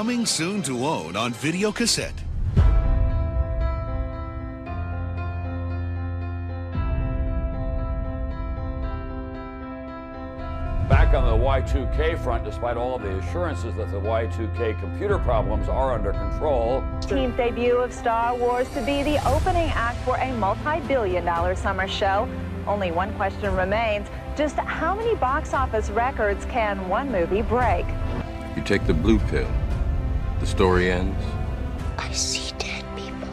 Coming soon to own on video cassette. Back on the Y2K front, despite all of the assurances that the Y2K computer problems are under control. Team's debut of Star Wars to be the opening act for a multi-billion dollar summer show. Only one question remains. Just how many box office records can one movie break? You take the blue pill, the story ends. I see dead people.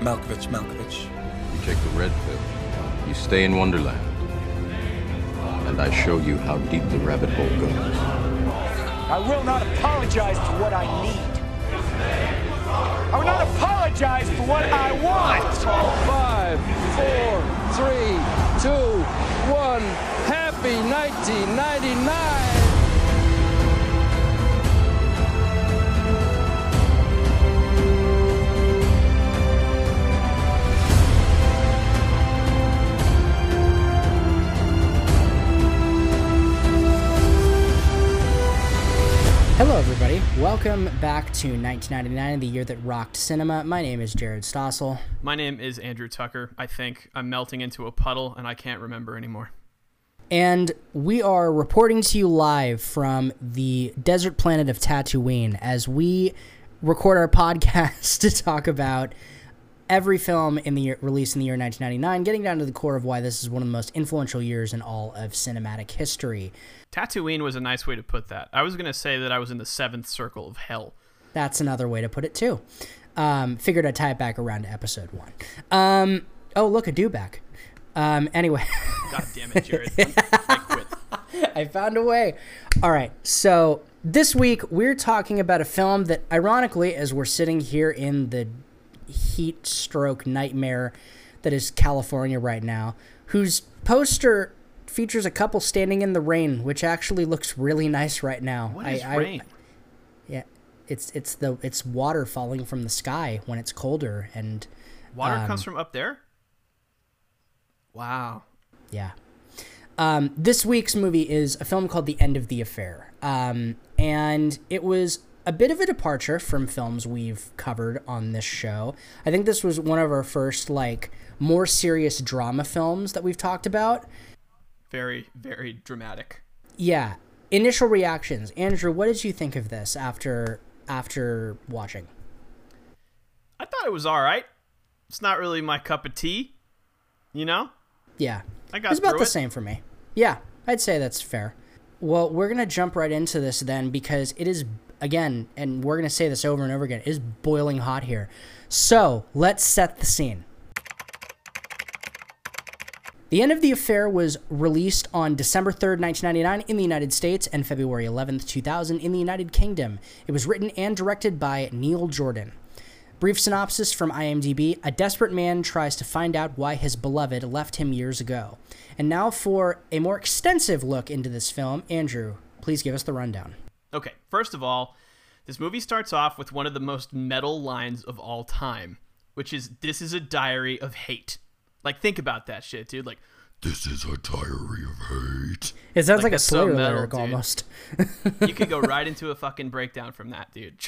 Malkovich, Malkovich. You take the red pill, you stay in Wonderland. And I show you how deep the rabbit hole goes. I will not apologize for what I need. I will not apologize for what I want. Five, four, three, two, one. Happy 1999. Hello, everybody. Welcome back to 1999, the year that rocked cinema. My name is Jared Stossel. My name is Andrew Tucker. I think I'm melting into a puddle and I can't remember anymore. And we are reporting to you live from the desert planet of Tatooine as we record our podcast to talk about every film in the year, released in the year 1999, getting down to the core of why this is one of the most influential years in all of cinematic history. Tatooine was a nice way to put that. I was going to say that I was in the seventh circle of hell. That's another way to put it, too. Um, figured I'd tie it back around to episode one. Um, oh, look, a dewback. Um, anyway. God damn it, Jared. I quit. I found a way. All right. So this week we're talking about a film that, ironically, as we're sitting here in the heat stroke nightmare that is California right now, whose poster features a couple standing in the rain, which actually looks really nice right now. What is I, rain? I, yeah, it's it's the it's water falling from the sky when it's colder and Water um, comes from up there? Wow. Yeah. Um, this week's movie is a film called The End of the Affair. Um, and it was a bit of a departure from films we've covered on this show. I think this was one of our first, like, more serious drama films that we've talked about. Very, very dramatic. Yeah. Initial reactions. Andrew, what did you think of this after after watching? I thought it was all right. It's not really my cup of tea, you know? Yeah. I got It's about the it. same for me. Yeah, I'd say that's fair. Well, we're going to jump right into this then because it is, again, and we're going to say this over and over again, it is boiling hot here. So let's set the scene. The End of the Affair was released on December 3rd, 1999 in the United States and February 11th, 2000 in the United Kingdom. It was written and directed by Neil Jordan. Brief synopsis from IMDb A desperate man tries to find out why his beloved left him years ago. And now for a more extensive look into this film, Andrew, please give us the rundown. Okay, first of all, this movie starts off with one of the most metal lines of all time, which is This is a diary of hate. Like, think about that shit, dude. Like, This is a diary of hate. It sounds Like, like, a so metal, lyric dude. almost. you could go right into a fucking breakdown from that, dude.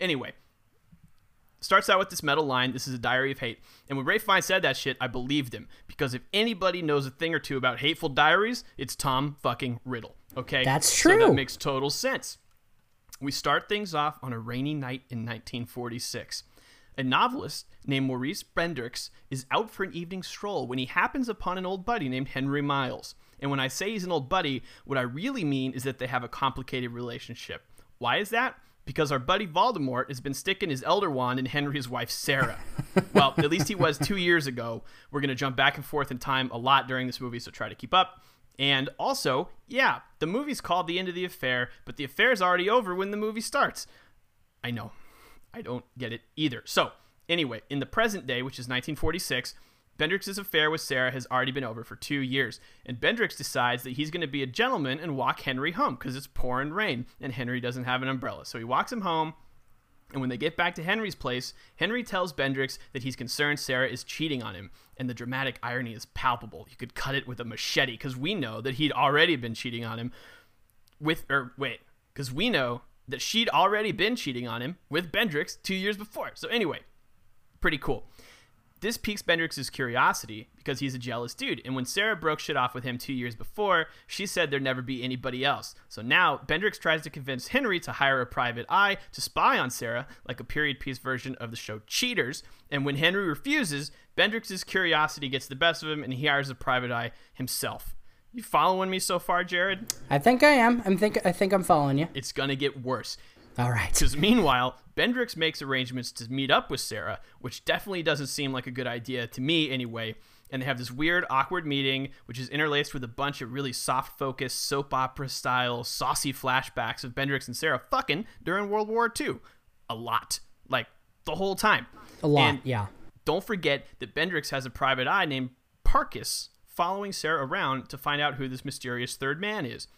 Anyway, starts out with this metal line. This is a diary of hate. And when Ralph Fiennes said that shit, I believed him because if anybody knows a thing or two about hateful diaries, it's Tom fucking Riddle. Okay, That's So true. that makes total sense. We start things off on a rainy night in 1946. A novelist named Maurice Bendrix is out for an evening stroll when he happens upon an old buddy named Henry Miles. And when I say he's an old buddy, what I really mean is that they have a complicated relationship. Why is that? Because our buddy Voldemort has been sticking his elder wand in Henry's wife Sarah. well, at least he was two years ago. We're going to jump back and forth in time a lot during this movie, so try to keep up. And also, yeah, the movie's called The End of the Affair, but the affair's already over when the movie starts. I know. I don't get it either. So, anyway, in the present day, which is 1946, Bendrix's affair with Sarah has already been over for two years, and Bendrix decides that he's going to be a gentleman and walk Henry home because it's pouring rain, and Henry doesn't have an umbrella. So he walks him home, and when they get back to Henry's place, Henry tells Bendrix that he's concerned Sarah is cheating on him, and the dramatic irony is palpable. You could cut it with a machete because we know that he'd already been cheating on him with, or wait, because we know that she'd already been cheating on him with Bendrix two years before. So, anyway, pretty cool. This piques Bendrix's curiosity because he's a jealous dude. And when Sarah broke shit off with him two years before, she said there'd never be anybody else. So now Bendrix tries to convince Henry to hire a private eye to spy on Sarah, like a period piece version of the show Cheaters. And when Henry refuses, Bendrix's curiosity gets the best of him and he hires a private eye himself. You following me so far, Jared? I think I am. I'm think I think I'm following you. It's gonna get worse. All right. Because meanwhile, Bendrix makes arrangements to meet up with Sarah, which definitely doesn't seem like a good idea to me anyway. And they have this weird, awkward meeting, which is interlaced with a bunch of really soft focused, soap opera style, saucy flashbacks of Bendrix and Sarah fucking during World War II. A lot. Like, the whole time. A lot, And yeah. Don't forget that Bendrix has a private eye named Parkis following Sarah around to find out who this mysterious third man is.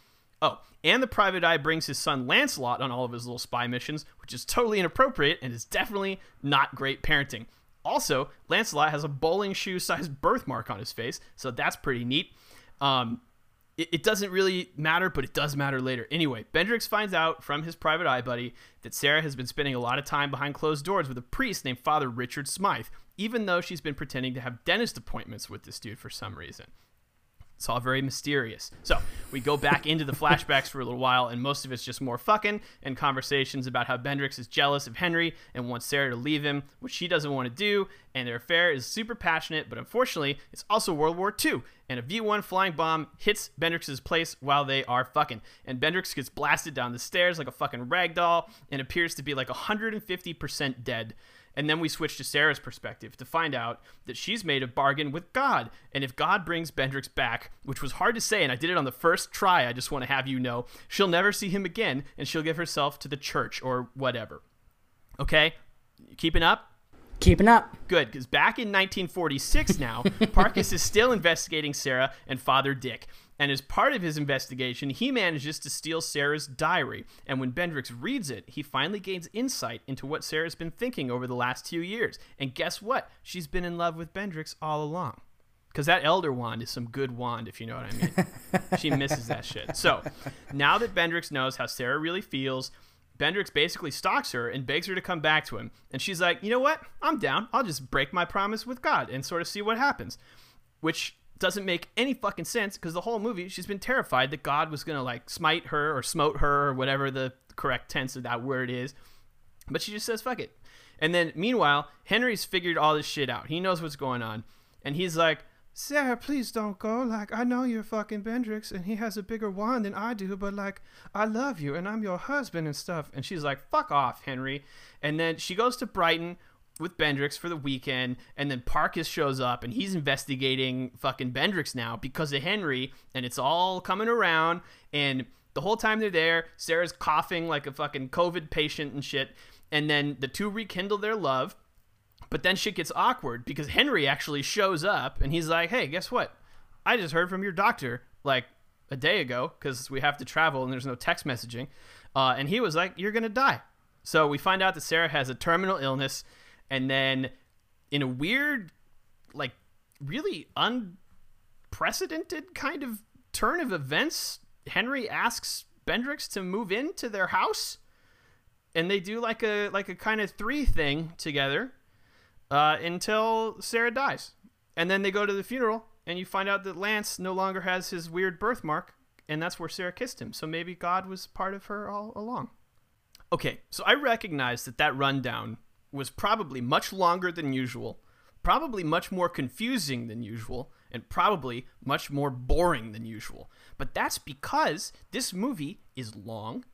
Oh, and the private eye brings his son Lancelot on all of his little spy missions, which is totally inappropriate and is definitely not great parenting. Also, Lancelot has a bowling shoe sized birthmark on his face, so that's pretty neat. Um, it, it doesn't really matter, but it does matter later. Anyway, Bendrix finds out from his private eye buddy that Sarah has been spending a lot of time behind closed doors with a priest named Father Richard Smythe, even though she's been pretending to have dentist appointments with this dude for some reason. It's all very mysterious. So we go back into the flashbacks for a little while, and most of it's just more fucking and conversations about how Bendrix is jealous of Henry and wants Sarah to leave him, which she doesn't want to do. And their affair is super passionate, but unfortunately, it's also World War II. And a V 1 flying bomb hits Bendrix's place while they are fucking. And Bendrix gets blasted down the stairs like a fucking rag doll and appears to be like 150% dead. And then we switch to Sarah's perspective to find out that she's made a bargain with God. And if God brings Bendrix back, which was hard to say, and I did it on the first try, I just want to have you know, she'll never see him again and she'll give herself to the church or whatever. Okay? Keeping up? Keeping up. Good, because back in 1946 now, Parkis is still investigating Sarah and Father Dick. And as part of his investigation, he manages to steal Sarah's diary. And when Bendrix reads it, he finally gains insight into what Sarah's been thinking over the last few years. And guess what? She's been in love with Bendrix all along. Because that Elder Wand is some good wand, if you know what I mean. she misses that shit. So now that Bendrix knows how Sarah really feels, Bendrix basically stalks her and begs her to come back to him. And she's like, you know what? I'm down. I'll just break my promise with God and sort of see what happens. Which doesn't make any fucking sense because the whole movie she's been terrified that God was gonna like smite her or smote her or whatever the correct tense of that word is. But she just says fuck it. And then meanwhile, Henry's figured all this shit out. He knows what's going on. And he's like, Sarah, please don't go. Like, I know you're fucking Bendrix and he has a bigger wand than I do, but like, I love you and I'm your husband and stuff. And she's like, fuck off, Henry. And then she goes to Brighton with Bendrix for the weekend, and then Parkis shows up and he's investigating fucking Bendrix now because of Henry, and it's all coming around. And the whole time they're there, Sarah's coughing like a fucking COVID patient and shit. And then the two rekindle their love, but then shit gets awkward because Henry actually shows up and he's like, hey, guess what? I just heard from your doctor like a day ago because we have to travel and there's no text messaging. Uh, and he was like, you're to die. So we find out that Sarah has a terminal illness and then in a weird like really unprecedented kind of turn of events henry asks bendrix to move into their house and they do like a like a kind of three thing together uh, until sarah dies and then they go to the funeral and you find out that lance no longer has his weird birthmark and that's where sarah kissed him so maybe god was part of her all along okay so i recognize that that rundown was probably much longer than usual, probably much more confusing than usual, and probably much more boring than usual. But that's because this movie is long,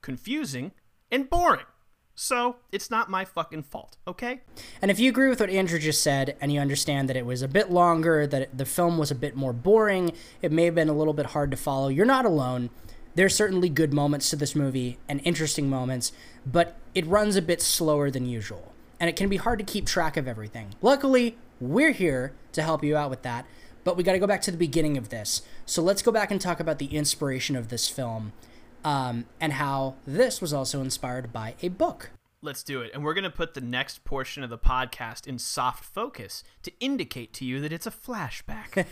confusing, and boring. So it's not my fucking fault, okay? And if you agree with what Andrew just said, and you understand that it was a bit longer, that the film was a bit more boring, it may have been a little bit hard to follow, you're not alone. There's certainly good moments to this movie and interesting moments, but it runs a bit slower than usual. And it can be hard to keep track of everything. Luckily, we're here to help you out with that, but we got to go back to the beginning of this. So let's go back and talk about the inspiration of this film um, and how this was also inspired by a book. Let's do it. And we're going to put the next portion of the podcast in soft focus to indicate to you that it's a flashback.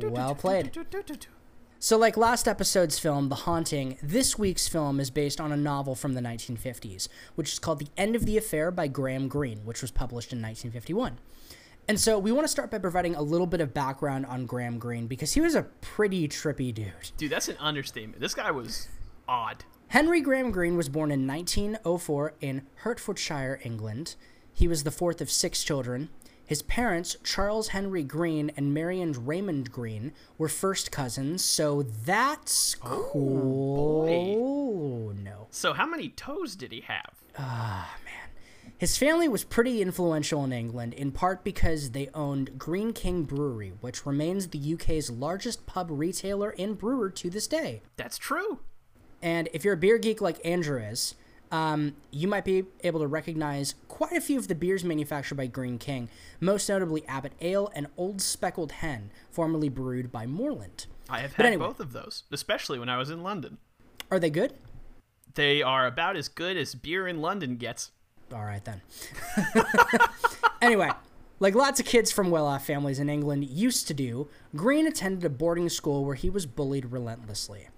Well played. So, like last episode's film, The Haunting, this week's film is based on a novel from the 1950s, which is called The End of the Affair by Graham Greene, which was published in 1951. And so, we want to start by providing a little bit of background on Graham Greene because he was a pretty trippy dude. Dude, that's an understatement. This guy was odd. Henry Graham Greene was born in 1904 in Hertfordshire, England. He was the fourth of six children. His parents, Charles Henry Greene and Marion Raymond Greene, were first cousins, so that's cool. Oh no. So, how many toes did he have? Ah, man. His family was pretty influential in England, in part because they owned Greene King Brewery, which remains the UK's largest pub retailer and brewer to this day. That's true. And if you're a beer geek like Andrew is, um, you might be able to recognize quite a few of the beers manufactured by Greene King, most notably Abbot Ale and Old Speckled Hen, formerly brewed by Morland. I have had anyway. both of those, especially when I was in London. Are they good? They are about as good as beer in London gets. All right then. anyway, like lots of kids from well off families in England used to do, Greene attended a boarding school where he was bullied relentlessly.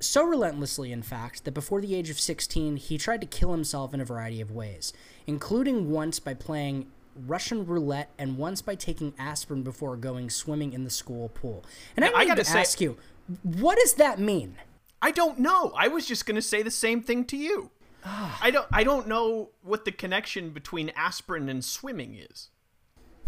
So relentlessly, in fact, that before the age of 16, he tried to kill himself in a variety of ways, including once by playing Russian roulette and once by taking aspirin before going swimming in the school pool. And I, Now, I need gotta to say- ask you, what does that mean? I don't know. I was just going to say the same thing to you. I don't I don't know what the connection between aspirin and swimming is.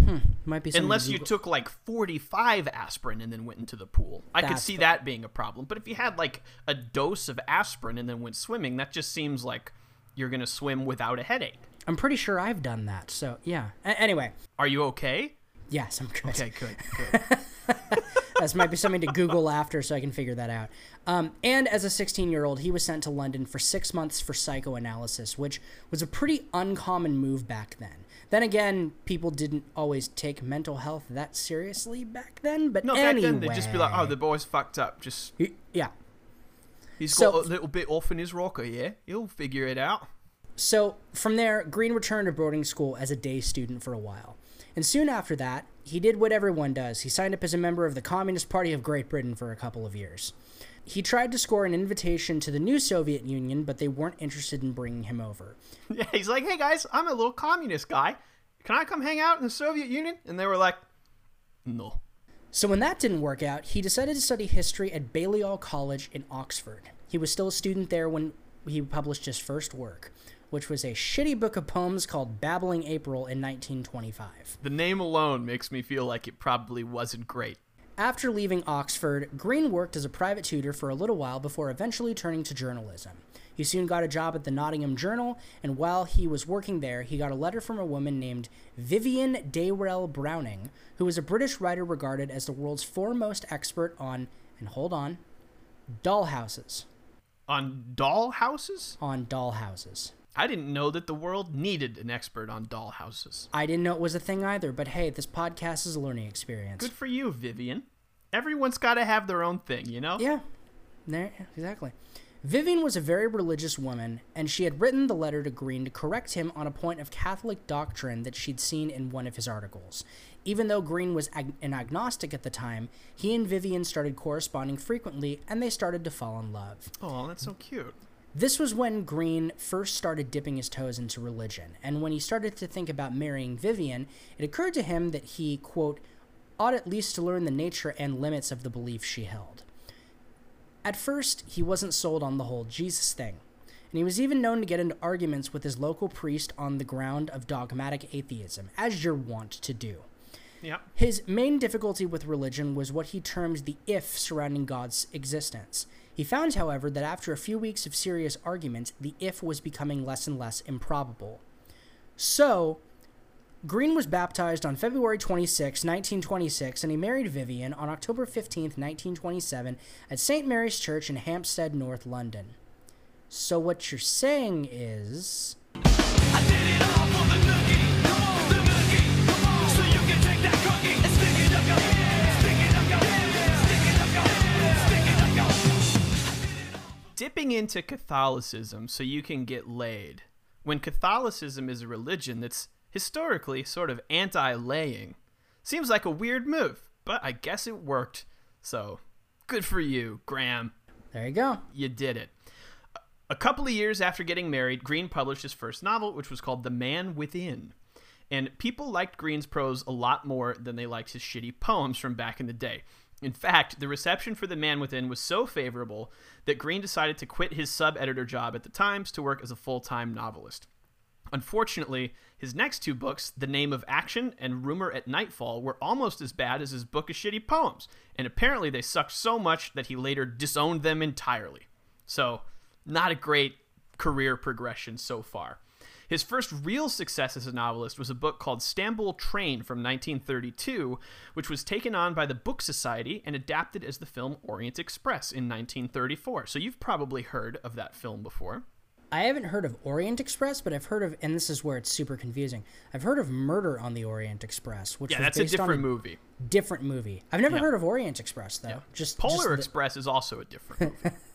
Hmm, might be Unless you took like 45 aspirin and then went into the pool. I could see the- that being a problem. But if you had like a dose of aspirin and then went swimming, that just seems like you're going to swim without a headache. I'm pretty sure I've done that. So yeah. A- anyway, Are you okay? yes, I'm good. Okay, good. good. This might be something to Google after so I can figure that out. Um, and as a 16 year old, he was sent to London for six months for psychoanalysis, which was a pretty uncommon move back then. Then again, people didn't always take mental health that seriously back then, but No, anyway. back then they'd just be like, "Oh, the boy's fucked up. Just yeah. he's So- got a little bit off in his rocker, yeah. He'll figure it out." So from there, Greene returned to boarding school as a day student for a while. And soon after that, he did what everyone does. He signed up as a member of the Communist Party of Great Britain for a couple of years. He tried to score an invitation to the new Soviet Union, but they weren't interested in bringing him over. Yeah, he's like, "Hey guys, I'm a little communist guy. Can I come hang out in the Soviet Union?" And they were like, "No." So when that didn't work out, he decided to study history at Balliol College in Oxford. He was still a student there when he published his first work, which was a shitty book of poems called Babbling April in 1925. The name alone makes me feel like it probably wasn't great. After leaving Oxford, Greene worked as a private tutor for a little while before eventually turning to journalism. He soon got a job at the Nottingham Journal, and while he was working there, he got a letter from a woman named Vivien Dayrell Browning, who was a British writer regarded as the world's foremost expert on, and hold on, dollhouses. On doll houses? On dollhouses. I didn't know that the world needed an expert on dollhouses. I didn't know it was a thing either, but hey, this podcast is a learning experience. Good for you, Vivien. Everyone's got to have their own thing, you know? Yeah, there, exactly. Vivien was a very religious woman, and she had written the letter to Greene to correct him on a point of Catholic doctrine that she'd seen in one of his articles. Even though Greene was ag- an agnostic at the time, he and Vivien started corresponding frequently, and they started to fall in love. Oh, that's so cute. This was when Greene first started dipping his toes into religion, and when he started to think about marrying Vivien, it occurred to him that he, quote, ought at least to learn the nature and limits of the belief she held. At first, he wasn't sold on the whole Jesus thing, and he was even known to get into arguments with his local priest on the ground of dogmatic atheism, as you're wont to do. Yeah. His main difficulty with religion was what he termed the if surrounding God's existence. He found, however, that after a few weeks of serious argument, the if was becoming less and less improbable. So, Greene was baptized on February 26, 1926, and he married Vivien on October 15, 1927, at St. Mary's Church in Hampstead, North London. So, what you're saying is. Dipping into Catholicism so you can get laid. When Catholicism is a religion that's historically sort of anti laying. Seems like a weird move, but I guess it worked. So, Good for you, Graham. There you go. You did it. A couple of years after getting married, Greene published his first novel, which was called The Man Within. And people liked Greene's prose a lot more than they liked his shitty poems from back in the day. In fact, the reception for The Man Within was so favorable that Greene decided to quit his sub editor job at the Times to work as a full time novelist. Unfortunately, his next two books, The Name of Action and Rumor at Nightfall, were almost as bad as his book of shitty poems, and apparently they sucked so much that he later disowned them entirely. So, not a great career progression so far. His first real success as a novelist was a book called Stamboul Train from 1932, which was taken on by the Book Society and adapted as the film Orient Express in 1934. So you've probably heard of that film before. I haven't heard of Orient Express, but I've heard of, and this is where it's super confusing. I've heard of Murder on the Orient Express, which yeah, that's a different movie. Different movie. I've never Yeah. heard of Orient Express though. Just Polar just the- Express is also a different movie.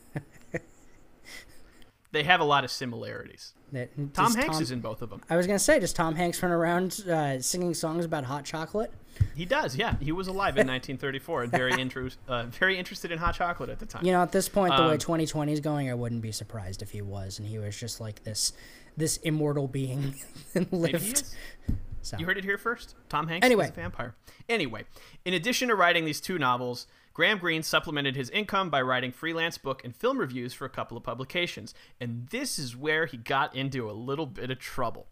they have a lot of similarities. that- Tom Hanks is in both of them. I was gonna say, does Tom Hanks run around uh, singing songs about hot chocolate? He does, yeah. He was alive in 1934 and very, intru- uh, very interested in hot chocolate at the time. You know, at this point, the way Um, 2020 is going, I wouldn't be surprised if he was, and he was just like this, this immortal being and lived. So. You heard it here first. Tom Hanks Anyway. is a vampire. Anyway, in addition to writing these two novels, Graham Greene supplemented his income by writing freelance book and film reviews for a couple of publications. And this is where he got into a little bit of trouble.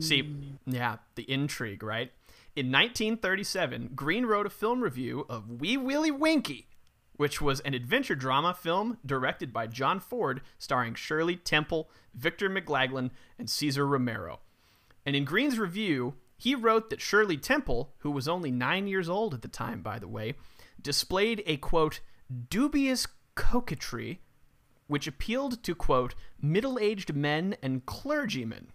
See, yeah, the intrigue, right? In 1937, Greene wrote a film review of Wee Willie Winkie, which was an adventure drama film directed by John Ford, starring Shirley Temple, Victor McLaglen, and Cesar Romero. And in Greene's review, he wrote that Shirley Temple, who was only nine years old at the time, by the way, displayed a quote, dubious coquetry, which appealed to quote, middle aged men and clergymen.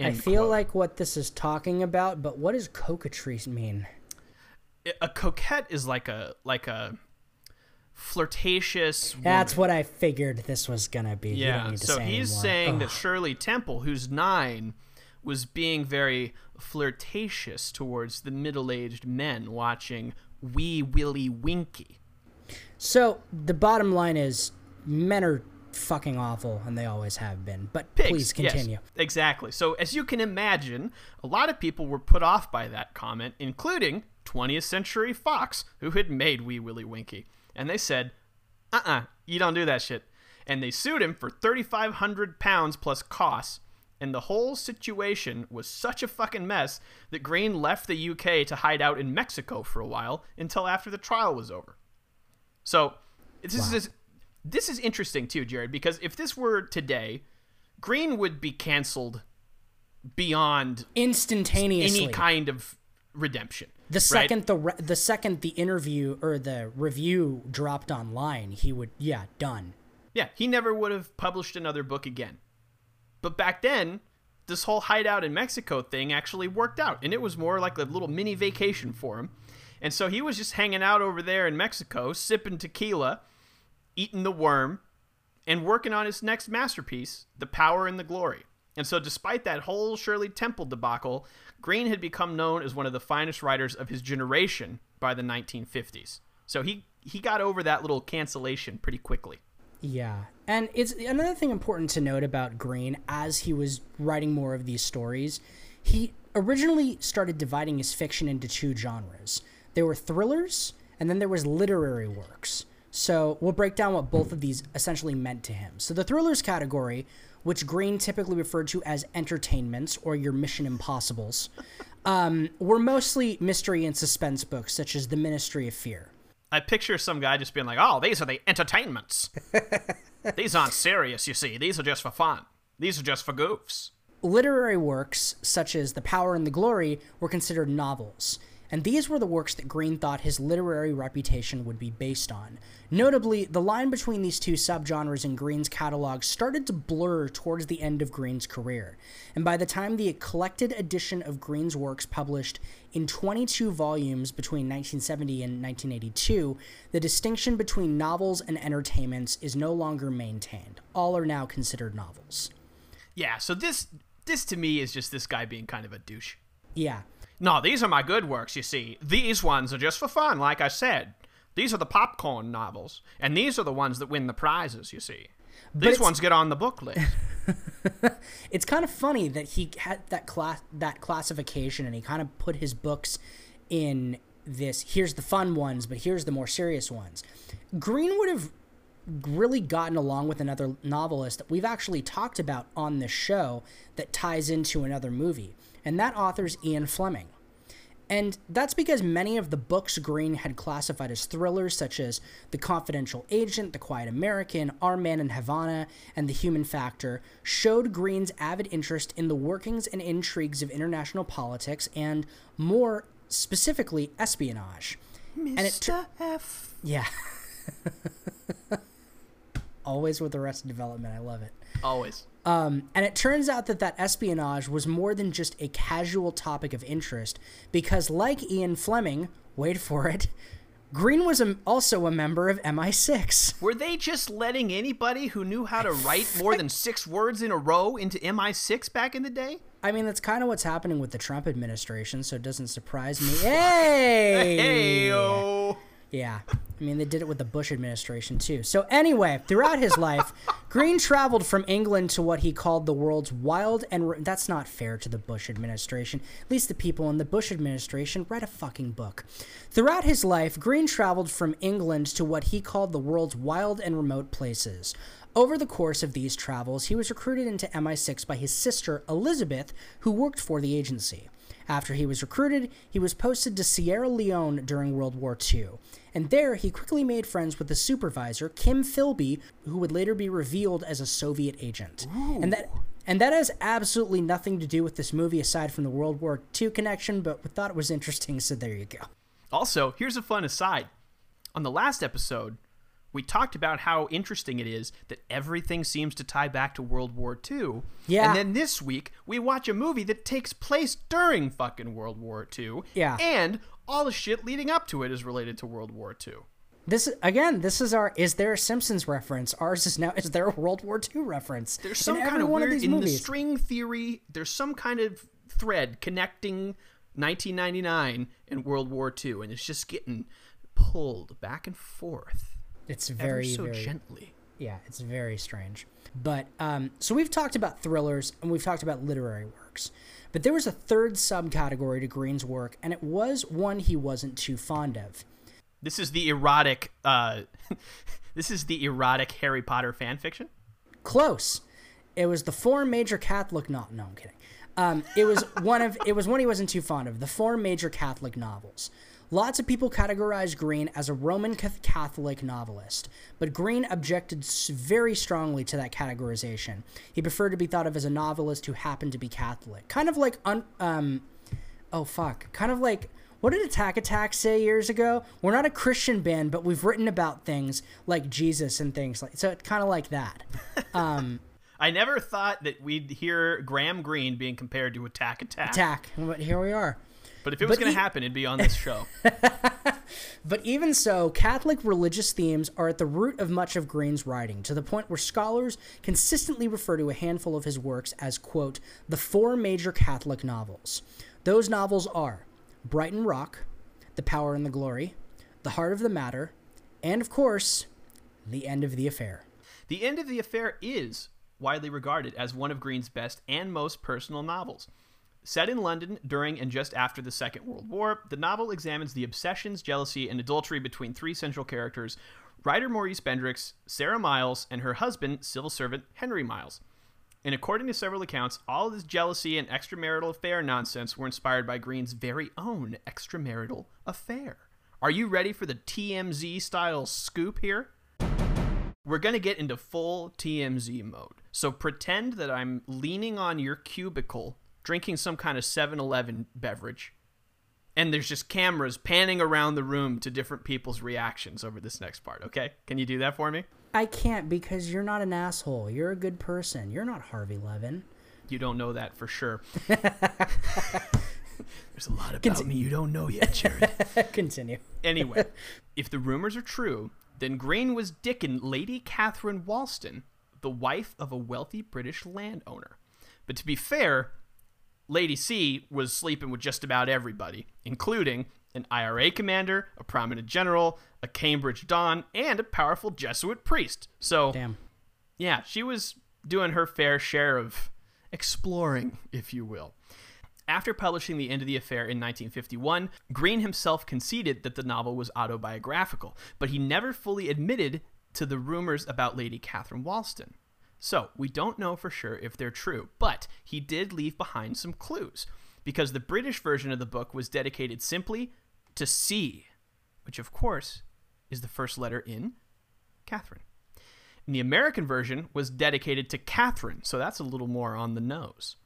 I feel quote. like what this is talking about, but what does coquetry mean? a coquette is like a like a flirtatious That's woman. what I figured this was gonna be. You don't yeah so say he's anymore. saying that shirley temple who's nine was being very flirtatious towards the middle-aged men watching wee willie winkie So the bottom line is, men are fucking awful, and they always have been. But Pigs, please yes, continue. exactly. So, as you can imagine, a lot of people were put off by that comment, including 20th Century Fox, who had made Wee Willie Winkie. And they said, uh uh you don't do that shit. And they sued him for 3,500 pounds plus costs. And the whole situation was such a fucking mess that Greene left the UK to hide out in Mexico for a while until after the trial was over. So this is this is interesting too, Jared, because if this were today, Greene would be canceled beyond Instantaneously. any kind of redemption. The right? second the re- the second the interview or the review dropped online, he would yeah done. Yeah, he never would have published another book again. But back then, this whole hideout in Mexico thing actually worked out, and it was more like a little mini vacation for him. And so he was just hanging out over there in Mexico, sipping tequila, eating the worm, and working on his next masterpiece, The Power and the Glory. And so, despite that whole Shirley Temple debacle, Greene had become known as one of the finest writers of his generation by the 1950s. So he he got over that little cancellation pretty quickly. Yeah. And it's another thing important to note about Greene as he was writing more of these stories, he originally started dividing his fiction into two genres. There were thrillers and then there was literary works. So, we'll break down what both of these essentially meant to him. So, the thrillers category, which Greene typically referred to as entertainments or your Mission Impossibles, um, were mostly mystery and suspense books such as The Ministry of Fear. I picture some guy just being like, "Oh, these are the entertainments. these aren't serious, you see. These are just for fun. These are just for goofs." Literary works, such as The Power and the Glory, were considered novels, and these were the works that Greene thought his literary reputation would be based on. Notably, the line between these two subgenres in Greene's catalog started to blur towards the end of Greene's career, and by the time the collected edition of Greene's works published in 22 volumes between 1970 and 1982, the distinction between novels and entertainments is no longer maintained. All are now considered novels. Yeah. So this this to me is just this guy being kind of a douche. Yeah. No, these are my good works. You see, these ones are just for fun, like I said. These are the popcorn novels, and these are the ones that win the prizes, you see. These ones get on the book list. it's kind of funny that he had that class that classification and he kind of put his books in this here's the fun ones but here's the more serious ones greene would have really gotten along with another novelist that we've actually talked about on this show that ties into another movie and that author's ian fleming and that's because many of the books Greene had classified as thrillers, such as The Confidential Agent, The Quiet American, Our Man in Havana, and The Human Factor, showed Greene's avid interest in the workings and intrigues of international politics and, more specifically, espionage. And it tur- F. yeah. Always with Arrested Development. I love it. Always. Um, and it turns out that that espionage was more than just a casual topic of interest, because like Ian Fleming, wait for it, Greene was a, also a member of MI6. Were they just letting anybody who knew how to write more than six words in a row into MI6 back in the day? I mean, that's kind of what's happening with the Trump administration, so it doesn't surprise me. Hey! Hey, Yeah. I mean, they did it with the Bush administration too. So, anyway, throughout his life, Greene traveled from England to what he called the world's wild and. Re- that's not fair to the Bush administration. At least the people in the Bush administration read a fucking book. Throughout his life, Greene traveled from England to what he called the world's wild and remote places. Over the course of these travels, he was recruited into MI6 by his sister, Elizabeth, who worked for the agency. After he was recruited, he was posted to Sierra Leone during World War II. And there, he quickly made friends with the supervisor, Kim Philby, who would later be revealed as a Soviet agent. And that and that has absolutely nothing to do with this movie aside from the World War II connection, but we thought it was interesting, so there you go. Also, here's a fun aside. On the last episode, we talked about how interesting it is that everything seems to tie back to World War II. Yeah. And then this week, we watch a movie that takes place during fucking World War II. Yeah. And all the shit leading up to it is related to World War II. This again, this is our is there a Simpsons reference? Ours is now is there a World War II reference? There's some kind of one weird these in the string theory. There's some kind of thread connecting 1999 and World War II, and it's just getting pulled back and forth. It's ever very so very gently. Yeah, it's very strange. But um, so we've talked about thrillers and we've talked about literary works. But there was a third subcategory to Greene's work, and it was one he wasn't too fond of. This is the erotic. Uh, this is the erotic Harry Potter fan fiction. Close. It was the four major Catholic no no I'm kidding. Um, it was one of it was one he wasn't too fond of. The four major Catholic novels. Lots of people categorize Greene as a Roman Catholic novelist, but Greene objected very strongly to that categorization. He preferred to be thought of as a novelist who happened to be Catholic, kind of like un- um, oh fuck, kind of like what did Attack Attack say years ago? We're not a Christian band, but we've written about things like Jesus and things like so. It's kind of like that. Um, I never thought that we'd hear Graham Greene being compared to Attack Attack. attack, but here we are. But if it was going e- to happen, it'd be on this show. But even so, Catholic religious themes are at the root of much of Greene's writing, to the point where scholars consistently refer to a handful of his works as, quote, the four major Catholic novels. Those novels are Brighton Rock, The Power and the Glory, The Heart of the Matter, and, of course, The End of the Affair. the End of the Affair is widely regarded as one of Greene's best and most personal novels. Set in London during and just after the Second World War, the novel examines the obsessions, jealousy, and adultery between three central characters writer Maurice Bendrix, Sarah Miles, and her husband, civil servant Henry Miles. And according to several accounts, all of this jealousy and extramarital affair nonsense were inspired by Greene's very own extramarital affair. Are you ready for the TMZ style scoop here? We're going to get into full TMZ mode. So pretend that I'm leaning on your cubicle, drinking some kind of 7 Eleven beverage, and there's just cameras panning around the room to different people's reactions over this next part, okay? Can you do that for me? I can't because you're not an asshole. You're a good person. You're not Harvey Levin. You don't know that for sure. There's a lot about me you don't know yet, Jared. Continue. anyway, if the rumors are true, then Greene was dicking Lady Catherine Walston, the wife of a wealthy British landowner. But to be fair, Lady C was sleeping with just about everybody, including an IRA commander, a prominent general, a Cambridge Don, and a powerful Jesuit priest. So, Damn. yeah, she was doing her fair share of exploring, if you will. After publishing The End of the Affair in 1951, Greene himself conceded that the novel was autobiographical, but he never fully admitted to the rumors about Lady Catherine Walston. So, we don't know for sure if they're true, but he did leave behind some clues, because the British version of the book was dedicated simply to C, which of course is the first letter in Catherine. And the American version was dedicated to Catherine, so that's a little more on the nose.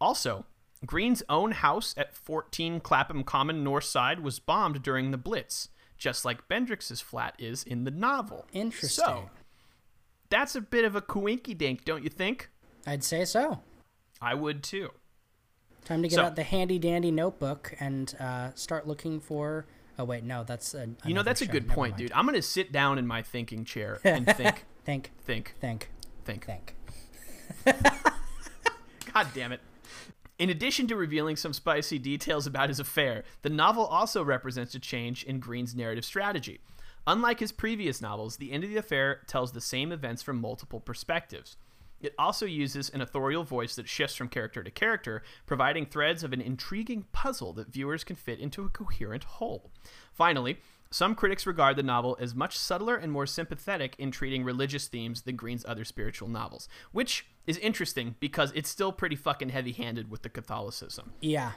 Also, Greene's own house at 14 Clapham Common North Side was bombed during the Blitz, just like Bendrix's flat is in the novel. Interesting. So, that's a bit of a coinky dink, don't you think? I'd say so. I would too. Time to get So- out the handy dandy notebook and uh, start looking for. Oh wait, no, that's a, You know, that's a good Never point, mind. dude. I'm going to sit down in my thinking chair and think, Think, think, think, think. think. God damn it. In addition to revealing some spicy details about his affair, the novel also represents a change in Greene's narrative strategy. Unlike his previous novels, The End of the Affair tells the same events from multiple perspectives. It also uses an authorial voice that shifts from character to character, providing threads of an intriguing puzzle that viewers can fit into a coherent whole. Finally, some critics regard the novel as much subtler and more sympathetic in treating religious themes than Greene's other spiritual novels, which is interesting because it's still pretty fucking heavy handed with the Catholicism. Yeah,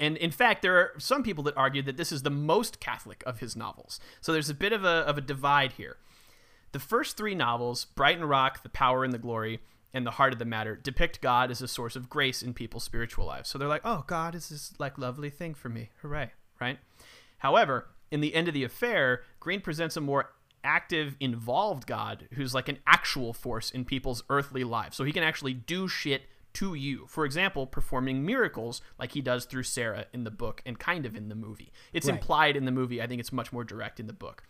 And in fact, there are some people that argue that this is the most Catholic of his novels. So there's a bit of a, of a divide here. The first three novels, Brighton Rock, The Power and the Glory, and The Heart of the Matter, depict God as a source of grace in people's spiritual lives. So they're like, oh, God is this like lovely thing for me. Hooray, right? However, in the end of the affair, Greene presents a more active, involved God who's like an actual force in people's earthly lives. So he can actually do shit to you. For example, performing miracles like he does through Sarah in the book and kind of in the movie. It's Right. implied in the movie. I think it's much more direct in the book.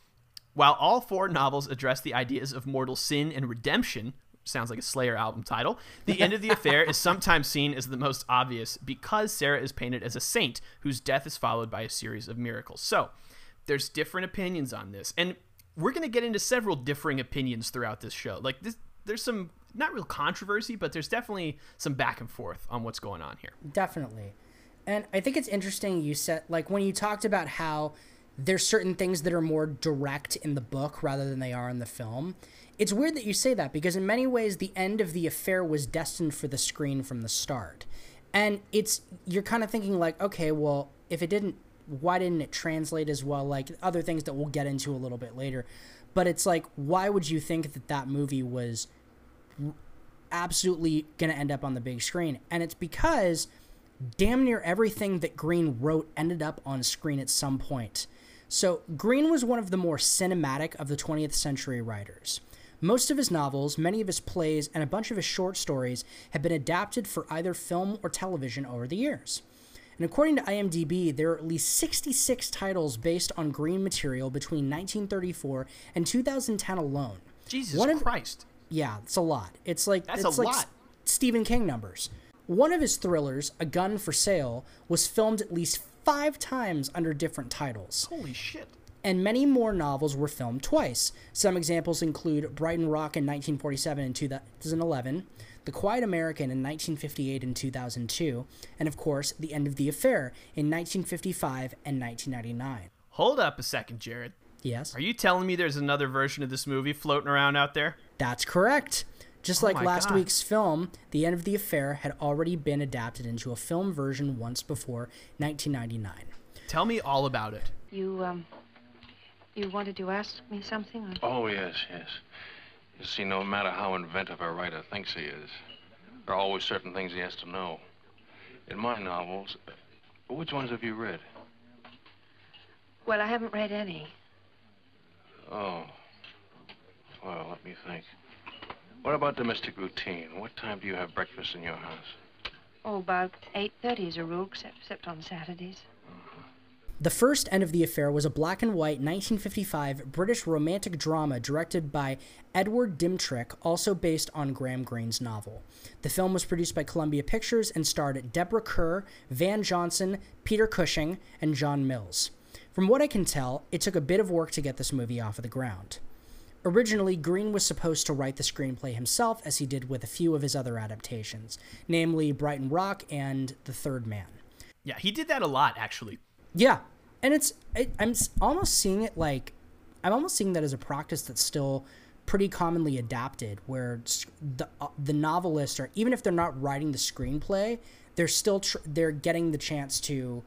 While all four novels address the ideas of mortal sin and redemption, sounds like a Slayer album title, The End of the Affair is sometimes seen as the most obvious because Sarah is painted as a saint whose death is followed by a series of miracles. So, there's different opinions on this. And we're going to get into several differing opinions throughout this show. Like this there's some not real controversy, but there's definitely some back and forth on what's going on here. definitely. And I think it's interesting you said like when you talked about how there's certain things that are more direct in the book rather than they are in the film. It's weird that you say that because in many ways the end of the affair was destined for the screen from the start. And it's you're kind of thinking like, okay, well, if it didn't why didn't it translate as well like other things that we'll get into a little bit later. But it's like why would you think that that movie was absolutely going to end up on the big screen? And it's because damn near everything that Greene wrote ended up on screen at some point. So, Greene was one of the more cinematic of the 20th century writers. Most of his novels, many of his plays, and a bunch of his short stories have been adapted for either film or television over the years. And according to IMDb, there are at least 66 titles based on Greene material between 1934 and 2010 alone. Jesus One of- Christ. Yeah, it's a lot. It's like That's it's a like lot. Stephen King numbers. One of his thrillers, A Gun for Sale, was filmed at least five times under different titles, Holy shit. and many more novels were filmed twice. Some examples include Brighton Rock in 1947 and 2011, The Quiet American in 1958 and 2002, and of course, The End of the Affair in 1955 and 1999. Hold up a second, Jared. Yes, Are you telling me there's another version of this movie floating around out there? That's correct. Just Oh like my last God. week's film, The End of the Affair had already been adapted into a film version once before 1999. Tell me all about it. You, um, you wanted to ask me something? Or... Oh, yes, yes. You see, no matter how inventive a writer thinks he is, there are always certain things he has to know. In my novels, uh, which ones have you read? Well, I haven't read any. Oh. Well, let me think. What about domestic routine? What time do you have breakfast in your house? Oh, about 8.30 as a rule, except, except on Saturdays. Uh-huh. The first End of the Affair was a black and white 1955 British romantic drama directed by Edward Dmytryk, also based on Graham Greene's novel. The film was produced by Columbia Pictures and starred Deborah Kerr, Van Johnson, Peter Cushing, and John Mills. From what I can tell, it took a bit of work to get this movie off of the ground. Originally, Greene was supposed to write the screenplay himself, as he did with a few of his other adaptations, namely Brighton Rock and The Third Man. Yeah, he did that a lot, actually. Yeah, and it's it, I'm almost seeing it like I'm almost seeing that as a practice that's still pretty commonly adapted, where the uh, the novelist, or even if they're not writing the screenplay, they're still tr- they're getting the chance to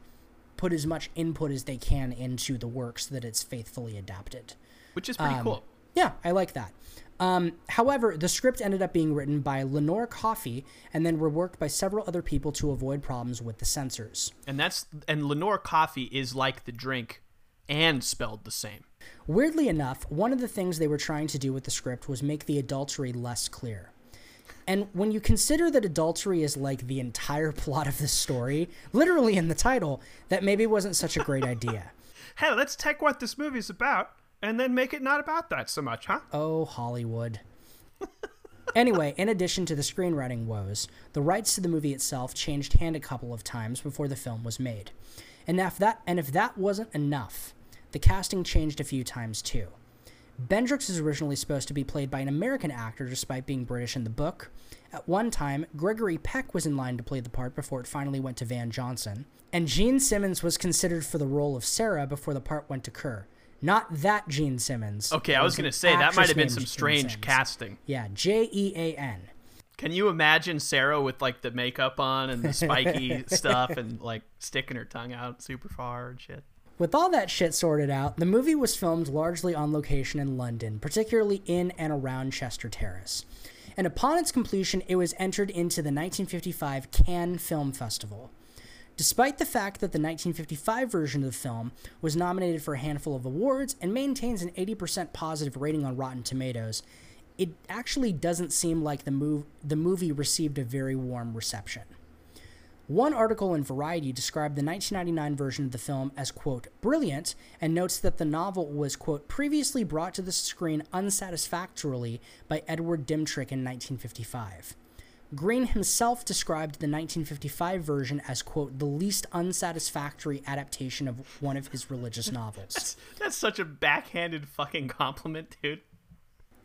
put as much input as they can into the work so that it's faithfully adapted. Which is pretty Um, cool. Yeah, I like that. Um, however, the script ended up being written by Lenore Coffee and then reworked by several other people to avoid problems with the censors. And that's and Lenore Coffee is like the drink and spelled the same. Weirdly enough, one of the things they were trying to do with the script was make the adultery less clear. And when you consider that adultery is like the entire plot of the story, literally in the title, that maybe wasn't such a great idea. Hey, let's take what this movie's about and then make it not about that so much, huh? Oh, Hollywood. anyway, in addition to the screenwriting woes, the rights to the movie itself changed hand a couple of times before the film was made. And if that and if that wasn't enough, the casting changed a few times too. Bendrix is originally supposed to be played by an American actor despite being British in the book. At one time, Gregory Peck was in line to play the part before it finally went to Van Johnson. And Jean Simmons was considered for the role of Sarah before the part went to Kerr. Not that Gene Simmons. Okay, I was going to say that might have been some strange Simmons. casting. Yeah, J E A N. Can you imagine Sarah with like the makeup on and the spiky stuff and like sticking her tongue out super far and shit? With all that shit sorted out, the movie was filmed largely on location in London, particularly in and around Chester Terrace. And upon its completion, it was entered into the 1955 Cannes Film Festival. Despite the fact that the 1955 version of the film was nominated for a handful of awards and maintains an 80% positive rating on Rotten Tomatoes, it actually doesn't seem like the, the movie received a very warm reception. One article in Variety described the 1999 version of the film as, quote, brilliant, and notes that the novel was, quote, previously brought to the screen unsatisfactorily by Edward Dmytryk in 1955. Greene himself described the 1955 version as, quote, the least unsatisfactory adaptation of one of his religious novels. That's such a backhanded fucking compliment, dude.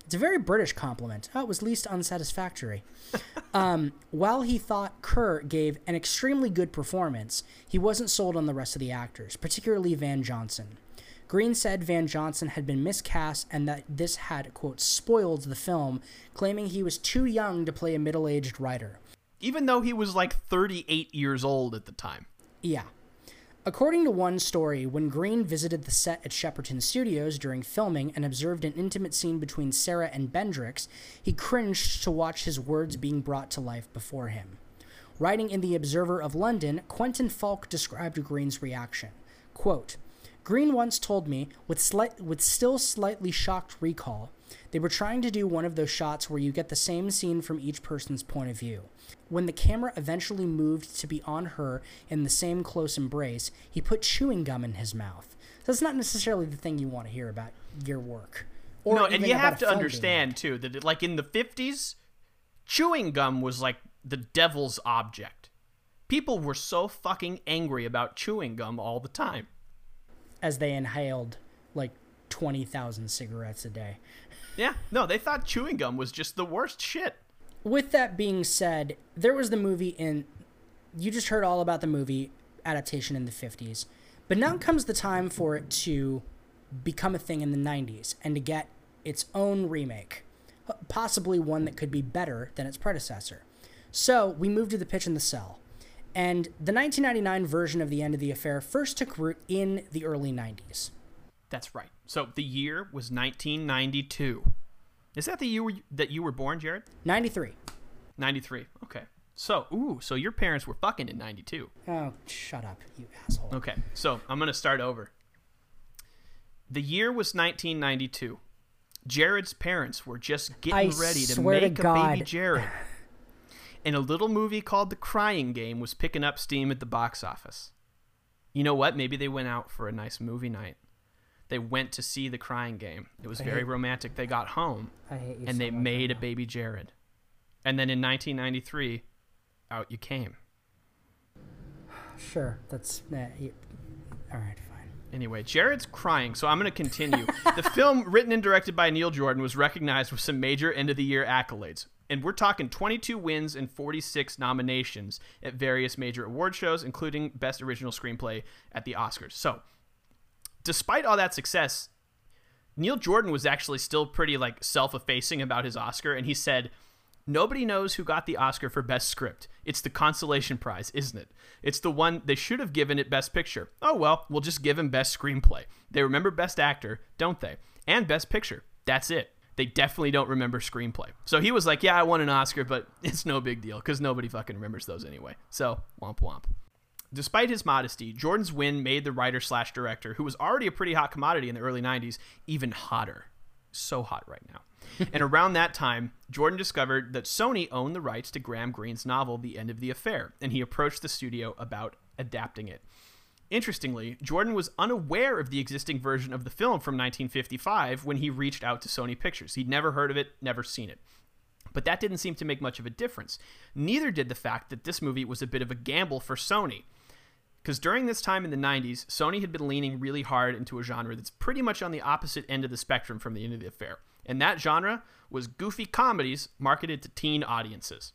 It's a very British compliment. Oh, it was least unsatisfactory. um, while he thought Kerr gave an extremely good performance, he wasn't sold on the rest of the actors, particularly Van Johnson. Greene said Van Johnson had been miscast and that this had, quote, spoiled the film, claiming he was too young to play a middle aged writer. Even though he was like 38 years old at the time. Yeah. According to one story, when Greene visited the set at Shepperton Studios during filming and observed an intimate scene between Sarah and Bendrix, he cringed to watch his words being brought to life before him. Writing in The Observer of London, Quentin Falk described Greene's reaction. Quote, Greene once told me, with, slight, with still slightly shocked recall, they were trying to do one of those shots where you get the same scene from each person's point of view. When the camera eventually moved to be on her in the same close embrace, he put chewing gum in his mouth. That's not necessarily the thing you want to hear about your work. Or no, and you have to understand too that like in the 50s, chewing gum was like the devil's object. People were so fucking angry about chewing gum all the time. As they inhaled like 20,000 cigarettes a day. Yeah, no, they thought chewing gum was just the worst shit. With that being said, there was the movie in. You just heard all about the movie adaptation in the 50s. But now comes the time for it to become a thing in the 90s and to get its own remake. Possibly one that could be better than its predecessor. So we moved to the pitch in the cell. And the 1999 version of The End of the Affair first took root in the early 90s. That's right. So the year was 1992. Is that the year that you were born, Jared? 93. 93. Okay. So, ooh, so your parents were fucking in 92. Oh, shut up, you asshole. Okay, so I'm going to start over. The year was 1992. Jared's parents were just getting I ready to swear to make a baby Jared. and a little movie called The Crying Game was picking up steam at the box office. You know what? Maybe they went out for a nice movie night. They went to see The Crying Game. It was I very hate- romantic. They got home I hate you and so they made a baby Jared. And then in 1993, out you came. Sure, that's. Nah, you, all right, fine. Anyway, Jared's crying, so I'm going to continue. the film, written and directed by Neil Jordan, was recognized with some major end of the year accolades. And we're talking 22 wins and 46 nominations at various major award shows, including Best Original Screenplay at the Oscars. So, despite all that success, Neil Jordan was actually still pretty like self-effacing about his Oscar, and he said, Nobody knows who got the Oscar for Best Script. It's the consolation prize, isn't it? It's the one they should have given it Best Picture. Oh well, we'll just give him Best Screenplay. They remember Best Actor, don't they? And Best Picture. That's it. They definitely don't remember screenplay. So he was like, Yeah, I won an Oscar, but it's no big deal because nobody fucking remembers those anyway. So, womp womp. Despite his modesty, Jordan's win made the writer slash director, who was already a pretty hot commodity in the early 90s, even hotter. So hot right now. and around that time, Jordan discovered that Sony owned the rights to Graham Greene's novel, The End of the Affair, and he approached the studio about adapting it. Interestingly, Jordan was unaware of the existing version of the film from 1955 when he reached out to Sony Pictures. He'd never heard of it, never seen it. But that didn't seem to make much of a difference. Neither did the fact that this movie was a bit of a gamble for Sony. Because during this time in the 90s, Sony had been leaning really hard into a genre that's pretty much on the opposite end of the spectrum from the end of the affair. And that genre was goofy comedies marketed to teen audiences.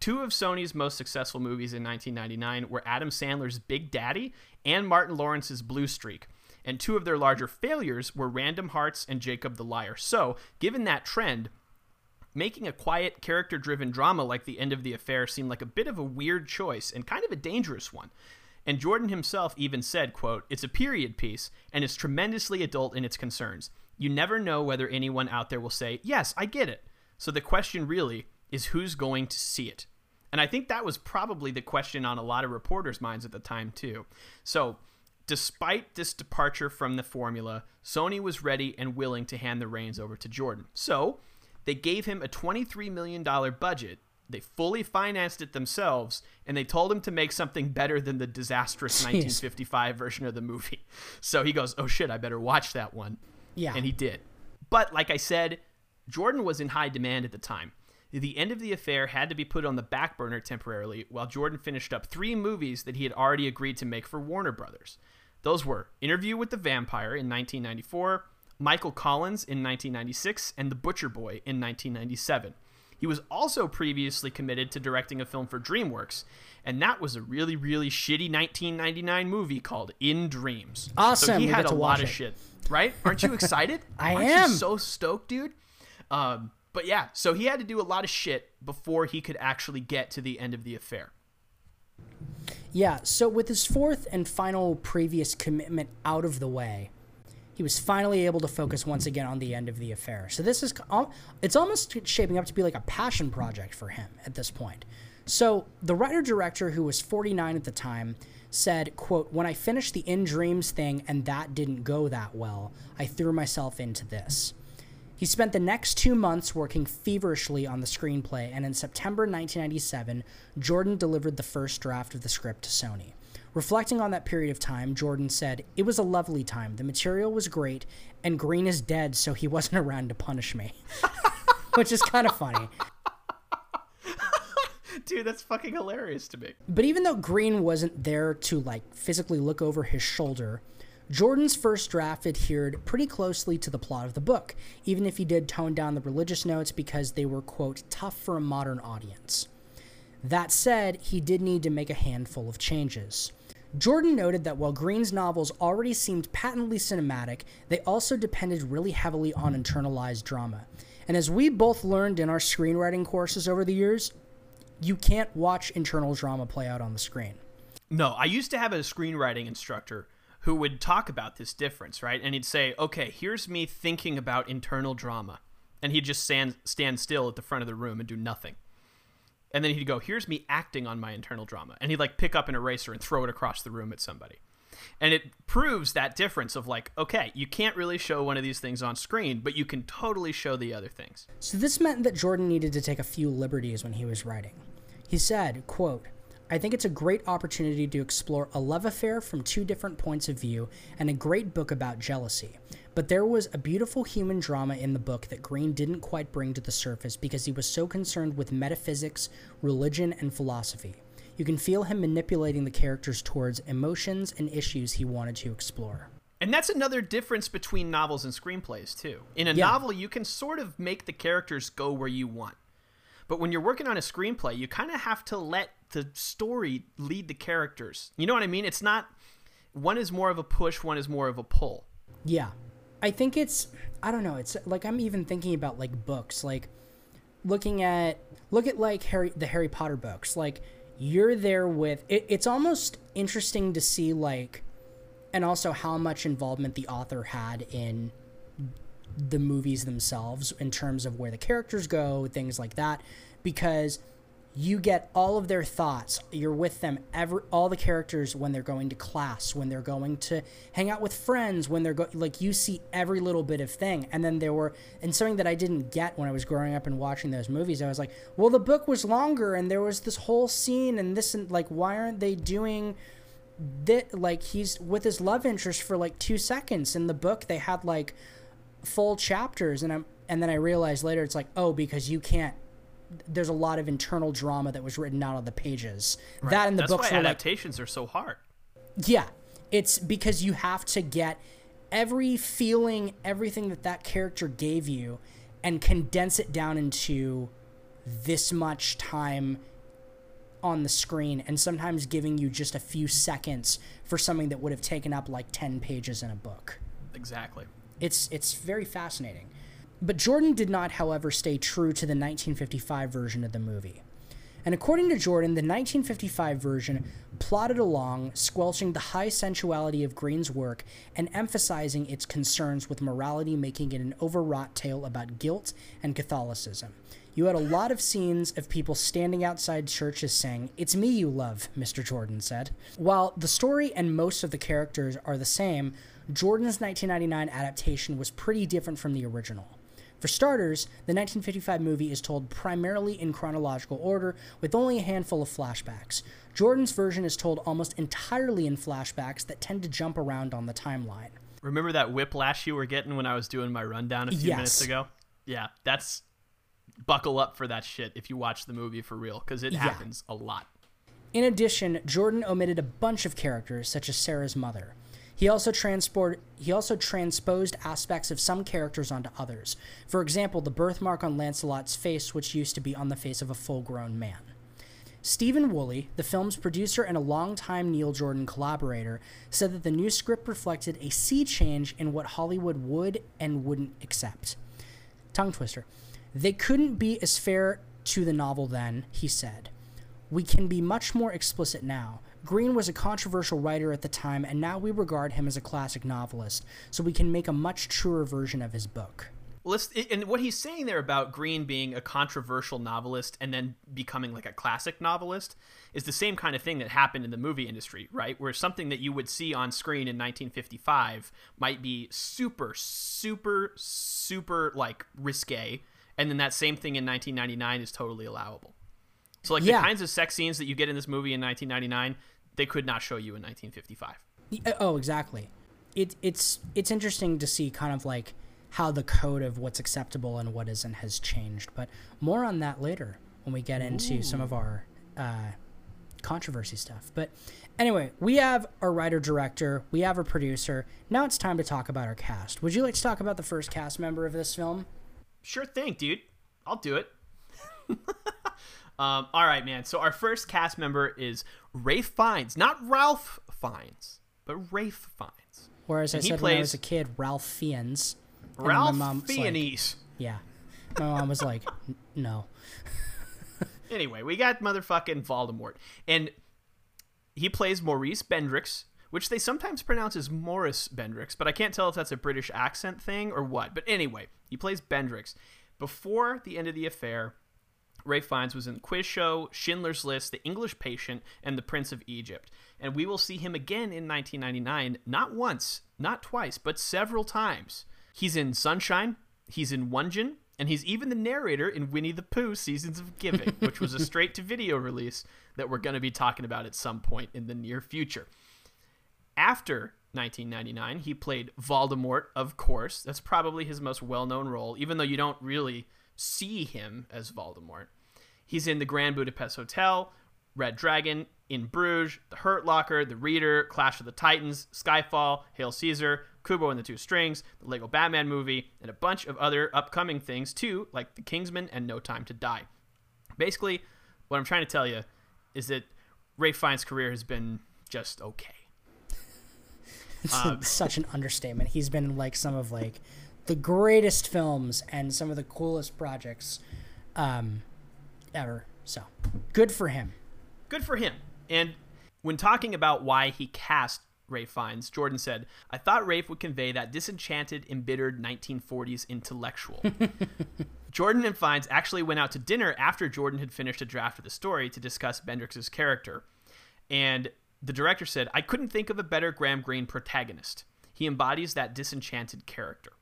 Two of Sony's most successful movies in 1999 were Adam Sandler's Big Daddy and Martin Lawrence's Blue Streak. And two of their larger failures were Random Hearts and Jacob the Liar. So, given that trend, making a quiet, character driven drama like The End of the Affair seemed like a bit of a weird choice and kind of a dangerous one. And Jordan himself even said, quote, It's a period piece and is tremendously adult in its concerns. You never know whether anyone out there will say, Yes, I get it. So the question really is who's going to see it? And I think that was probably the question on a lot of reporters' minds at the time, too. So, despite this departure from the formula, Sony was ready and willing to hand the reins over to Jordan. So, they gave him a $23 million budget they fully financed it themselves, and they told him to make something better than the disastrous Jeez. 1955 version of the movie. So he goes, "Oh shit, I better watch that one." Yeah, and he did. But like I said, Jordan was in high demand at the time. The end of the affair had to be put on the back burner temporarily while Jordan finished up three movies that he had already agreed to make for Warner Brothers. Those were Interview with the Vampire in 1994, Michael Collins in 1996, and The Butcher Boy in 1997. He was also previously committed to directing a film for DreamWorks, and that was a really, really shitty 1999 movie called In Dreams. Awesome. So he had a lot it. of shit, right? Aren't you excited? I Aren't am. so stoked, dude. Um, but yeah, so he had to do a lot of shit before he could actually get to the end of the affair. Yeah, so with his fourth and final previous commitment out of the way, he was finally able to focus once again on the end of the affair. So this is it's almost shaping up to be like a passion project for him at this point. So the writer director who was 49 at the time said, quote, "When I finished the In Dreams thing and that didn't go that well, I threw myself into this." He spent the next two months working feverishly on the screenplay, and in September 1997, Jordan delivered the first draft of the script to Sony. Reflecting on that period of time, Jordan said, It was a lovely time. The material was great, and Greene is dead, so he wasn't around to punish me. Which is kind of funny. Dude, that's fucking hilarious to me. But even though Greene wasn't there to like physically look over his shoulder, Jordan's first draft adhered pretty closely to the plot of the book, even if he did tone down the religious notes because they were, quote, tough for a modern audience. That said, he did need to make a handful of changes. Jordan noted that while Greene's novels already seemed patently cinematic, they also depended really heavily on internalized drama. And as we both learned in our screenwriting courses over the years, you can't watch internal drama play out on the screen. No, I used to have a screenwriting instructor who would talk about this difference, right? And he'd say, okay, here's me thinking about internal drama. And he'd just stand, stand still at the front of the room and do nothing and then he'd go, "Here's me acting on my internal drama," and he'd like pick up an eraser and throw it across the room at somebody. And it proves that difference of like, okay, you can't really show one of these things on screen, but you can totally show the other things. So this meant that Jordan needed to take a few liberties when he was writing. He said, quote, I think it's a great opportunity to explore a love affair from two different points of view and a great book about jealousy. But there was a beautiful human drama in the book that Greene didn't quite bring to the surface because he was so concerned with metaphysics, religion, and philosophy. You can feel him manipulating the characters towards emotions and issues he wanted to explore. And that's another difference between novels and screenplays, too. In a Yeah. novel, you can sort of make the characters go where you want. But when you're working on a screenplay, you kind of have to let the story lead the characters. You know what I mean? It's not one is more of a push, one is more of a pull. Yeah. I think it's I don't know, it's like I'm even thinking about like books, like looking at look at like Harry the Harry Potter books. Like you're there with it, it's almost interesting to see like and also how much involvement the author had in the movies themselves in terms of where the characters go, things like that, because you get all of their thoughts. You're with them every all the characters when they're going to class, when they're going to hang out with friends, when they're go like you see every little bit of thing. And then there were and something that I didn't get when I was growing up and watching those movies, I was like, well, the book was longer and there was this whole scene and this and like why aren't they doing that like he's with his love interest for like 2 seconds in the book they had like full chapters and I'm and then I realized later it's like oh because you can't there's a lot of internal drama that was written out on the pages that in the That's books why were like adaptations are so hard. yeah it's because you have to get every feeling everything that that character gave you and condense it down into this much time on the screen and sometimes giving you just a few seconds for something that would have taken up like 10 pages in a book Exactly. it's it's very fascinating. But Jordan did not, however, stay true to the 1955 version of the movie. And according to Jordan, the 1955 version plodded along, squelching the high sensuality of Greene's work and emphasizing its concerns with morality, making it an overwrought tale about guilt and Catholicism. You had a lot of scenes of people standing outside churches saying, It's me you love, Mr. Jordan said. While the story and most of the characters are the same, Jordan's 1999 adaptation was pretty different from the original. For starters, the 1955 movie is told primarily in chronological order, with only a handful of flashbacks. Jordan's version is told almost entirely in flashbacks that tend to jump around on the timeline. Remember that whiplash you were getting when I was doing my rundown a few Yes. minutes ago? Yeah, that's buckle up for that shit if you watch the movie for real because it Yeah. happens a lot. In addition, Jordan omitted a bunch of characters, such as Sarah's mother. He also transport he also transposed aspects of some characters onto others. For example, the birthmark on Lancelot's face, which used to be on the face of a full-grown man. Stephen Woolley, the film's producer and a longtime Neil Jordan collaborator, said that the new script reflected a sea change in what Hollywood would and wouldn't accept. Tongue twister. They couldn't be as fair to the novel then, he said. We can be much more explicit now. Greene was a controversial writer at the time, and now we regard him as a classic novelist, so we can make a much truer version of his book. And what he's saying there about Greene being a controversial novelist and then becoming like a classic novelist is the same kind of thing that happened in the movie industry, right? Where something that you would see on screen in 1955 might be super, super, super like risque, and then that same thing in 1999 is totally allowable. So, like Yeah. the kinds of sex scenes that you get in this movie in 1999, they could not show you in 1955. Oh, exactly. It, it's it's interesting to see kind of like how the code of what's acceptable and what isn't has changed, but more on that later when we get into some of our uh, controversy stuff. But anyway, we have our writer director, we have a producer. Now it's time to talk about our cast. Would you like to talk about the first cast member of this film? Sure thing, dude. I'll do it. um, all right, man. So our first cast member is Rafe Fiennes, not Ralph Fiennes, but Rafe Fiennes. Whereas I said when I was a kid, Ralph Fiennes. Ralph mom was like- Fiennes. yeah. My mom was like, no. Anyway, we got motherfucking Voldemort, and he plays Maurice Bendrix, which they sometimes pronounce as Morris Bendrix, but I can't tell if that's a British accent thing or what. But anyway, he plays Bendrix. Before the end of the affair, Rafe Fiennes was in Quiz Show, Schindler's List, The English Patient, and The Prince of Egypt. And we will see him again in 1999, not once, not twice, but several times. He's in Sunshine, he's in Onegin, and he's even the narrator in Winnie the Pooh Seasons of Giving, which was a straight to video release that we're going to be talking about at some point in the near future. After 1999, he played Voldemort, of course. That's probably his most well known role, even though you don't really see him as Voldemort. He's in The Grand Budapest Hotel, Red Dragon, In Bruges, The Hurt Locker, The Reader, Clash of the Titans, Skyfall, Hail Caesar, Kubo and the Two Strings, the Lego Batman movie, and a bunch of other upcoming things too, like The Kingsman and No Time to Die. Basically, what I'm trying to tell you is that Rafe Fiennes' career has been just okay. Um, such an understatement. He's been in like some of like the greatest films and some of the coolest projects um, ever. So good for him. Good for him. And when talking about why he cast Rafe Fiennes, Jordan said, I thought Rafe would convey that disenchanted, embittered 1940s intellectual. Jordan and Fiennes actually went out to dinner after Jordan had finished a draft of the story to discuss Bendrix's character. And the director said, I couldn't think of a better Graham Greene protagonist. He embodies that disenchanted character.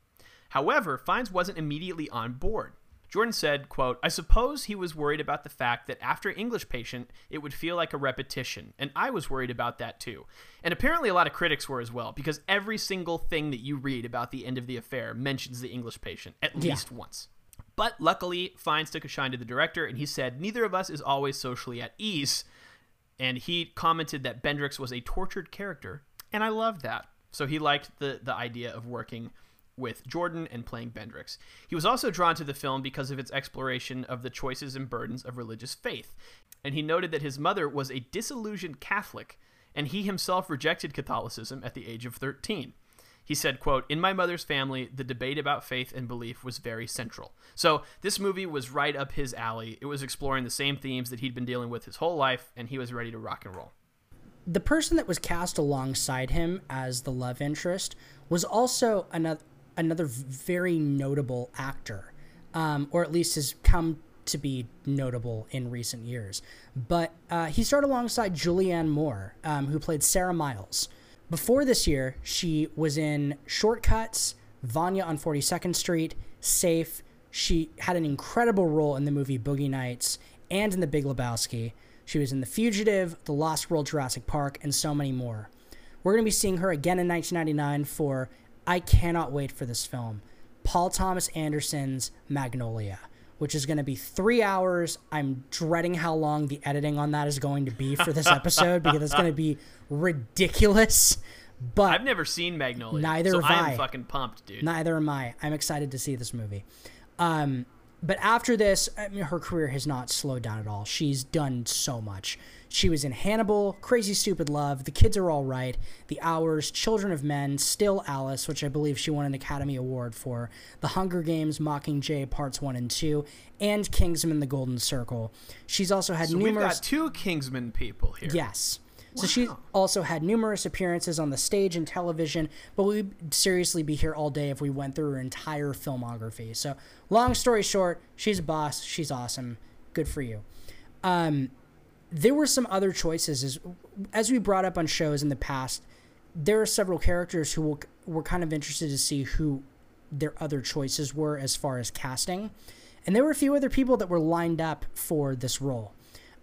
However, Fiennes wasn't immediately on board. Jordan said, quote, I suppose he was worried about the fact that after English Patient, it would feel like a repetition, and I was worried about that too. And apparently a lot of critics were as well, because every single thing that you read about the end of the affair mentions the English Patient at Yeah. least once. But luckily, Fiennes took a shine to the director, and he said, Neither of us is always socially at ease. And he commented that Bendrix was a tortured character, and I loved that. So he liked the, the idea of working with Jordan and playing Bendrix. He was also drawn to the film because of its exploration of the choices and burdens of religious faith. And he noted that his mother was a disillusioned Catholic, and he himself rejected Catholicism at the age of 13. He said, quote, In my mother's family, the debate about faith and belief was very central. So this movie was right up his alley. It was exploring the same themes that he'd been dealing with his whole life, and he was ready to rock and roll. The person that was cast alongside him as the love interest was also another another very notable actor, um, or at least has come to be notable in recent years. But uh, he starred alongside Julianne Moore, um, who played Sarah Miles. Before this year, she was in Shortcuts, Vanya on 42nd Street, Safe. She had an incredible role in the movie Boogie Nights and in The Big Lebowski. She was in The Fugitive, The Lost World Jurassic Park, and so many more. We're going to be seeing her again in 1999 for I cannot wait for this film Paul Thomas Anderson's Magnolia, which is going to be three hours. I'm dreading how long the editing on that is going to be for this episode because it's going to be ridiculous. But I've never seen Magnolia. Neither so have I I. am fucking pumped, dude. Neither am I. I'm excited to see this movie. Um, but after this, I mean, her career has not slowed down at all. She's done so much. She was in Hannibal, Crazy Stupid Love, The Kids Are All Right, The Hours, Children of Men, Still Alice, which I believe she won an Academy Award for, The Hunger Games, Mockingjay Parts 1 and 2, and Kingsman The Golden Circle. She's also had so we've numerous. got two Kingsman people here. Yes. So she also had numerous appearances on the stage and television, but we'd seriously be here all day if we went through her entire filmography. So, long story short, she's a boss. She's awesome. Good for you. Um, there were some other choices as as we brought up on shows in the past. There are several characters who will, were kind of interested to see who their other choices were as far as casting, and there were a few other people that were lined up for this role.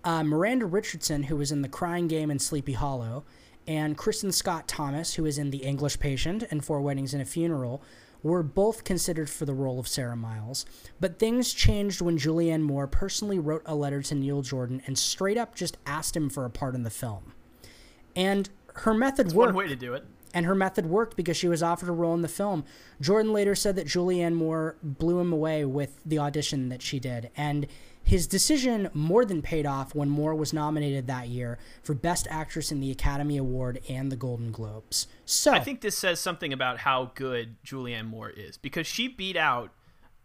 Uh, Miranda Richardson, who was in The Crying Game and Sleepy Hollow, and Kristin Scott Thomas, who was in The English Patient and Four Weddings and a Funeral, were both considered for the role of Sarah Miles. But things changed when Julianne Moore personally wrote a letter to Neil Jordan and straight up just asked him for a part in the film. And her method That's worked one way to do it. and her method worked because she was offered a role in the film. Jordan later said that Julianne Moore blew him away with the audition that she did, and his decision more than paid off when Moore was nominated that year for Best Actress in the Academy Award and the Golden Globes. So I think this says something about how good Julianne Moore is because she beat out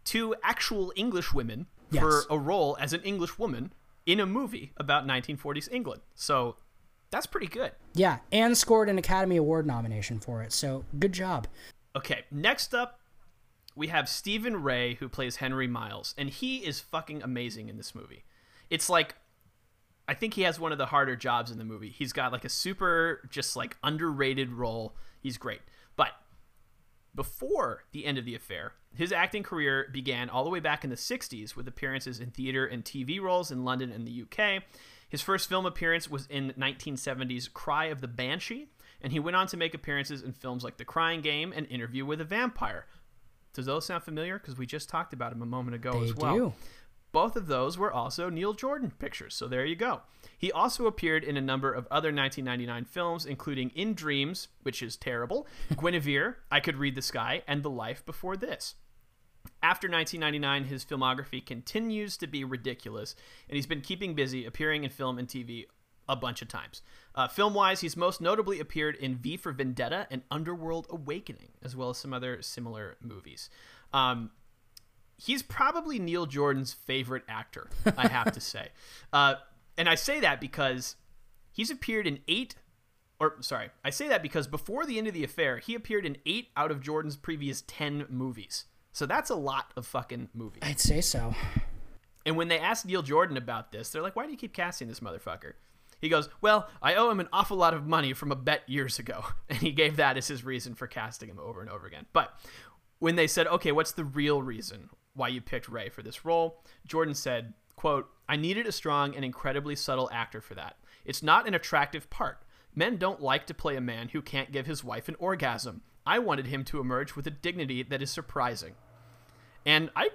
two actual English women Yes. for a role as an English woman in a movie about 1940s England. So that's pretty good. yeah, and scored an Academy Award nomination for it. So good job. Okay, next up, we have Stephen Rea, who plays Henry Miles, and he is fucking amazing in this movie. It's like, I think he has one of the harder jobs in the movie. He's got like a super, just like underrated role. He's great. But before the end of the affair, his acting career began all the way back in the 60s with appearances in theater and TV roles in London and the UK. His first film appearance was in 1970's Cry of the Banshee, and he went on to make appearances in films like The Crying Game and Interview with a Vampire. Does those sound familiar? Because we just talked about him a moment ago They as well. do. both of those were also Neil Jordan pictures, so there you go. He also appeared in a number of other 1999 films, including In Dreams, which is terrible, Guinevere, I Could Read the Sky, and The Life Before This. After 1999, his filmography continues to be ridiculous, and he's been keeping busy appearing in film and TV a bunch of times. Uh, film wise, he's most notably appeared in V for Vendetta and Underworld Awakening, as well as some other similar movies. Um, he's probably Neil Jordan's favorite actor, I have to say. Uh, and I say that because he's appeared in eight, or sorry, I say that because before the end of the affair, he appeared in eight out of Jordan's previous 10 movies. So that's a lot of fucking movies. I'd say so. And when they asked Neil Jordan about this, they're like, why do you keep casting this motherfucker? He goes, Well, I owe him an awful lot of money from a bet years ago. And he gave that as his reason for casting him over and over again. But when they said, Okay, what's the real reason why you picked Rea for this role? Jordan said, quote, I needed a strong and incredibly subtle actor for that. It's not an attractive part. Men don't like to play a man who can't give his wife an orgasm. I wanted him to emerge with a dignity that is surprising. And I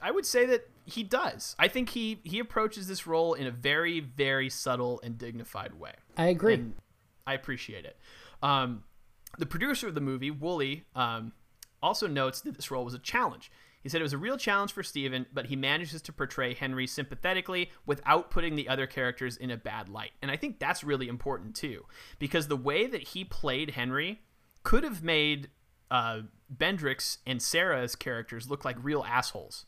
I would say that he does. I think he he approaches this role in a very very subtle and dignified way. I agree. And I appreciate it. Um, the producer of the movie, Woolley, um, also notes that this role was a challenge. He said it was a real challenge for Stephen, but he manages to portray Henry sympathetically without putting the other characters in a bad light. And I think that's really important too, because the way that he played Henry could have made uh, Bendrix and Sarah's characters look like real assholes.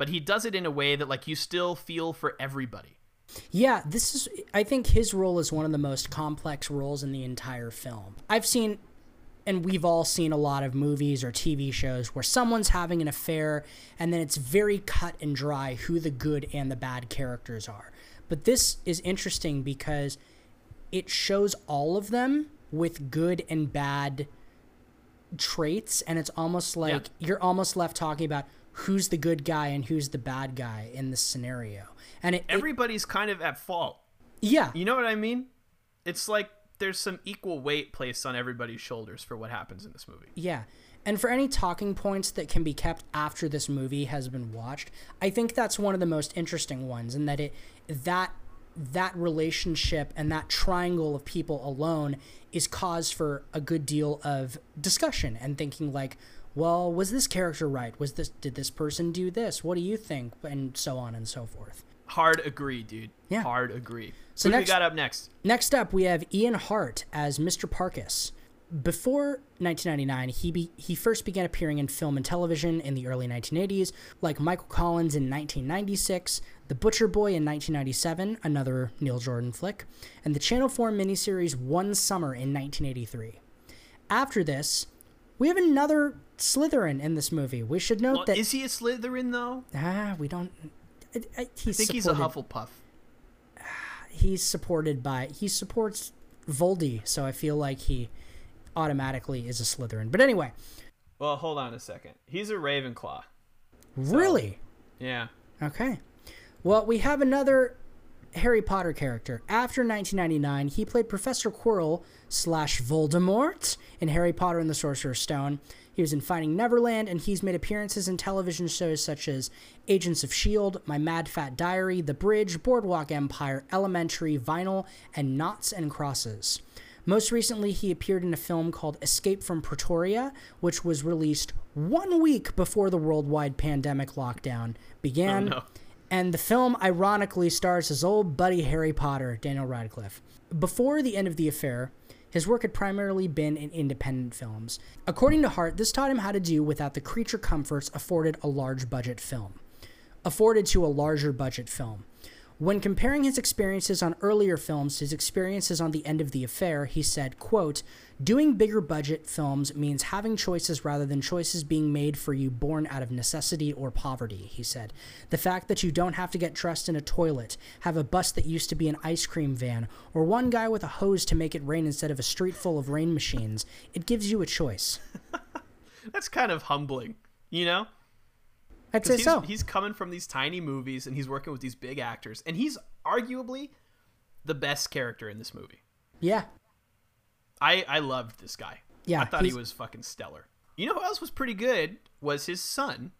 But he does it in a way that like you still feel for everybody. Yeah, this is I think his role is one of the most complex roles in the entire film. I've seen and we've all seen a lot of movies or TV shows where someone's having an affair and then it's very cut and dry who the good and the bad characters are. But this is interesting because it shows all of them with good and bad traits and it's almost like yeah. you're almost left talking about who's the good guy and who's the bad guy in this scenario. And it, everybody's it, kind of at fault. Yeah. You know what I mean? It's like there's some equal weight placed on everybody's shoulders for what happens in this movie. Yeah. And for any talking points that can be kept after this movie has been watched, I think that's one of the most interesting ones in that it that that relationship and that triangle of people alone is cause for a good deal of discussion and thinking like, well, was this character right? Was this did this person do this? What do you think? And so on and so forth. Hard agree, dude. Yeah. Hard agree. So Who next, we got up next? Next up, we have Ian Hart as Mr. Parkis. Before 1999, he be, he first began appearing in film and television in the early 1980s, like Michael Collins in 1996, The Butcher Boy in 1997, another Neil Jordan flick, and the Channel 4 miniseries One Summer in 1983. After this, we have another Slytherin in this movie. We should note well, that is he a Slytherin though? Ah, we don't. I, I, I think supported, he's a Hufflepuff. He's supported by he supports Voldy, so I feel like he automatically is a Slytherin. But anyway. Well, hold on a second. He's a Ravenclaw. Really? Yeah. Okay. Well, we have another Harry Potter character. After 1999, he played Professor Quirrell slash Voldemort in Harry Potter and the Sorcerer's Stone. He was in Finding Neverland, and he's made appearances in television shows such as Agents of S.H.I.E.L.D., My Mad Fat Diary, The Bridge, Boardwalk Empire, Elementary, Vinyl, and Knots and Crosses. Most recently, he appeared in a film called Escape from Pretoria, which was released one week before the worldwide pandemic lockdown began. Oh, no. And the film ironically stars his old buddy Harry Potter, Daniel Radcliffe. Before the end of the affair, his work had primarily been in independent films. According to Hart, this taught him how to do without the creature comforts afforded a large budget film. Afforded to a larger budget film. When comparing his experiences on earlier films to his experiences on the end of the affair, he said, quote, Doing bigger budget films means having choices rather than choices being made for you born out of necessity or poverty, he said. The fact that you don't have to get dressed in a toilet, have a bus that used to be an ice cream van, or one guy with a hose to make it rain instead of a street full of rain machines, it gives you a choice. That's kind of humbling, you know? I'd say he's, so. He's coming from these tiny movies and he's working with these big actors, and he's arguably the best character in this movie. Yeah. I I loved this guy. Yeah, I thought he was fucking stellar. You know who else was pretty good? Was his son,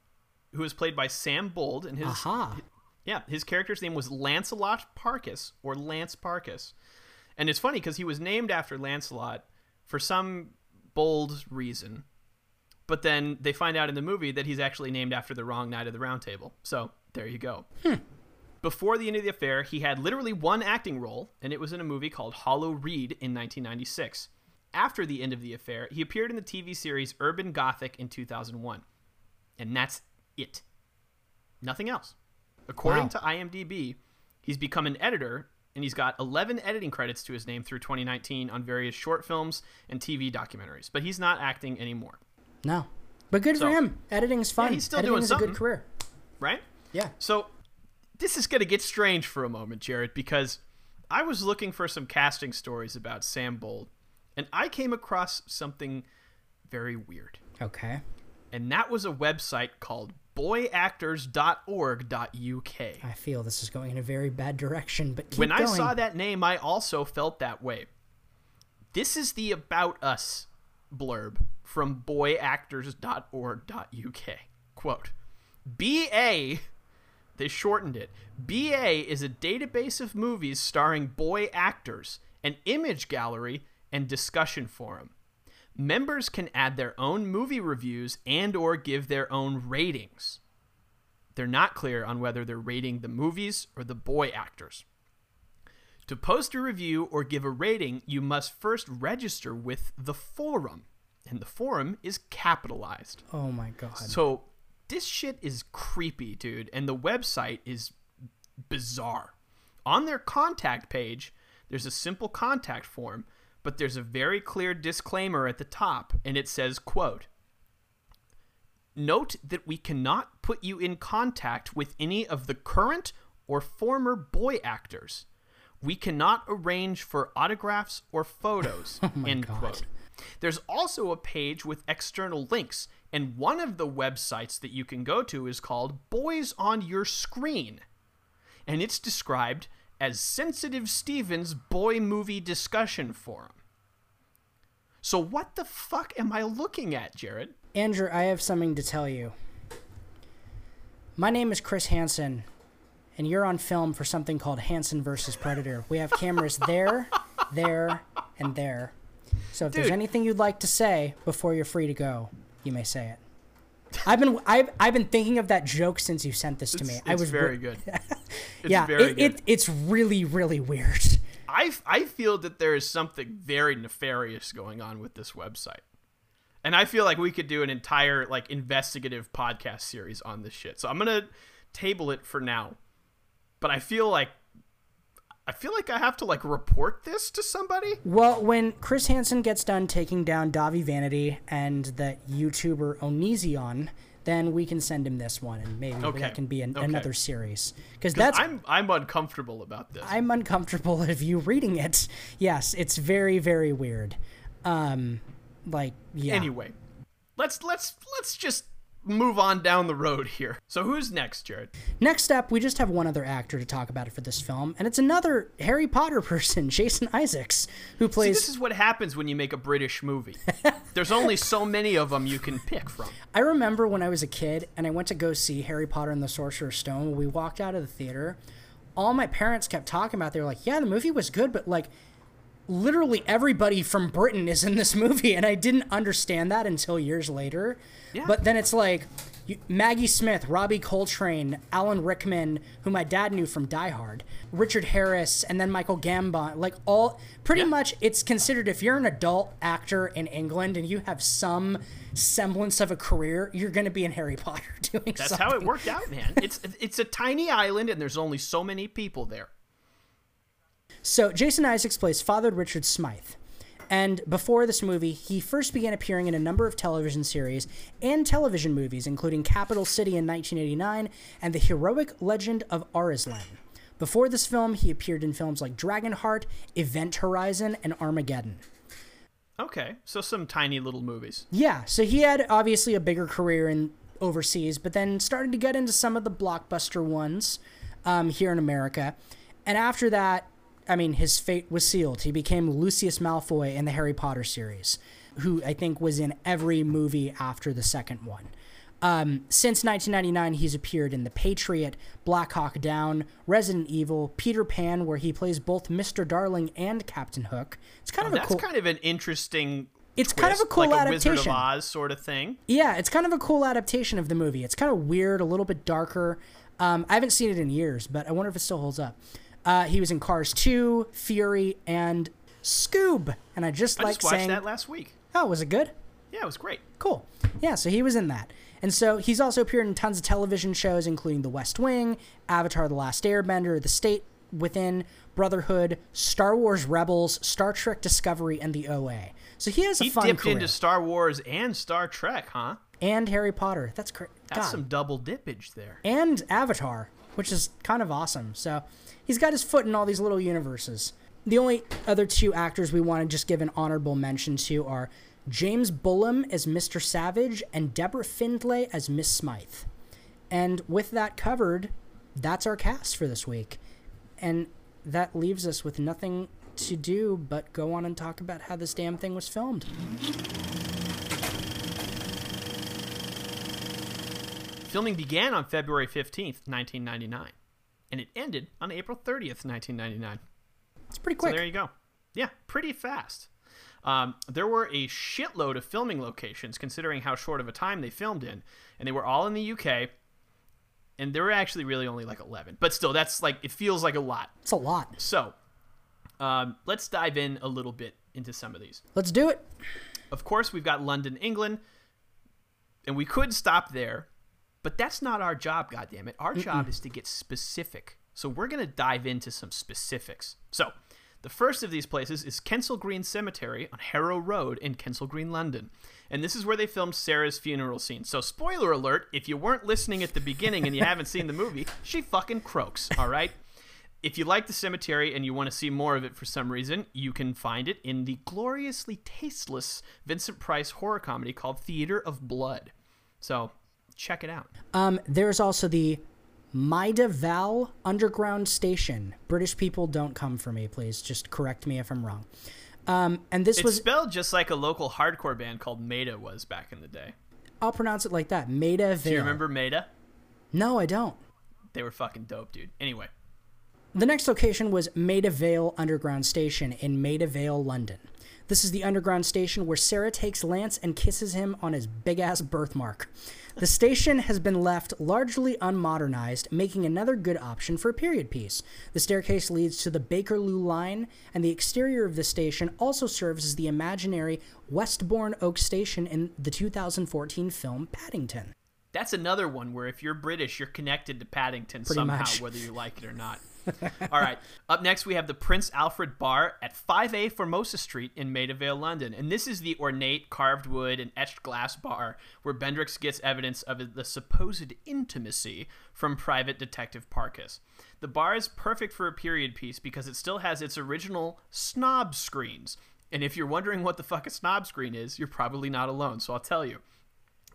who was played by Sam Bould, and his Aha. Yeah, his character's name was Lancelot Parkis or Lance Parkis. And it's funny because he was named after Lancelot for some bold reason. But then they find out in the movie that he's actually named after the wrong Knight of the Round Table. So there you go. Hmm. Before the end of the affair, he had literally one acting role, and it was in a movie called Hollow Reed in 1996. After the end of the affair, he appeared in the TV series Urban Gothic in 2001. And that's it. Nothing else. According Wow. to IMDb, he's become an editor and he's got 11 editing credits to his name through 2019 on various short films and TV documentaries, but he's not acting anymore, No, but good So- for him. Editing is fun. he's still Editing doing is a something. good career. right? Yeah. So this is going to get strange for a moment, Jared, because I was looking for some casting stories about Sam Bould, and I came across something very weird. Okay. And that was a website called boyactors.org.uk. I feel this is going in a very bad direction, but keep When I saw that name, I also felt that way. This is the About Us blurb from boyactors.org.uk. Quote BA, they shortened it. BA is a database of movies starring boy actors, an image gallery, and discussion forum. Members can add their own movie reviews and or give their own ratings. They're not clear on whether they're rating the movies or the boy actors. To post a review or give a rating, you must first register with the forum, and the forum is capitalized. Oh my god. So this shit is creepy, dude, and the website is bizarre. On their contact page, there's a simple contact form, but there's a very clear disclaimer at the top, and it says, quote, Note that we cannot put you in contact with any of the current or former boy actors. We cannot arrange for autographs or photos. Oh end quote. There's also a page with external links, and one of the websites that you can go to is called Boys on Your Screen. And it's described as Sensitive Stevens Boy Movie Discussion Forum. So, what the fuck am I looking at, Jared? Andrew, I have something to tell you. My name is Chris Hansen, and you're on film for something called Hansen versus Predator. We have cameras there, there, and there. So if there's anything you'd like to say before you're free to go, you may say it. I've been I've, I've been thinking of that joke since you sent this to me. It's, I it's was very re- good. It's yeah, very it, good. It, it's really really weird. I, I feel that there is something very nefarious going on with this website. And I feel like we could do an entire like investigative podcast series on this shit. So I'm going to table it for now. But I feel like I feel like I have to like report this to somebody. Well, when Chris Hansen gets done taking down Dahvie Vanity and the YouTuber Onision, then we can send him this one, and maybe Okay. that can be an, Okay. another series. Because that's I'm I'm uncomfortable about this. I'm uncomfortable of you reading it. Yes, it's very very weird. Um, like yeah. Anyway, let's let's let's just move on down the road here. So who's next, Jared? Next up, we just have one other actor to talk about for this film, and it's another Harry Potter person, Jason Isaacs, who See, plays. this is what happens when you make a British movie. There's only so many of them you can pick from. I remember when I was a kid and I went to go see Harry Potter and the Sorcerer's Stone. When we walked out of the theater, all my parents kept talking about. They were like, "Yeah, the movie was good, but like." Literally everybody from Britain is in this movie, and I didn't understand that until years later. Yeah. But then it's like you, Maggie Smith, Robbie Coltrane, Alan Rickman, who my dad knew from Die Hard, Richard Harris, and then Michael Gambon. Like all, pretty much, it's considered if you're an adult actor in England and you have some semblance of a career, you're going to be in Harry Potter doing stuff. That's something. how it worked out, man. It's it's a tiny island and there's only so many people there. So Jason Isaacs plays Father Richard Smythe. And before this movie, he first began appearing in a number of television series and television movies, including Capital City in 1989 and The Heroic Legend of Arislan. Before this film, he appeared in films like Dragonheart, Event Horizon, and Armageddon. Okay, so some tiny little movies. Yeah, so he had obviously a bigger career in overseas, but then started to get into some of the blockbuster ones um, here in America. And after that, I mean, his fate was sealed. He became Lucius Malfoy in the Harry Potter series, who I think was in every movie after the second one. Um, since 1999, he's appeared in The Patriot, Black Hawk Down, Resident Evil, Peter Pan, where he plays both Mr. Darling and Captain Hook. It's kind Oh, of a cool that's cool. kind of an interesting. It's kind of a cool like a Wizard of adaptation. Oz sort of thing. Yeah, it's kind of a cool adaptation of the movie. It's kind of weird, a little bit darker. Um, I haven't seen it in years, but I wonder if it still holds up. Uh, he was in Cars 2, Fury, and Scoob. And I just I like just watched saying, that last week. oh, was it good? Yeah, it was great. Cool. Yeah, so he was in that. And so he's also appeared in tons of television shows, including The West Wing, Avatar The Last Airbender, The State Within, Brotherhood, Star Wars Rebels, Star Trek Discovery, and The OA. So he has a fun He fun dipped career. into Star Wars and Star Trek, huh? and Harry Potter. That's great. That's God. some double dippage there. and Avatar, which is kind of awesome. So he's got his foot in all these little universes. The only other two actors we want to just give an honorable mention to are James Bolam as Mr. Savage and Deborah Findlay as Miss Smythe. And with that covered, that's our cast for this week. And that leaves us with nothing to do but go on and talk about how this damn thing was filmed. Filming began on February 15th, 1999, and it ended on April 30th, 1999. It's pretty quick. So there you go. Yeah, pretty fast. Um, there were a shitload of filming locations, considering how short of a time they filmed in, and they were all in the UK. And there were actually really only like 11, but still, that's like it feels like a lot. it's a lot. So, um, let's dive in a little bit into some of these. Let's do it. Of course, we've got London, England, and we could stop there, but that's not our job, goddammit. Our job is to get specific. So we're going to dive into some specifics. So, the first of these places is Kensal Green Cemetery on Harrow Road in Kensal Green, London. And this is where they filmed Sarah's funeral scene. So, spoiler alert if you weren't listening at the beginning and you haven't seen the movie, she fucking croaks, all right? If you like the cemetery and you want to see more of it for some reason, you can find it in the gloriously tasteless Vincent Price horror comedy called Theater of Blood. So, check it out. Um, there's also the Maida Val Underground Station. British people don't come for me, please. Just correct me if I'm wrong. Um, and this It's was, spelled just like a local hardcore band called Maida was back in the day. I'll pronounce it like that. Maida Vale. Do you remember Maida? No, I don't. They were fucking dope, dude. Anyway, The next location was Maida Vale Underground Station in Maida Vale, London. This is the underground station where Sarah takes Lance and kisses him on his big ass birthmark. The station has been left largely unmodernized, making another good option for a period piece. The staircase leads to the Bakerloo line, and the exterior of the station also serves as the imaginary Westbourne Oak Station in the 2014 film Paddington. that's another one where if you're British, you're connected to Paddington Pretty somehow, much. whether you like it or not. All right. Up next, we have the Prince Alfred Bar at 5A Formosa Street in Maidavale, London. And this is the ornate carved wood and etched glass bar where Bendrix gets evidence of the supposed intimacy from private detective Parkis. The bar is perfect for a period piece because it still has its original snob screens. And if you're wondering what the fuck a snob screen is, you're probably not alone, so I'll tell you.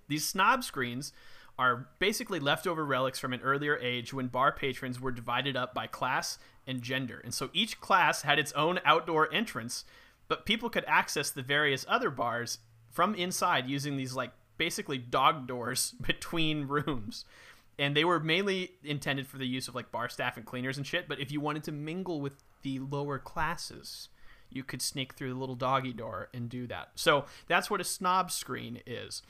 These snob screens are basically leftover relics from an earlier age when bar patrons were divided up by class and gender. And so each class had its own outdoor entrance, but people could access the various other bars from inside using these like basically dog doors between rooms. And they were mainly intended for the use of like bar staff and cleaners and shit, but if you wanted to mingle with the lower classes, you could sneak through the little doggy door and do that. So that's what a snob screen is.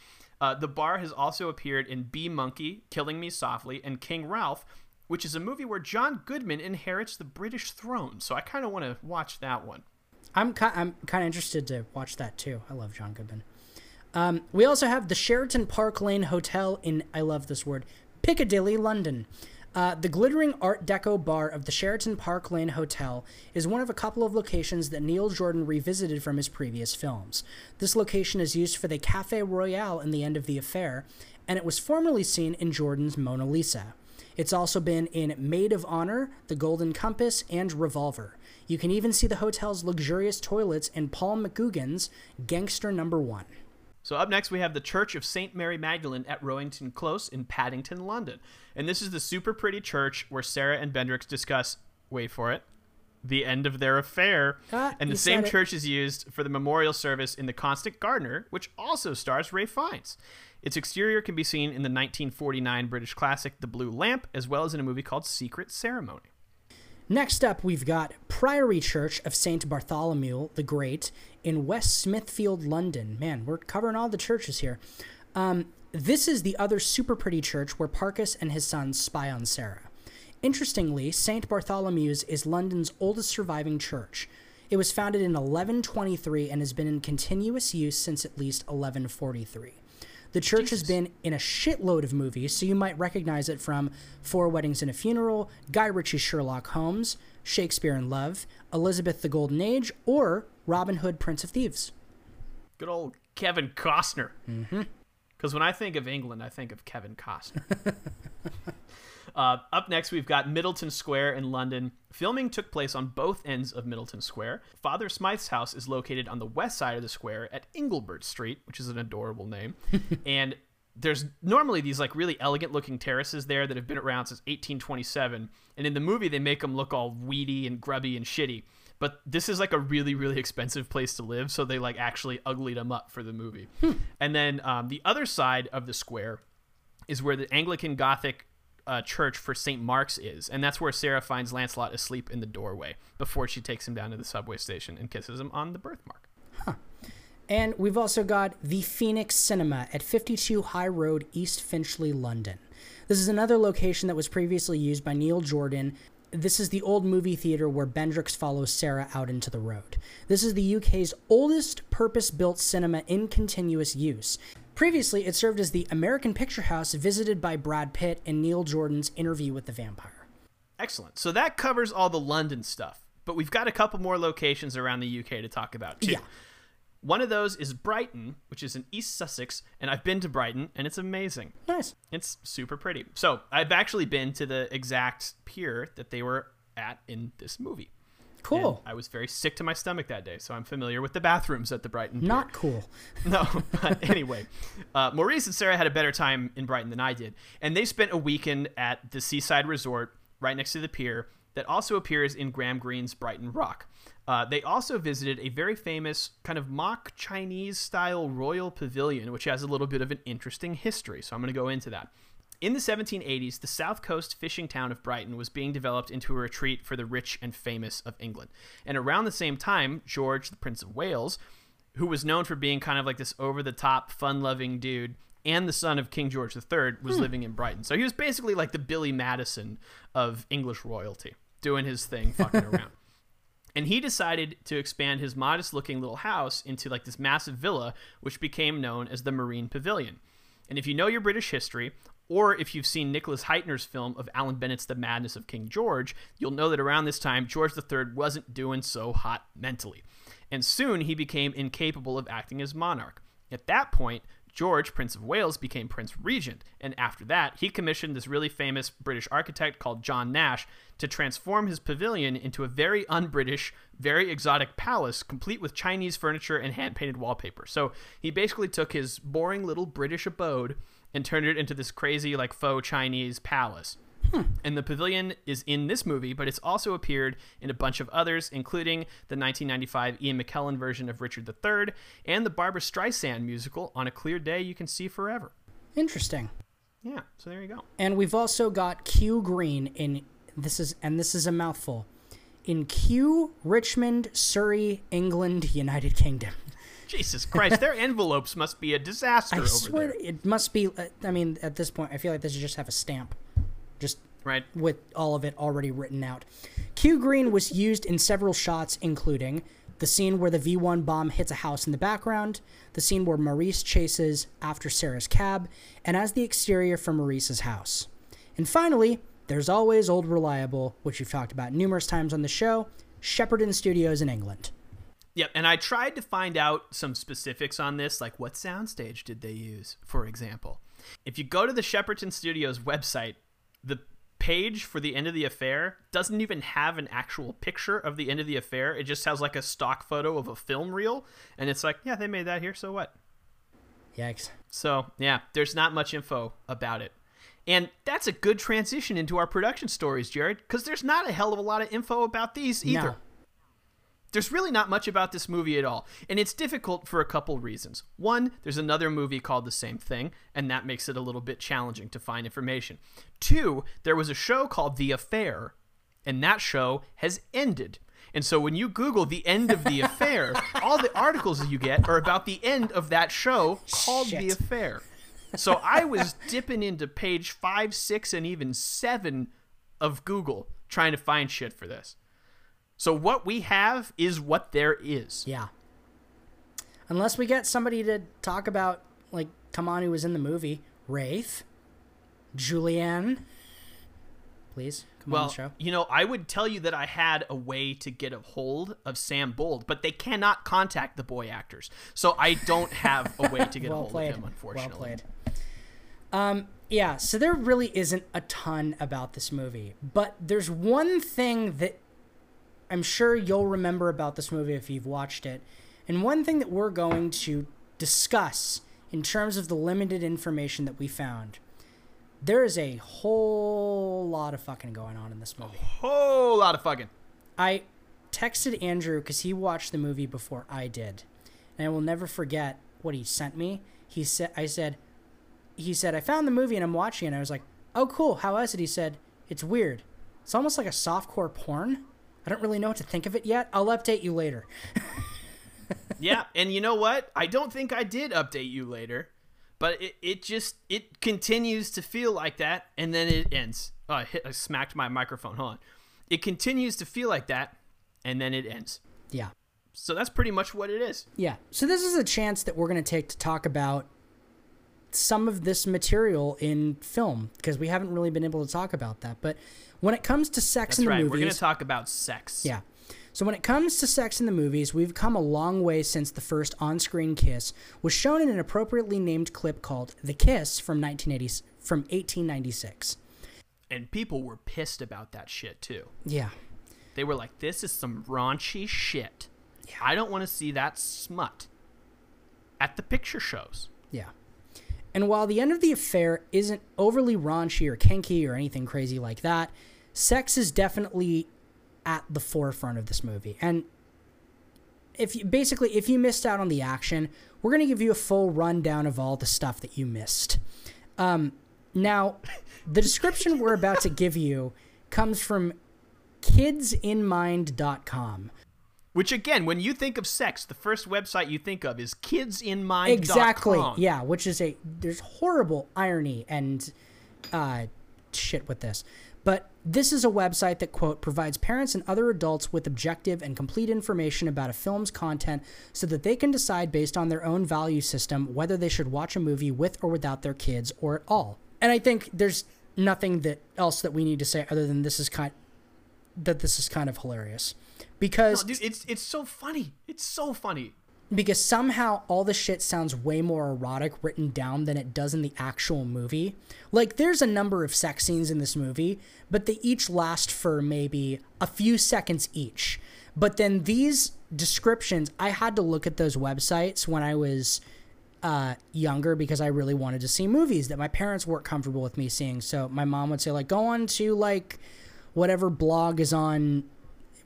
Uh, the bar has also appeared in B. Monkey, Killing Me Softly, and King Ralph, which is a movie where John Goodman inherits the British throne. So I kind of want to watch that one. I'm ki- I'm kind of interested to watch that too. I love John Goodman. Um, we also have the Sheraton Park Lane Hotel in I love this word Piccadilly, London. Uh, the glittering Art Deco bar of the Sheraton Park Lane Hotel is one of a couple of locations that Neil Jordan revisited from his previous films. This location is used for the Cafe Royale in The End of the Affair, and it was formerly seen in Jordan's Mona Lisa. It's also been in Maid of Honor, The Golden Compass, and Revolver. You can even see the hotel's luxurious toilets in Paul McGuigan's Gangster Number One. So up next we have the Church of St. Mary Magdalene at Rowington Close in Paddington, London. And this is the super pretty church where Sarah and Bendrix discuss, wait for it, the end of their affair. Ah, and the same church is used for the memorial service in The Constant Gardener, which also stars Rafe Fiennes. Its exterior can be seen in the 1949 British classic The Blue Lamp, as well as in a movie called Secret Ceremony. Next up, we've got Priory Church of St. Bartholomew the Great in West Smithfield, London. Man, we're covering all the churches here. Um, this is the other super pretty church where Parkis and his sons spy on Sarah. Interestingly, St. Bartholomew's is London's oldest surviving church. It was founded in 1123 and has been in continuous use since at least 1143. The church has been in a shitload of movies, so you might recognize it from Four Weddings and a Funeral, Guy Ritchie's Sherlock Holmes, Shakespeare in Love, Elizabeth the Golden Age, or Robin Hood, Prince of Thieves. Good old Kevin Costner. Mm-hmm. Because when I think of England, I think of Kevin Costner. uh, up next, we've got Middleton Square in London. Filming took place on both ends of Middleton Square. Father Smythe's house is located on the west side of the square at Inglebert Street, which is an adorable name. and there's normally these like really elegant looking terraces there that have been around since 1827 and in the movie they make them look all weedy and grubby and shitty but this is like a really really expensive place to live so they like actually uglied them up for the movie and then um, the other side of the square is where the anglican gothic uh, church for st mark's is and that's where sarah finds lancelot asleep in the doorway before she takes him down to the subway station and kisses him on the birthmark And we've also got the Phoenix Cinema at 52 High Road, East Finchley, London. This is another location that was previously used by Neil Jordan. This is the old movie theater where Bendrix follows Sarah out into the road. This is the UK's oldest purpose built cinema in continuous use. Previously, it served as the American Picture House visited by Brad Pitt in Neil Jordan's Interview with the Vampire. excellent so that covers all the london stuff but we've got a couple more locations around the uk to talk about too Yeah. One of those is Brighton, which is in East Sussex, and I've been to Brighton, and it's amazing. Nice. It's super pretty. So I've actually been to the exact pier that they were at in this movie. Cool. And I was very sick to my stomach that day, so I'm familiar with the bathrooms at the Brighton. Pier. Not cool. No, but anyway, uh, Maurice and Sarah had a better time in Brighton than I did, and they spent a weekend at the seaside resort right next to the pier that also appears in Graham Greene's Brighton Rock. Uh, they also visited a very famous kind of mock Chinese style royal pavilion, which has a little bit of an interesting history. So I'm going to go into that. In the 1780s, the south coast fishing town of Brighton was being developed into a retreat for the rich and famous of England. And around the same time, George, the Prince of Wales, who was known for being kind of like this over the top, fun loving dude, and the son of King George III, was hmm. living in Brighton. So he was basically like the Billy Madison of English royalty, doing his thing, fucking around. And he decided to expand his modest looking little house into like this massive villa, which became known as the Marine Pavilion. And if you know your British history, or if you've seen Nicholas Hytner's film of Alan Bennett's The Madness of King George, you'll know that around this time, George III wasn't doing so hot mentally. And soon he became incapable of acting as monarch. At that point, George, Prince of Wales, became Prince Regent, and after that, he commissioned this really famous British architect called John Nash to transform his pavilion into a very un British, very exotic palace, complete with Chinese furniture and hand painted wallpaper. So he basically took his boring little British abode and turned it into this crazy, like, faux Chinese palace. Hmm. And the pavilion is in this movie, but it's also appeared in a bunch of others, including the 1995 Ian McKellen version of Richard III and the Barbra Streisand musical On a Clear Day You Can See Forever. Interesting. Yeah, so there you go. And we've also got Kew Green in this is and this is a mouthful. In Kew, Richmond, Surrey, England, United Kingdom. Jesus Christ, their envelopes must be a disaster I swear there. it must be. uh, I mean, at this point, I feel like they should just have a stamp, just Right. with all of it already written out. Kew Green was used in several shots, including the scene where the V1 bomb hits a house in the background, the scene where Maurice chases after Sarah's cab, and as the exterior for Maurice's house. And finally, there's always Old Reliable, which we've talked about numerous times on the show, Shepperton Studios in England. Yep, and I tried to find out some specifics on this, like what soundstage did they use, for example. If you go to the Shepperton Studios website, the page for the end of the affair doesn't even have an actual picture of the end of the affair. It just has like a stock photo of a film reel, and it's like, yeah, they made that here, so what? Yikes. So, yeah, there's not much info about it. And that's a good transition into our production stories, Jared, because there's not a hell of a lot of info about these either. No. There's really not much about this movie at all, and it's difficult for a couple reasons. One, there's another movie called the same thing, and that makes it a little bit challenging to find information. Two, there was a show called The Affair, and that show has ended. And so when you Google the end of The Affair, all the articles you get are about the end of that show called The Affair. So I was dipping into page five, six, and even seven of Google trying to find shit for this. So what we have is what there is. Yeah. Unless we get somebody to talk about, like, come on, who was in the movie. Rafe. Julianne. Please, come on Well, the show. you know, I would tell you that I had a way to get a hold of Sam Bould, but they cannot contact the boy actors. So I don't have a way to get a hold played. of him, unfortunately. Well played. Um, yeah, so there really isn't a ton about this movie, but there's one thing that I'm sure you'll remember about this movie if you've watched it, and one thing that we're going to discuss in terms of the limited information that we found. There is a whole lot of fucking going on in this movie. A whole lot of fucking. I texted Andrew because he watched the movie before I did, and I will never forget what he sent me. He said, "I said, he said I found the movie and I'm watching it." And I was like, "Oh, cool. How is it?" He said, "It's weird. It's almost like a softcore porn. I don't really know what to think of it yet. I'll update you later." yeah, and you know what? I don't think I did update you later, but it, it just it continues to feel like that, and then it ends. Oh, I hit I smacked my microphone. Hold on. It continues to feel like that, and then it ends. Yeah. So that's pretty much what it is. Yeah. So this is a chance that we're going to take to talk about some of this material in film because we haven't really been able to talk about that. But when it comes to sex That's in the right. movies, We're going to talk about sex. Yeah. So when it comes to sex in the movies, we've come a long way since the first on-screen kiss was shown in an appropriately named clip called "The Kiss" from 1980 from 1896. And people were pissed about that shit too. Yeah. They were like, "This is some raunchy shit. I don't want to see that smut at the picture shows." Yeah. And while the end of the affair isn't overly raunchy or kinky or anything crazy like that, sex is definitely at the forefront of this movie. And if you, basically if you missed out on the action, we're to give you a full rundown of all the stuff that you missed. Um, now, the description we're about to give you comes from kidsinmind.com. Which again, when you think of sex, the first website you think of is kidsinmind.com. Exactly. Yeah, which is a there's horrible irony and uh, shit with this. But this is a website that quote provides parents and other adults with objective and complete information about a film's content so that they can decide based on their own value system whether they should watch a movie with or without their kids or at all. And I think there's nothing that else that we need to say other than this is kind that this is kind of hilarious. Because No, dude, it's it's so funny. It's so funny. because somehow all the shit sounds way more erotic written down than it does in the actual movie. Like there's a number of sex scenes in this movie, but they each last for maybe a few seconds each. But then these descriptions, I had to look at those websites when I was uh, younger because I really wanted to see movies that my parents weren't comfortable with me seeing. So my mom would say like, go on to like whatever blog is on.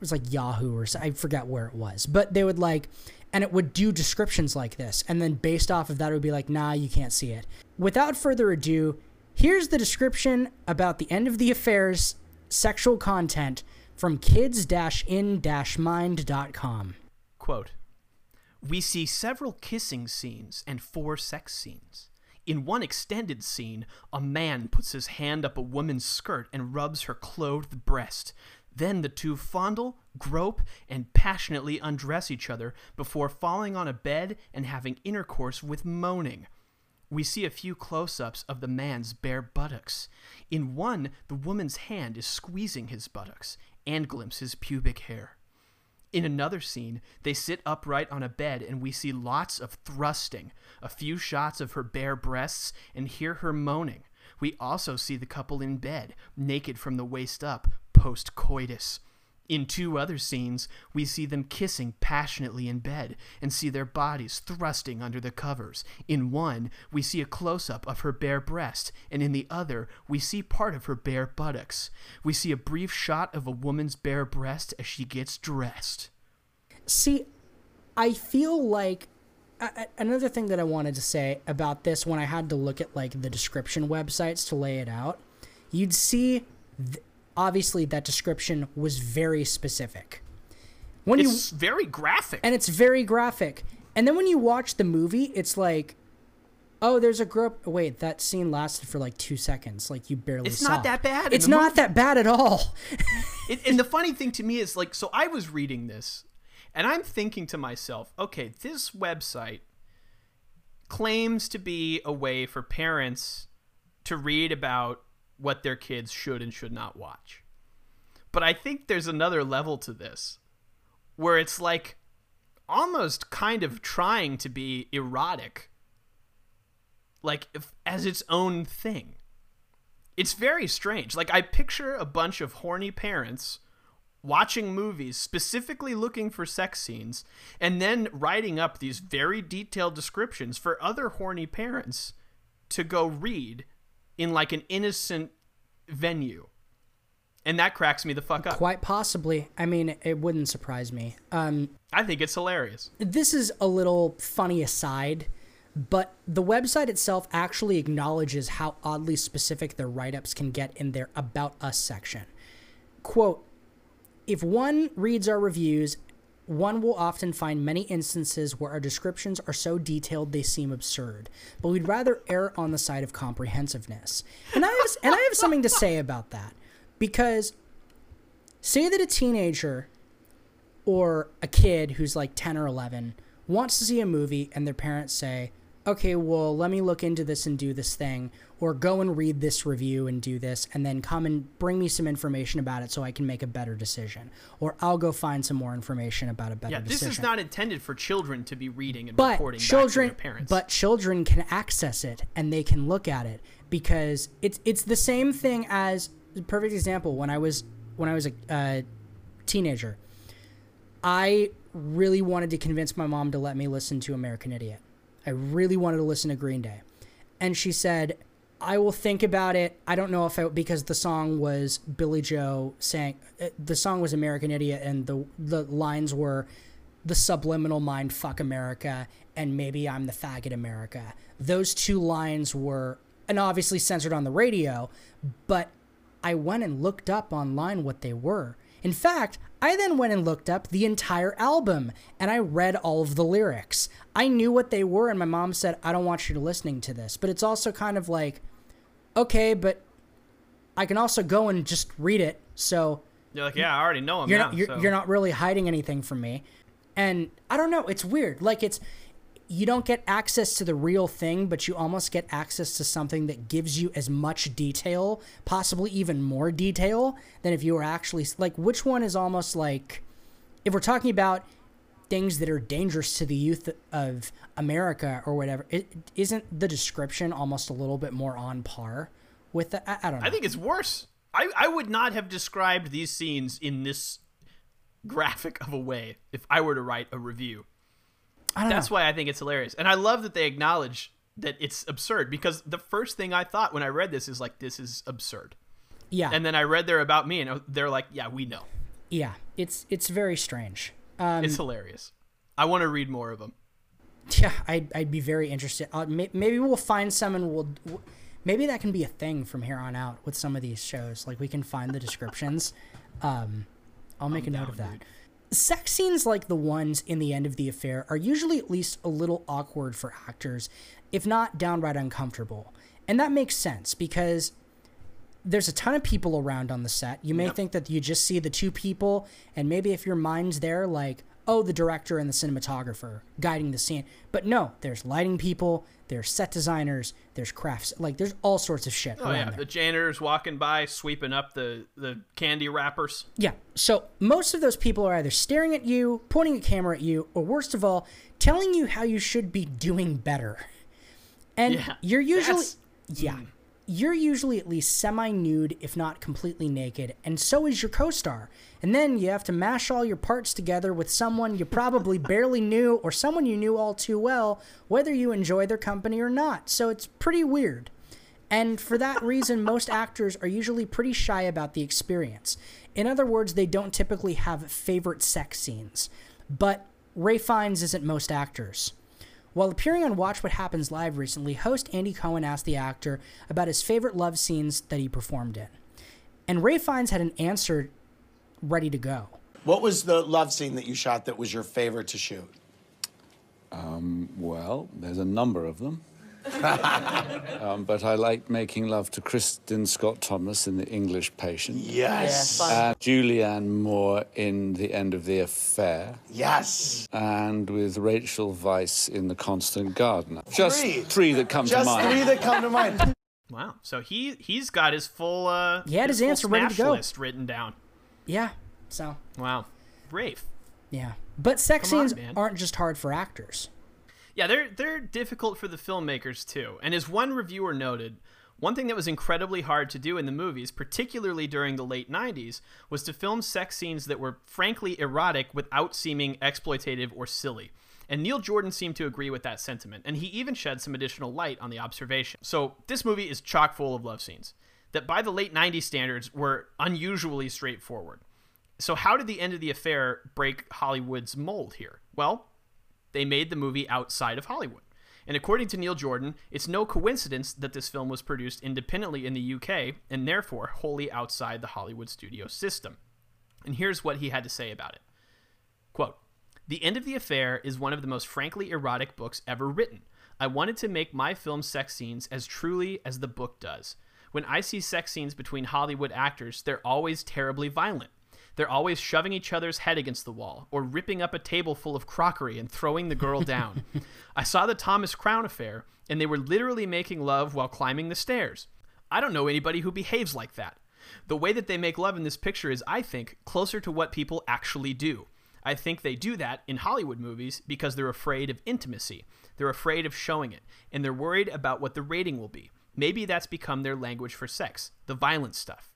It was like Yahoo or I forget where it was, but they would like, and it would do descriptions like this, and then based off of that, it would be like, nah, you can't see it. Without further ado, here's the description about the end of the affair's sexual content from kids-in-mind.com. Quote We see several kissing scenes and four sex scenes. In one extended scene, a man puts his hand up a woman's skirt and rubs her clothed breast. Then the two fondle, grope, and passionately undress each other before falling on a bed and having intercourse with moaning. We see a few close ups of the man's bare buttocks. In one, the woman's hand is squeezing his buttocks and glimpse his pubic hair. In another scene, they sit upright on a bed and we see lots of thrusting, a few shots of her bare breasts, and hear her moaning. We also see the couple in bed, naked from the waist up, post coitus. In two other scenes, we see them kissing passionately in bed and see their bodies thrusting under the covers. In one, we see a close up of her bare breast, and in the other, we see part of her bare buttocks. We see a brief shot of a woman's bare breast as she gets dressed. See, I feel like another thing that I wanted to say about this when I had to look at like the description websites to lay it out, you'd see th- obviously that description was very specific. When It's you very graphic. and it's very graphic. And then when you watch the movie, it's like Oh, there's a group. Wait, that scene lasted for like two seconds. Like you barely. It's saw not that bad It's not movie. that bad at all. It, and the funny thing to me is like, so I was reading this, and I'm thinking to myself, okay, this website claims to be a way for parents to read about what their kids should and should not watch. But I think there's another level to this where it's like almost kind of trying to be erotic, like if, as its own thing. It's very strange. Like I picture a bunch of horny parents watching movies specifically looking for sex scenes and then writing up these very detailed descriptions for other horny parents to go read in like an innocent venue. And that cracks me the fuck up. Quite possibly. I mean, it wouldn't surprise me. Um, I think it's hilarious. this is a little funny aside, but the website itself actually acknowledges how oddly specific their write ups can get in their About Us section. Quote If one reads our reviews, one will often find many instances where our descriptions are so detailed they seem absurd, but we'd rather err on the side of comprehensiveness. And I have, and I have something to say about that because say that a teenager or a kid who's like 10 or 11 wants to see a movie and their parents say, okay, well, let me look into this and do this thing, or go and read this review and do this, and then come and bring me some information about it so I can make a better decision. Or I'll go find some more information about a better decision. Yeah, this is not intended for children to be reading and but reporting children, back to their parents. but children can access it and they can look at it because it's it's the same thing as perfect example when I was when I was a uh, teenager. I really wanted to convince my mom to let me listen to American Idiot. I really wanted to listen to Green Day. And she said, I will think about it. I don't know if I, because the song was Billie Joe saying, uh, the song was American Idiot, and the, the lines were, the subliminal mind fuck America, and maybe I'm the faggot America. Those two lines were, and obviously censored on the radio, but I went and looked up online what they were. In fact, I then went and looked up the entire album and I read all of the lyrics. I knew what they were, and my mom said, I don't want you to listening to this. But it's also kind of like, okay, but I can also go and just read it. So You're like, yeah, I already know them you're now. not you're, so- you're not really hiding anything from me and i don't know it's weird like it's you don't get access to the real thing but you almost get access to something that gives you as much detail possibly even more detail than if you were actually like which one is almost like if we're talking about things that are dangerous to the youth of america or whatever it, isn't the description almost a little bit more on par with the? I, I don't know I think it's worse. I, I would not have described these scenes in this graphic of a way if I were to write a review. That's know. why I think it's hilarious. And I love that they acknowledge that it's absurd because the first thing I thought when I read this is like, this is absurd. yeah And then I read their about me and they're like, yeah, we know. yeah it's it's very strange um, It's hilarious. I want to read more of them. Yeah, I'd, I'd be very interested. Uh, may, maybe we'll find some and we'll. w- Maybe that can be a thing from here on out with some of these shows. Like we can find the descriptions. Um, I'll make a note of that. Sex scenes like the ones in the end of the affair are usually at least a little awkward for actors, if not downright uncomfortable. And that makes sense because there's a ton of people around on the set. You may think that you just see the two people, and maybe if your mind's there, like, oh, the director and the cinematographer guiding the scene. But no, there's lighting people, there's set designers, there's crafts. Like, there's all sorts of shit Oh, yeah. there. The janitor's walking by, sweeping up the, the candy wrappers. Yeah. So most of those people are either staring at you, pointing a camera at you, or worst of all, telling you how you should be doing better. And Yeah, you're usually yeah. Mm. You're usually at least semi nude, if not completely naked, and so is your co star. And then you have to mash all your parts together with someone you probably barely knew or someone you knew all too well, whether you enjoy their company or not. So it's pretty weird. And for that reason, most actors are usually pretty shy about the experience. In other words, they don't typically have favorite sex scenes. But Rafe Fiennes isn't most actors. While appearing on Watch What Happens Live recently, host Andy Cohen asked the actor about his favorite love scenes that he performed in. And Rafe Fiennes had an answer ready to go. What was the love scene that you shot that was your favorite to shoot? Um, well, there's a number of them. um, but I like making love to Kristin Scott Thomas in The English Patient. Yes. Yeah, and Julianne Moore in The End of the Affair. Yes. And with Rachel Weisz in The Constant Gardener. Just Three. three that come Just to mind. Just three that come to mind. Wow. So he he's got his full uh He had his full answer ready to go. list written down. Yeah, so. Wow. Rafe. Yeah. But sex Come scenes man. aren't just hard for actors. Yeah, they're they're difficult for the filmmakers too. And as one reviewer noted, one thing that was incredibly hard to do in the movies, particularly during the late 90s, was to film sex scenes that were frankly erotic without seeming exploitative or silly. And Neil Jordan seemed to agree with that sentiment, and he even shed some additional light on the observation. So, this movie is chock full of love scenes that by the late 90s standards were unusually straightforward. So, how did the end of the affair break Hollywood's mold here? Well, they made the movie outside of Hollywood. And according to Neil Jordan, it's no coincidence that this film was produced independently in the UK and therefore wholly outside the Hollywood studio system. And here's what he had to say about it. Quote, The End of the Affair is one of the most frankly erotic books ever written. I wanted to make my film sex scenes as truly as the book does. When I see sex scenes between Hollywood actors, they're always terribly violent. They're always shoving each other's head against the wall or ripping up a table full of crockery and throwing the girl down. I saw the Thomas Crown affair, and they were literally making love while climbing the stairs. I don't know anybody who behaves like that. The way that they make love in this picture is, I think, closer to what people actually do. I think they do that in Hollywood movies because they're afraid of intimacy. They're afraid of showing it, and they're worried about what the rating will be. Maybe that's become their language for sex, the violent stuff.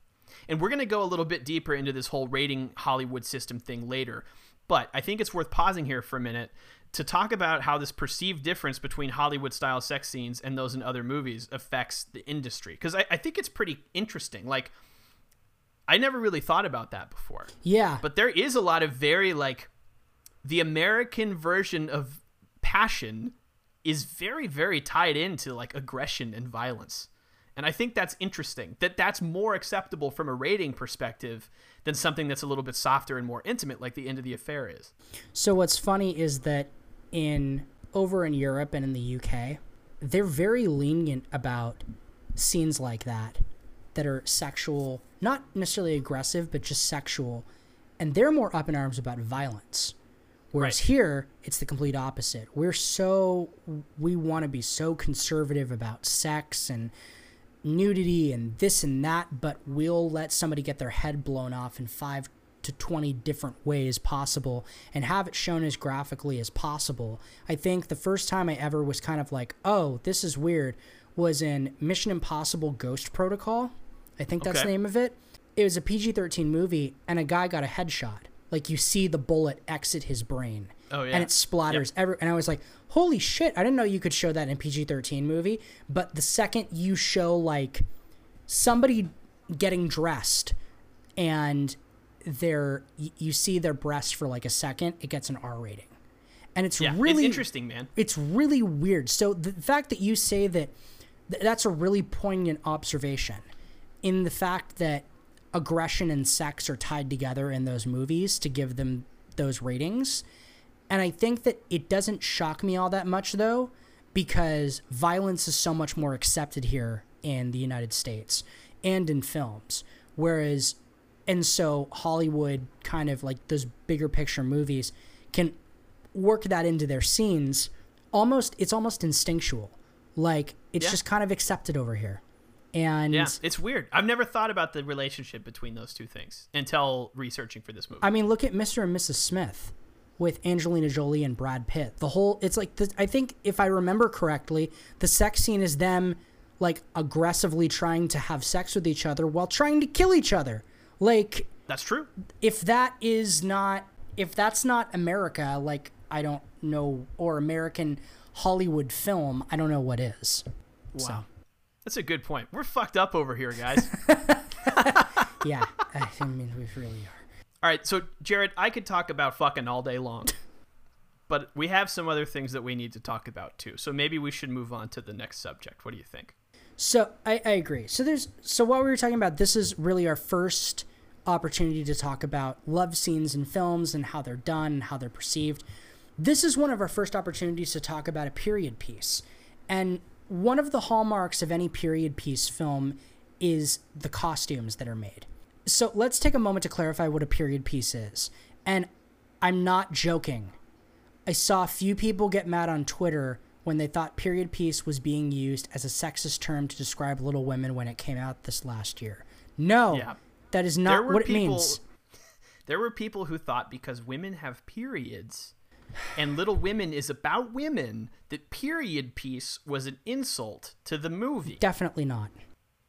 And we're going to go a little bit deeper into this whole rating Hollywood system thing later. But I think it's worth pausing here for a minute to talk about how this perceived difference between Hollywood style sex scenes and those in other movies affects the industry. Because I, I think it's pretty interesting. Like, I never really thought about that before. Yeah. But there is a lot of very, like, the American version of passion is very, very tied into, like, aggression and violence. And I think that's interesting that that's more acceptable from a rating perspective than something that's a little bit softer and more intimate, like the end of the affair is. So what's funny is that in over in Europe and in the UK, they're very lenient about scenes like that that are sexual, not necessarily aggressive, but just sexual, and they're more up in arms about violence. Whereas Right. here, it's the complete opposite. We're so we want to be so conservative about sex and nudity and this and that, but we'll let somebody get their head blown off in five to 20 different ways possible and have it shown as graphically as possible. I think the first time I ever was kind of like, oh, this is weird, was in Mission Impossible Ghost Protocol. I think that's Okay. the name of it. It was a PG 13 movie, and a guy got a headshot. Like you see the bullet exit his brain. Oh, yeah. And it splatters every and I was like, "Holy shit, I didn't know you could show that in a PG-13 movie." But the second you show like somebody getting dressed and they're you see their breast for like a second, it gets an R rating. And it's Yeah, it's really interesting, man. It's really weird. So the fact that you say that th- that's a really poignant observation in the fact that aggression and sex are tied together in those movies to give them those ratings. And I think that it doesn't shock me all that much though, because violence is so much more accepted here in the United States and in films. Whereas, and so Hollywood kind of like those bigger picture movies can work that into their scenes almost, it's almost instinctual. Like it's Yeah. just kind of accepted over here. And Yeah, it's weird. I've never thought about the relationship between those two things until researching for this movie. I mean, look at Mr. and Mrs. Smith with Angelina Jolie and Brad Pitt. The whole it's like the, I think if I remember correctly, the sex scene is them like aggressively trying to have sex with each other while trying to kill each other. Like That's true. if that is not if that's not America, like I don't know or American Hollywood film, I don't know what is. Wow. So That's a good point. We're fucked up over here, guys. yeah, I mean we really are. All right, so Jared, I could talk about fucking all day long. But we have some other things that we need to talk about too. So maybe we should move on to the next subject. What do you think? So I, I agree. So there's so while we were talking about this is really our first opportunity to talk about love scenes in films and how they're done and how they're perceived. This is one of our first opportunities to talk about a period piece. And one of the hallmarks of any period piece film is the costumes that are made. So let's take a moment to clarify what a period piece is. And I'm not joking. I saw a few people get mad on Twitter when they thought period piece was being used as a sexist term to describe Little Women when it came out this last year. No, Yeah. that is not what it people- means. There were people who thought because women have periods and Little Women is about women that period piece was an insult to the movie Definitely not.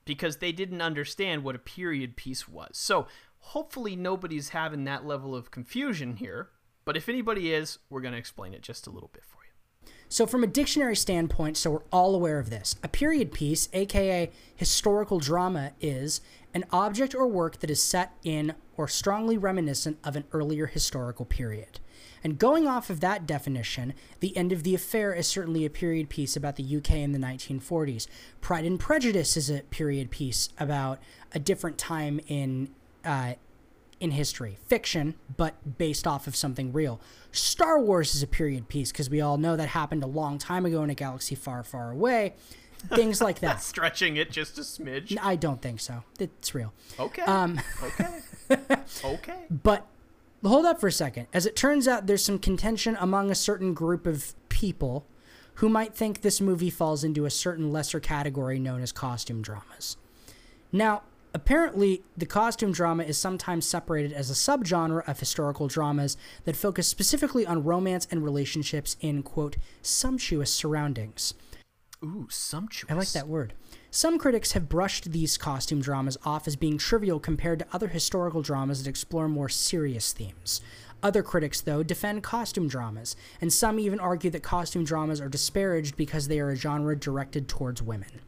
Because they didn't understand what a period piece was. So hopefully nobody's having that level of confusion here. But if anybody is, we're going to explain it just a little bit for you. So, from a dictionary standpoint, so we're all aware of this, a period piece, aka historical drama, is an object or work that is set in or strongly reminiscent of an earlier historical period. And going off of that definition, The End of the Affair is certainly a period piece about the UK in the 1940s. Pride and Prejudice is a period piece about a different time in uh, in history, fiction, but based off of something real. Star Wars is a period piece because we all know that happened a long time ago in a galaxy far, far away. Things like that. Stretching it just a smidge. I don't think so. It's real. Okay. Um, okay. okay. But hold up for a second. As it turns out, there's some contention among a certain group of people who might think this movie falls into a certain lesser category known as costume dramas. Now, apparently, the costume drama is sometimes separated as a subgenre of historical dramas that focus specifically on romance and relationships in, quote, sumptuous surroundings. Ooh, sumptuous. I like that word. Some critics have brushed these costume dramas off as being trivial compared to other historical dramas that explore more serious themes. Other critics, though, defend costume dramas, and some even argue that costume dramas are disparaged because they are a genre directed towards women.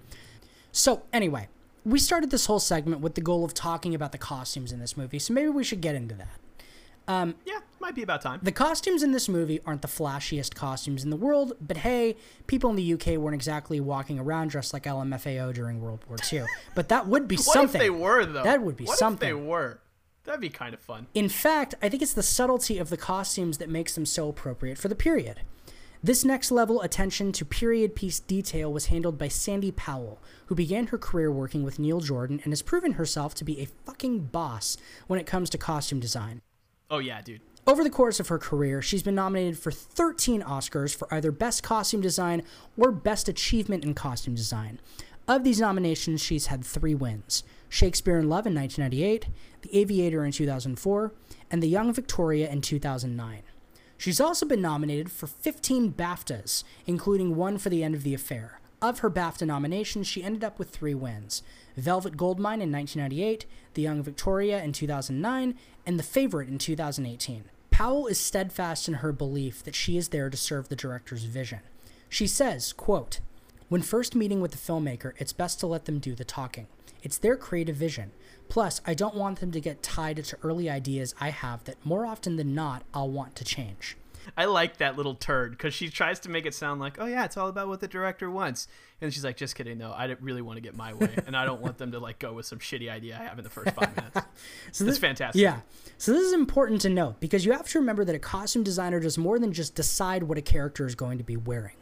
So, anyway, we started this whole segment with the goal of talking about the costumes in this movie, so maybe we should get into that. Um, yeah, might be about time. The costumes in this movie aren't the flashiest costumes in the world, but hey, people in the UK weren't exactly walking around dressed like LMFAO during World War II. But that would be what something. What if they were though? That would be what something. What if they were. That'd be kind of fun. In fact, I think it's the subtlety of the costumes that makes them so appropriate for the period. This next level attention to period piece detail was handled by Sandy Powell, who began her career working with Neil Jordan and has proven herself to be a fucking boss when it comes to costume design. Oh yeah, dude. Over the course of her career, she's been nominated for 13 Oscars for either Best Costume Design or Best Achievement in Costume Design. Of these nominations, she's had three wins Shakespeare in Love in 1998, The Aviator in 2004, and The Young Victoria in 2009. She's also been nominated for 15 BAFTAs, including one for The End of the Affair. Of her BAFTA nominations, she ended up with three wins Velvet Goldmine in 1998, The Young Victoria in 2009, and The Favorite in 2018. Powell is steadfast in her belief that she is there to serve the director's vision. She says, quote, When first meeting with the filmmaker, it's best to let them do the talking. It's their creative vision. Plus, I don't want them to get tied to early ideas I have that more often than not I'll want to change. I like that little turd because she tries to make it sound like, oh yeah, it's all about what the director wants, and she's like, just kidding, though. I really want to get my way, and I don't want them to like go with some shitty idea I have in the first five minutes. So That's this, fantastic. Yeah. So this is important to note because you have to remember that a costume designer does more than just decide what a character is going to be wearing.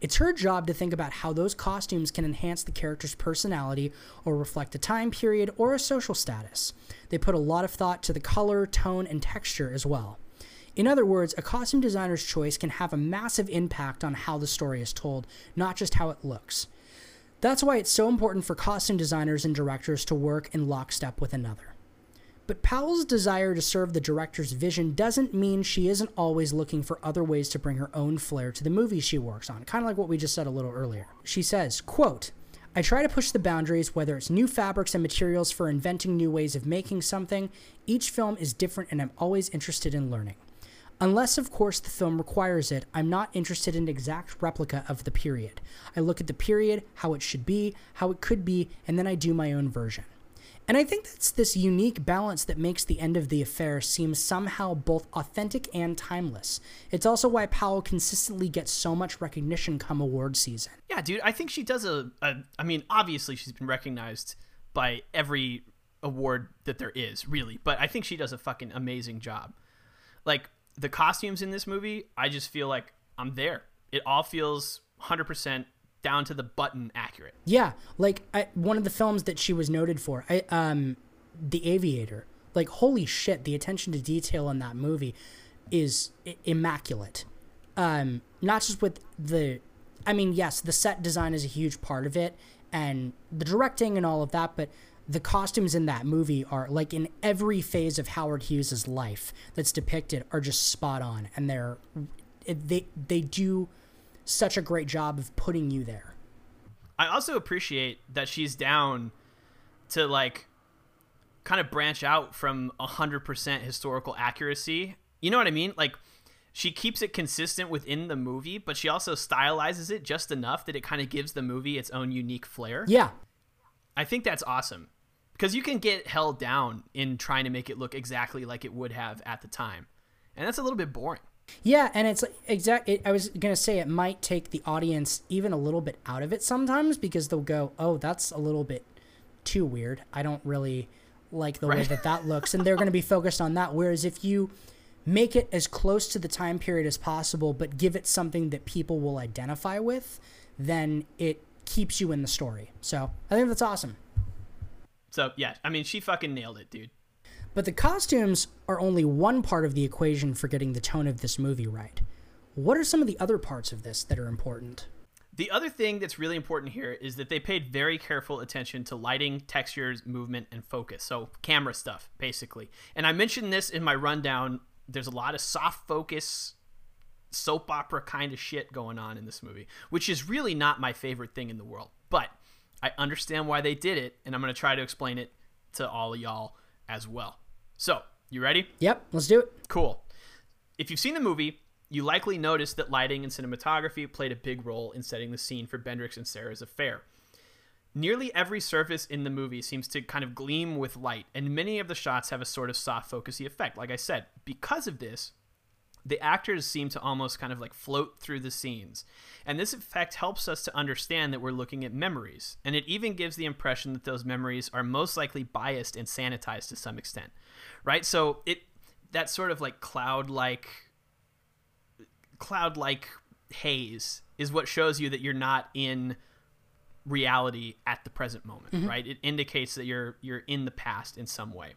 It's her job to think about how those costumes can enhance the character's personality or reflect a time period or a social status. They put a lot of thought to the color, tone, and texture as well. In other words, a costume designer's choice can have a massive impact on how the story is told, not just how it looks. That's why it's so important for costume designers and directors to work in lockstep with another. But Powell's desire to serve the director's vision doesn't mean she isn't always looking for other ways to bring her own flair to the movies she works on, kind of like what we just said a little earlier. She says, quote, I try to push the boundaries, whether it's new fabrics and materials for inventing new ways of making something. Each film is different, and I'm always interested in learning. Unless, of course, the film requires it, I'm not interested in exact replica of the period. I look at the period, how it should be, how it could be, and then I do my own version. And I think that's this unique balance that makes the end of the affair seem somehow both authentic and timeless. It's also why Powell consistently gets so much recognition come award season. Yeah, dude, I think she does a, a I mean, obviously she's been recognized by every award that there is, really, but I think she does a fucking amazing job. Like the costumes in this movie, I just feel like I'm there. It all feels 100% down to the button accurate. Yeah, like I, one of the films that she was noted for, I, um, The Aviator. Like holy shit, the attention to detail in that movie is immaculate. Um, not just with the, I mean, yes, the set design is a huge part of it, and the directing and all of that, but the costumes in that movie are like in every phase of Howard Hughes's life that's depicted are just spot on, and they're they they do such a great job of putting you there. I also appreciate that she's down to like kind of branch out from 100% historical accuracy. You know what I mean? Like she keeps it consistent within the movie, but she also stylizes it just enough that it kind of gives the movie its own unique flair. Yeah. I think that's awesome. Because you can get held down in trying to make it look exactly like it would have at the time. And that's a little bit boring. Yeah, and it's exact. It, I was gonna say it might take the audience even a little bit out of it sometimes because they'll go, "Oh, that's a little bit too weird. I don't really like the way that that looks," and they're gonna be focused on that. Whereas if you make it as close to the time period as possible, but give it something that people will identify with, then it keeps you in the story. So I think that's awesome. So, yeah, I mean, she fucking nailed it, dude. But the costumes are only one part of the equation for getting the tone of this movie right. What are some of the other parts of this that are important? The other thing that's really important here is that they paid very careful attention to lighting, textures, movement, and focus. So, camera stuff, basically. And I mentioned this in my rundown. There's a lot of soft focus, soap opera kind of shit going on in this movie, which is really not my favorite thing in the world. But I understand why they did it, and I'm going to try to explain it to all of y'all as well. So, you ready? Yep, let's do it. Cool. If you've seen the movie, you likely noticed that lighting and cinematography played a big role in setting the scene for Bendrix and Sarah's affair. Nearly every surface in the movie seems to kind of gleam with light, and many of the shots have a sort of soft focusy effect. Like I said, because of this, the actors seem to almost kind of like float through the scenes. And this effect helps us to understand that we're looking at memories. And it even gives the impression that those memories are most likely biased and sanitized to some extent. Right? So it that sort of like cloud like cloud like haze is what shows you that you're not in reality at the present moment, Mhm. right? It indicates that you're you're in the past in some way.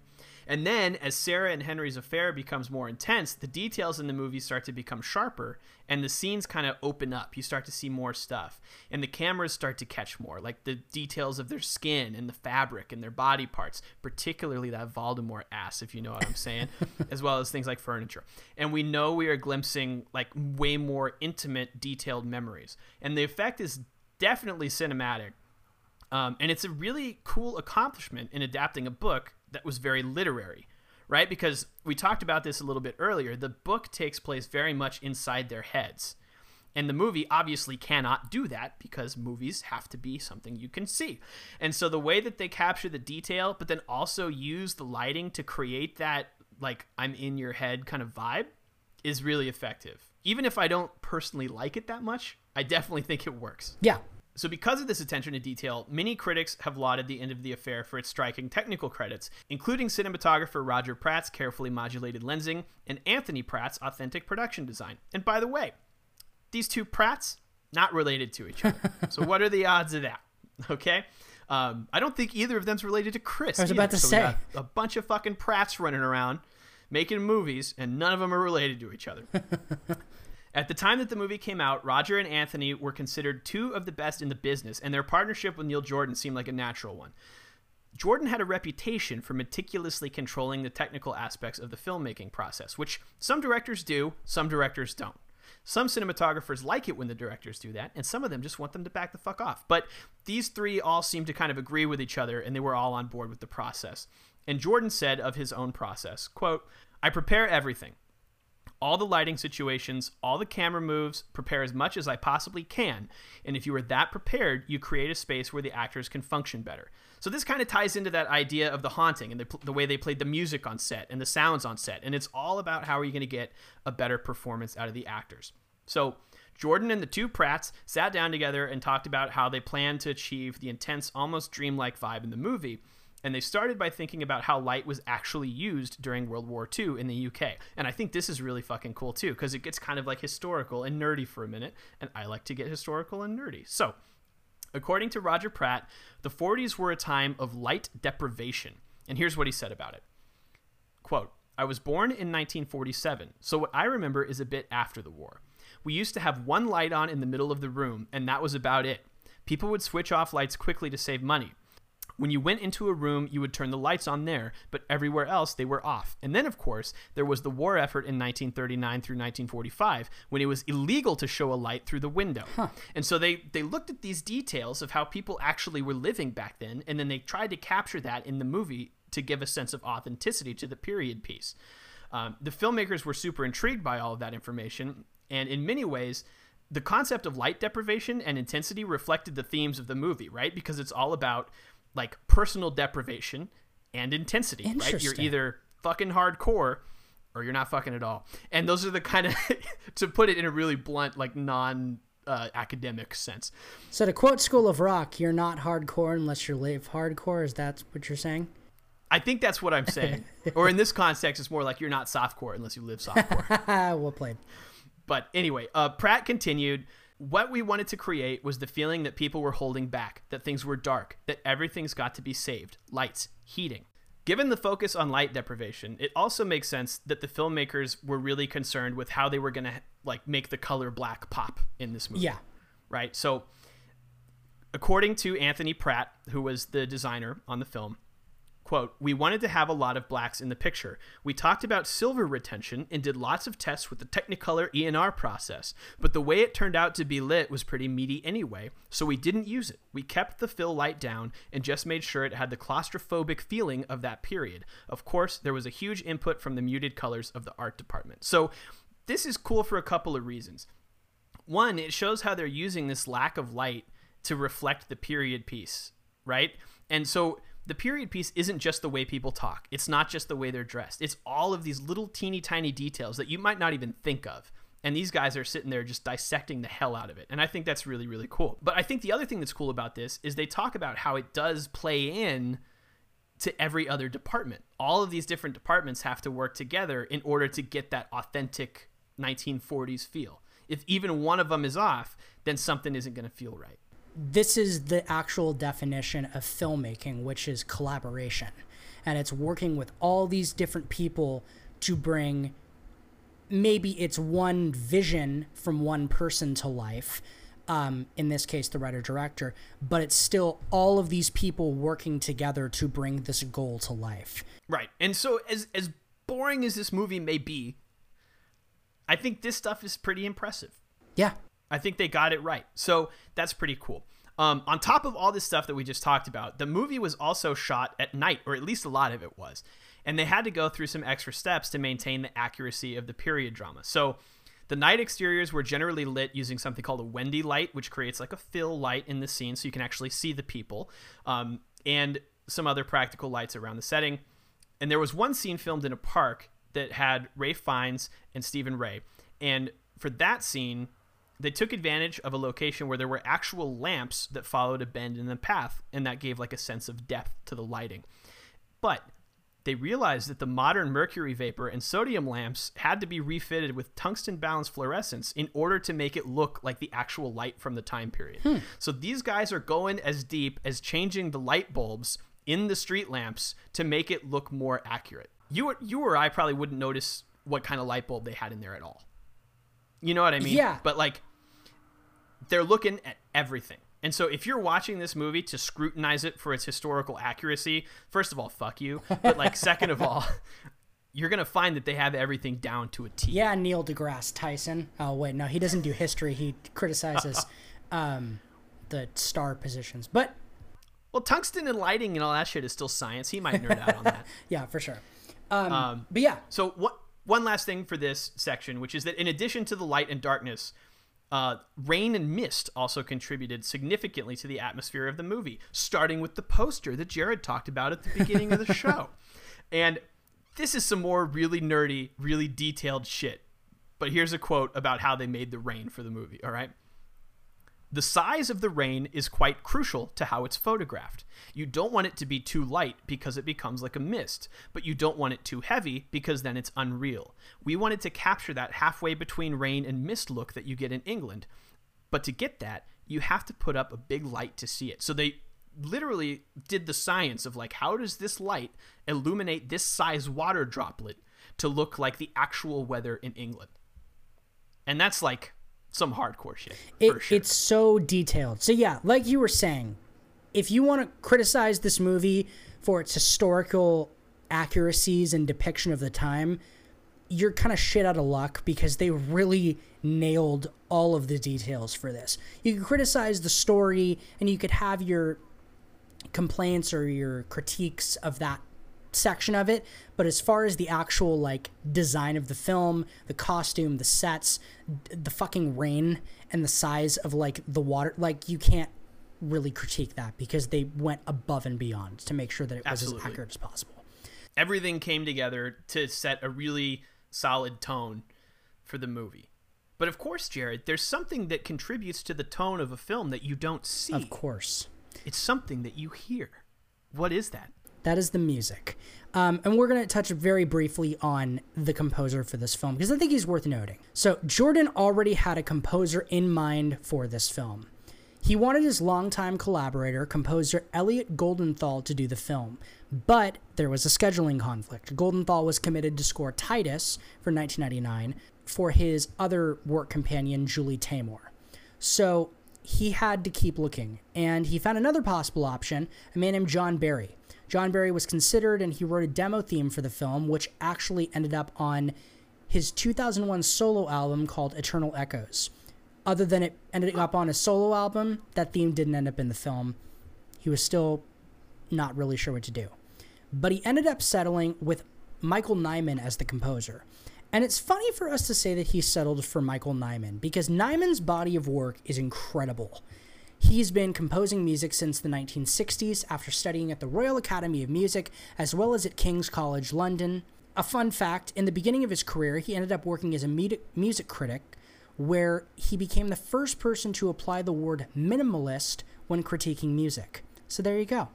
And then as Sarah and Henry's affair becomes more intense, the details in the movie start to become sharper and the scenes kind of open up. You start to see more stuff. And the cameras start to catch more, like the details of their skin and the fabric and their body parts, particularly that Voldemort ass, if you know what I'm saying, as well as things like furniture. And we know we are glimpsing like way more intimate, detailed memories. And the effect is definitely cinematic. Um, and it's a really cool accomplishment in adapting a book that was very literary, right? Because we talked about this a little bit earlier. The book takes place very much inside their heads. And the movie obviously cannot do that because movies have to be something you can see. And so the way that they capture the detail, but then also use the lighting to create that, like, I'm in your head kind of vibe, is really effective. Even if I don't personally like it that much, I definitely think it works. Yeah. So, because of this attention to detail, many critics have lauded the end of the affair for its striking technical credits, including cinematographer Roger Pratt's carefully modulated lensing and Anthony Pratt's authentic production design. And by the way, these two Pratts not related to each other. so, what are the odds of that? Okay. Um, I don't think either of them's related to Chris. I was either. about to So say. a bunch of fucking Pratts running around making movies, and none of them are related to each other. At the time that the movie came out, Roger and Anthony were considered two of the best in the business, and their partnership with Neil Jordan seemed like a natural one. Jordan had a reputation for meticulously controlling the technical aspects of the filmmaking process, which some directors do, some directors don't. Some cinematographers like it when the directors do that, and some of them just want them to back the fuck off. But these three all seemed to kind of agree with each other, and they were all on board with the process. And Jordan said of his own process, quote, I prepare everything all the lighting situations, all the camera moves, prepare as much as I possibly can. And if you are that prepared, you create a space where the actors can function better. So this kind of ties into that idea of the haunting and the, the way they played the music on set and the sounds on set. And it's all about how are you going to get a better performance out of the actors. So Jordan and the two Pratts sat down together and talked about how they planned to achieve the intense, almost dreamlike vibe in the movie and they started by thinking about how light was actually used during World War II in the UK. And I think this is really fucking cool too, because it gets kind of like historical and nerdy for a minute, and I like to get historical and nerdy. So, according to Roger Pratt, the 40s were a time of light deprivation. And here's what he said about it Quote, I was born in 1947, so what I remember is a bit after the war. We used to have one light on in the middle of the room, and that was about it. People would switch off lights quickly to save money. When you went into a room, you would turn the lights on there, but everywhere else they were off. And then, of course, there was the war effort in 1939 through 1945 when it was illegal to show a light through the window. Huh. And so they, they looked at these details of how people actually were living back then, and then they tried to capture that in the movie to give a sense of authenticity to the period piece. Um, the filmmakers were super intrigued by all of that information, and in many ways, the concept of light deprivation and intensity reflected the themes of the movie, right? Because it's all about like personal deprivation and intensity, right? You're either fucking hardcore or you're not fucking at all. And those are the kind of to put it in a really blunt like non uh, academic sense. So to quote School of Rock, you're not hardcore unless you live hardcore. Is that what you're saying? I think that's what I'm saying. or in this context, it's more like you're not softcore unless you live softcore. well played. But anyway, uh, Pratt continued what we wanted to create was the feeling that people were holding back, that things were dark, that everything's got to be saved lights, heating. Given the focus on light deprivation, it also makes sense that the filmmakers were really concerned with how they were going to like make the color black pop in this movie. Yeah. Right? So according to Anthony Pratt, who was the designer on the film, Quote, we wanted to have a lot of blacks in the picture. We talked about silver retention and did lots of tests with the Technicolor ENR process, but the way it turned out to be lit was pretty meaty anyway, so we didn't use it. We kept the fill light down and just made sure it had the claustrophobic feeling of that period. Of course, there was a huge input from the muted colors of the art department. So, this is cool for a couple of reasons. One, it shows how they're using this lack of light to reflect the period piece, right? And so the period piece isn't just the way people talk. It's not just the way they're dressed. It's all of these little teeny tiny details that you might not even think of. And these guys are sitting there just dissecting the hell out of it. And I think that's really, really cool. But I think the other thing that's cool about this is they talk about how it does play in to every other department. All of these different departments have to work together in order to get that authentic 1940s feel. If even one of them is off, then something isn't going to feel right this is the actual definition of filmmaking, which is collaboration. And it's working with all these different people to bring maybe it's one vision from one person to life. Um, in this case, the writer director, but it's still all of these people working together to bring this goal to life. Right. And so, as, as boring as this movie may be, I think this stuff is pretty impressive. Yeah. I think they got it right. So that's pretty cool. Um, on top of all this stuff that we just talked about, the movie was also shot at night, or at least a lot of it was. And they had to go through some extra steps to maintain the accuracy of the period drama. So the night exteriors were generally lit using something called a Wendy light, which creates like a fill light in the scene so you can actually see the people, um, and some other practical lights around the setting. And there was one scene filmed in a park that had Ray Fiennes and Stephen Rea. And for that scene, they took advantage of a location where there were actual lamps that followed a bend in the path, and that gave like a sense of depth to the lighting. But they realized that the modern mercury vapor and sodium lamps had to be refitted with tungsten balanced fluorescence in order to make it look like the actual light from the time period. Hmm. So these guys are going as deep as changing the light bulbs in the street lamps to make it look more accurate. You, you or I probably wouldn't notice what kind of light bulb they had in there at all. You know what I mean? Yeah. But like they're looking at everything. And so if you're watching this movie to scrutinize it for its historical accuracy, first of all, fuck you. But like second of all, you're gonna find that they have everything down to a T. Yeah, Neil deGrasse Tyson. Oh wait, no, he doesn't do history. He criticizes um, the star positions. But Well, tungsten and lighting and all that shit is still science. He might nerd out on that. yeah, for sure. Um, Um, but yeah, So what? One last thing for this section, which is that in addition to the light and darkness, uh, rain and mist also contributed significantly to the atmosphere of the movie. Starting with the poster that Jared talked about at the beginning of the show, and this is some more really nerdy, really detailed shit. But here's a quote about how they made the rain for the movie. All right. The size of the rain is quite crucial to how it's photographed. You don't want it to be too light because it becomes like a mist, but you don't want it too heavy because then it's unreal. We wanted to capture that halfway between rain and mist look that you get in England. But to get that, you have to put up a big light to see it. So they literally did the science of like how does this light illuminate this size water droplet to look like the actual weather in England? And that's like some hardcore shit. it, it's so detailed. So yeah, like you were saying, if you want to criticize this movie for its historical accuracies and depiction of the time, you're kind of shit out of luck because they really nailed all of the details for this. You could criticize the story and you could have your complaints or your critiques of that section of it but as far as the actual like design of the film the costume the sets d- the fucking rain and the size of like the water like you can't really critique that because they went above and beyond to make sure that it was Absolutely. as accurate as possible everything came together to set a really solid tone for the movie. But of course, Jared, there's something that contributes to the tone of a film that you don't see. of course It's something that you hear. What is that? That is the music. Um, and we're going to touch very briefly on the composer for this film because I think he's worth noting. So, Jordan already had a composer in mind for this film. He wanted his longtime collaborator, composer Elliot Goldenthal, to do the film, but there was a scheduling conflict. Goldenthal was committed to score Titus for 1999 for his other work companion, Julie Taymor. So he had to keep looking, and he found another possible option, a man named John Barry. John Barry was considered, and he wrote a demo theme for the film, which actually ended up on his 2001 solo album called Eternal Echoes. Other than it ended up on a solo album, that theme didn't end up in the film. He was still not really sure what to do. But he ended up settling with Michael Nyman as the composer. And it's funny for us to say that he settled for Michael Nyman because Nyman's body of work is incredible. He's been composing music since the 1960s after studying at the Royal Academy of Music as well as at King's College London. A fun fact in the beginning of his career, he ended up working as a music critic, where he became the first person to apply the word minimalist when critiquing music. So there you go.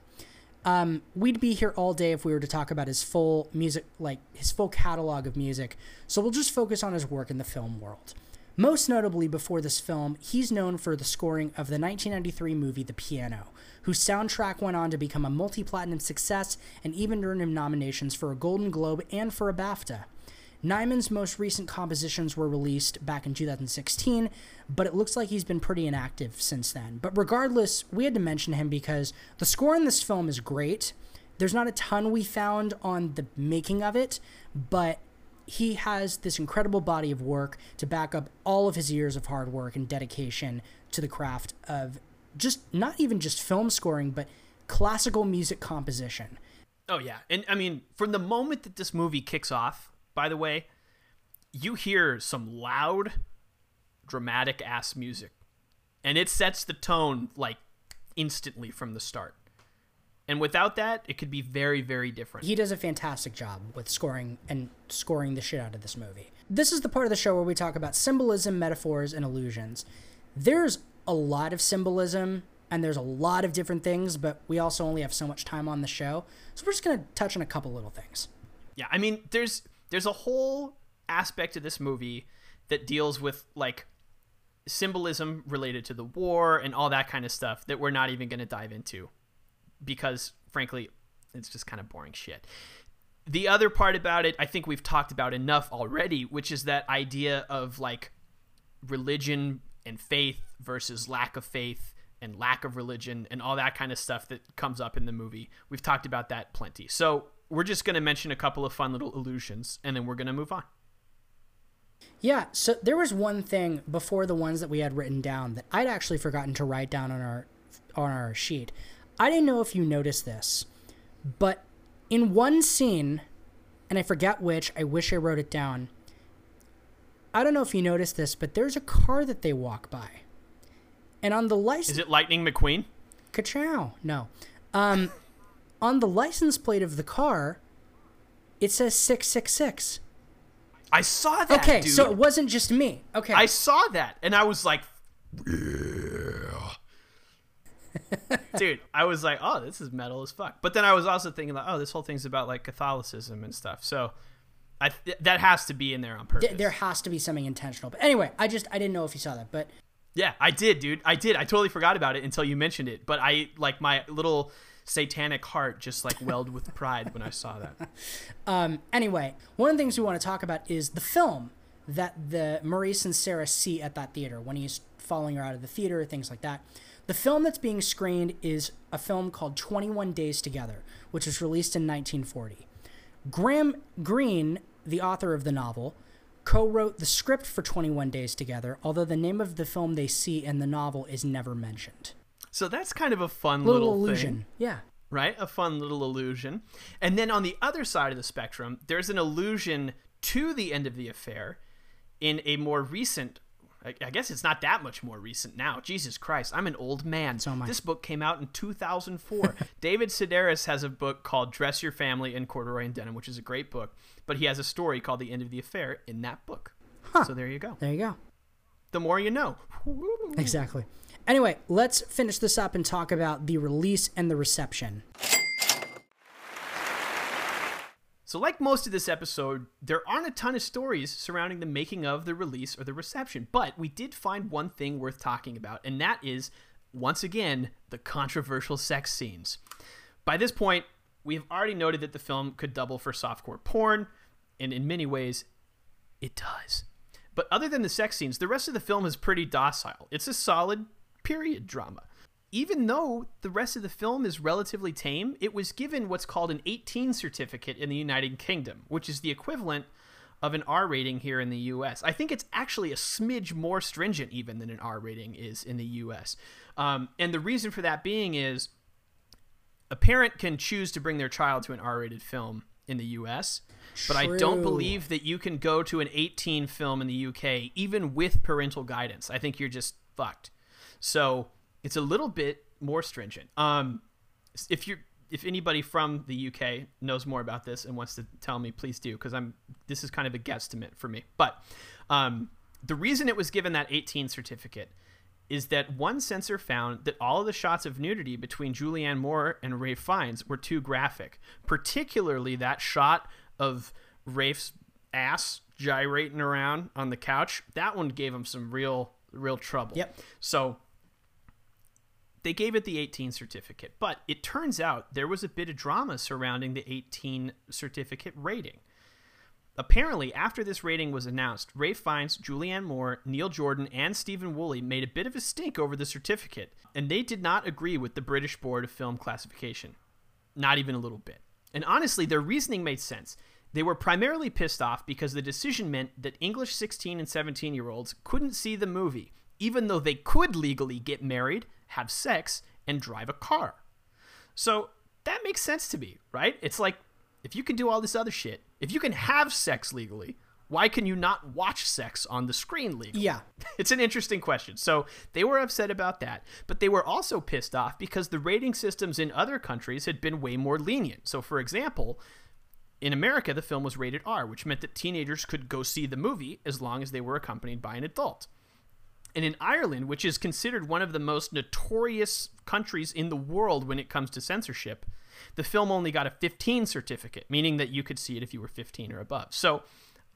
Um, we'd be here all day if we were to talk about his full music, like his full catalog of music. So we'll just focus on his work in the film world. Most notably, before this film, he's known for the scoring of the 1993 movie The Piano, whose soundtrack went on to become a multi platinum success and even earned him nominations for a Golden Globe and for a BAFTA. Nyman's most recent compositions were released back in 2016, but it looks like he's been pretty inactive since then. But regardless, we had to mention him because the score in this film is great. There's not a ton we found on the making of it, but he has this incredible body of work to back up all of his years of hard work and dedication to the craft of just not even just film scoring, but classical music composition. Oh yeah, and I mean, from the moment that this movie kicks off, by the way, you hear some loud, dramatic ass music, and it sets the tone like instantly from the start. And without that, it could be very, very different. He does a fantastic job with scoring and scoring the shit out of this movie. This is the part of the show where we talk about symbolism, metaphors, and illusions. There's a lot of symbolism and there's a lot of different things, but we also only have so much time on the show. So we're just going to touch on a couple little things. Yeah, I mean, there's there's a whole aspect of this movie that deals with like symbolism related to the war and all that kind of stuff that we're not even going to dive into because frankly, it's just kind of boring shit. The other part about it, I think we've talked about enough already, which is that idea of like religion and faith versus lack of faith and lack of religion and all that kind of stuff that comes up in the movie. We've talked about that plenty. So we're just going to mention a couple of fun little illusions and then we're going to move on. Yeah, so there was one thing before the ones that we had written down that I'd actually forgotten to write down on our on our sheet. I didn't know if you noticed this, but in one scene, and I forget which, I wish I wrote it down. I don't know if you noticed this, but there's a car that they walk by. And on the license Is it Lightning McQueen? Ka-chow. No. Um on the license plate of the car, it says 666. I saw that. Okay, dude. so it wasn't just me. Okay. I saw that and I was like. dude, I was like, oh, this is metal as fuck. But then I was also thinking like, oh, this whole thing's about like Catholicism and stuff. So I that has to be in there on purpose. There has to be something intentional. But anyway, I just I didn't know if you saw that, but Yeah, I did, dude. I did. I totally forgot about it until you mentioned it. But I like my little satanic heart just like welled with pride when I saw that. um anyway, one of the things we want to talk about is the film that the Maurice and Sarah see at that theater when he's following her out of the theater, things like that. The film that's being screened is a film called 21 Days Together, which was released in 1940. Graham Greene, the author of the novel, co wrote the script for 21 Days Together, although the name of the film they see in the novel is never mentioned. So that's kind of a fun Little, little, illusion. thing. Yeah. right? A fun little illusion. And then on the other side of the spectrum, there's an allusion to the end of the affair in a more recent. I I guess it's not that much more recent now. Jesus Christ, I'm an old man. So. This book came out in 2004. David Sedaris has a book called Dress Your Family in Corduroy and Denim, which is a great book. But he has a story called The End of the Affair in that book. Huh. So there you go. There you go. The more you know. Exactly. Anyway, let's finish this up and talk about the release and the reception. So, like most of this episode, there aren't a ton of stories surrounding the making of, the release, or the reception, but we did find one thing worth talking about, and that is, once again, the controversial sex scenes. By this point, we have already noted that the film could double for softcore porn, and in many ways, it does. But other than the sex scenes, the rest of the film is pretty docile. It's a solid period drama. Even though the rest of the film is relatively tame, it was given what's called an 18 certificate in the United Kingdom, which is the equivalent of an R rating here in the US. I think it's actually a smidge more stringent even than an R rating is in the US. Um, and the reason for that being is a parent can choose to bring their child to an R rated film in the US, but I don't believe that you can go to an 18 film in the UK even with parental guidance. I think you're just fucked. So it's a little bit more stringent. Um, if you're if anybody from the UK knows more about this and wants to tell me, please do, because I'm this is kind of a guesstimate for me. But um, the reason it was given that 18 certificate is that one censor found that all of the shots of nudity between Julianne Moore and Rafe Fiennes were too graphic, particularly that shot of Rafe's ass gyrating around on the couch. That one gave him some real real trouble. Yep. So they gave it the 18 certificate, but it turns out there was a bit of drama surrounding the 18 certificate rating. Apparently, after this rating was announced, Ray Fiennes, Julianne Moore, Neil Jordan, and Stephen Woolley made a bit of a stink over the certificate, and they did not agree with the British Board of Film Classification. Not even a little bit. And honestly, their reasoning made sense. They were primarily pissed off because the decision meant that English 16 and 17 year olds couldn't see the movie, even though they could legally get married, have sex, and drive a car. So that makes sense to me, right? It's like if you can do all this other shit, if you can have sex legally, why can you not watch sex on the screen legally? Yeah. It's an interesting question. So they were upset about that, but they were also pissed off because the rating systems in other countries had been way more lenient. So, for example, in America, the film was rated R, which meant that teenagers could go see the movie as long as they were accompanied by an adult. And in Ireland, which is considered one of the most notorious countries in the world when it comes to censorship, the film only got a 15 certificate, meaning that you could see it if you were 15 or above. So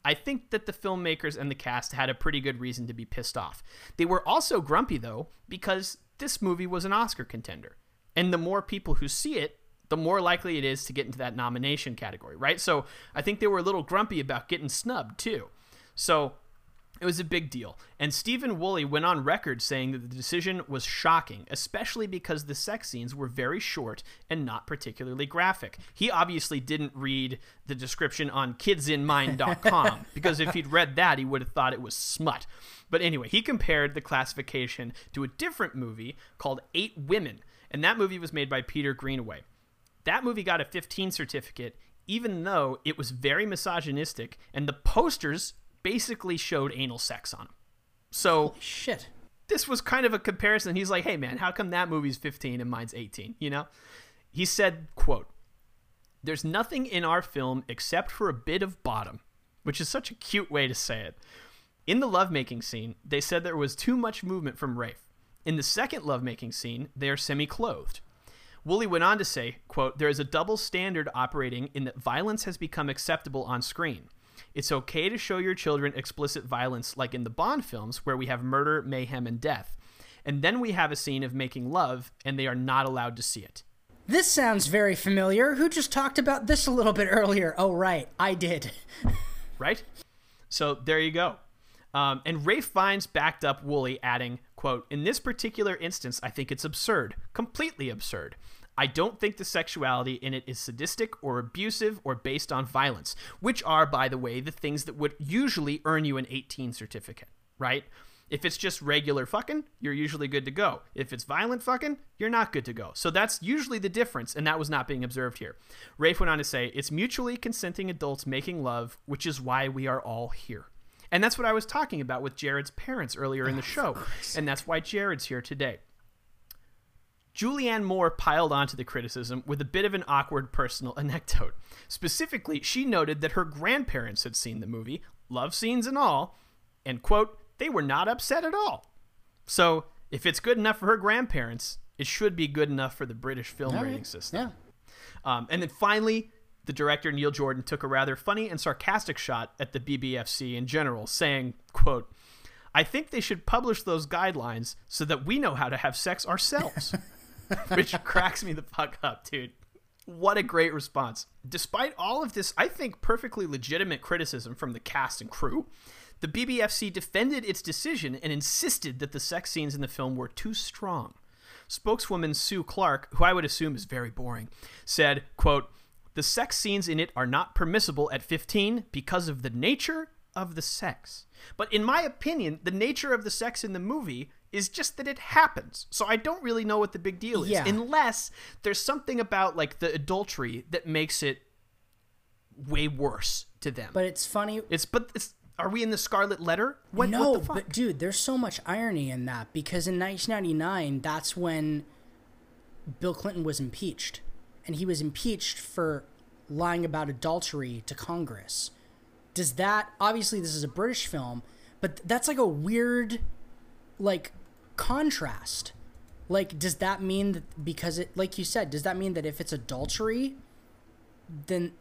I think that the filmmakers and the cast had a pretty good reason to be pissed off. They were also grumpy, though, because this movie was an Oscar contender. And the more people who see it, the more likely it is to get into that nomination category, right? So I think they were a little grumpy about getting snubbed, too. So It was a big deal. And Stephen Woolley went on record saying that the decision was shocking, especially because the sex scenes were very short and not particularly graphic. He obviously didn't read the description on kidsinmind.com because if he'd read that, he would have thought it was smut. But anyway, he compared the classification to a different movie called Eight Women, and that movie was made by Peter Greenaway. That movie got a 15 certificate, even though it was very misogynistic, and the posters basically showed anal sex on him. So Holy shit. This was kind of a comparison. He's like, "Hey man, how come that movie's 15 and mine's 18?" You know? He said, "Quote: There's nothing in our film except for a bit of bottom, which is such a cute way to say it. In the lovemaking scene, they said there was too much movement from Rafe. In the second lovemaking scene, they are semi-clothed." Woolley went on to say, quote, There is a double standard operating in that violence has become acceptable on screen. It's okay to show your children explicit violence like in the Bond films where we have murder, mayhem, and death. And then we have a scene of making love and they are not allowed to see it. This sounds very familiar. Who just talked about this a little bit earlier? Oh, right. I did. right? So there you go. Um, and Rafe Fiennes backed up Woolley, adding, quote, In this particular instance, I think it's absurd. Completely absurd. I don't think the sexuality in it is sadistic or abusive or based on violence, which are, by the way, the things that would usually earn you an 18 certificate, right? If it's just regular fucking, you're usually good to go. If it's violent fucking, you're not good to go. So that's usually the difference, and that was not being observed here. Rafe went on to say, It's mutually consenting adults making love, which is why we are all here. And that's what I was talking about with Jared's parents earlier in the show. And that's why Jared's here today. Julianne Moore piled onto the criticism with a bit of an awkward personal anecdote. Specifically, she noted that her grandparents had seen the movie, love scenes and all, and, quote, they were not upset at all. So, if it's good enough for her grandparents, it should be good enough for the British film All rating right. system. Yeah. Um, and then finally, the director Neil Jordan took a rather funny and sarcastic shot at the BBFC in general, saying, quote, I think they should publish those guidelines so that we know how to have sex ourselves. Which cracks me the fuck up, dude. What a great response. Despite all of this, I think, perfectly legitimate criticism from the cast and crew, the BBFC defended its decision and insisted that the sex scenes in the film were too strong. Spokeswoman Sue Clark, who I would assume is very boring, said, quote, The sex scenes in it are not permissible at 15 because of the nature of the sex. But in my opinion, the nature of the sex in the movie is just that it happens. So I don't really know what the big deal is. Yeah. Unless there's something about like the adultery that makes it way worse to them. But it's funny. It's but it's are we in the Scarlet Letter? What, no, what the fuck? but dude, there's so much irony in that because in 1999, that's when Bill Clinton was impeached, and he was impeached for lying about adultery to Congress. Does that obviously this is a British film, but that's like a weird, like, contrast. Like, does that mean that because it, like you said, does that mean that if it's adultery, then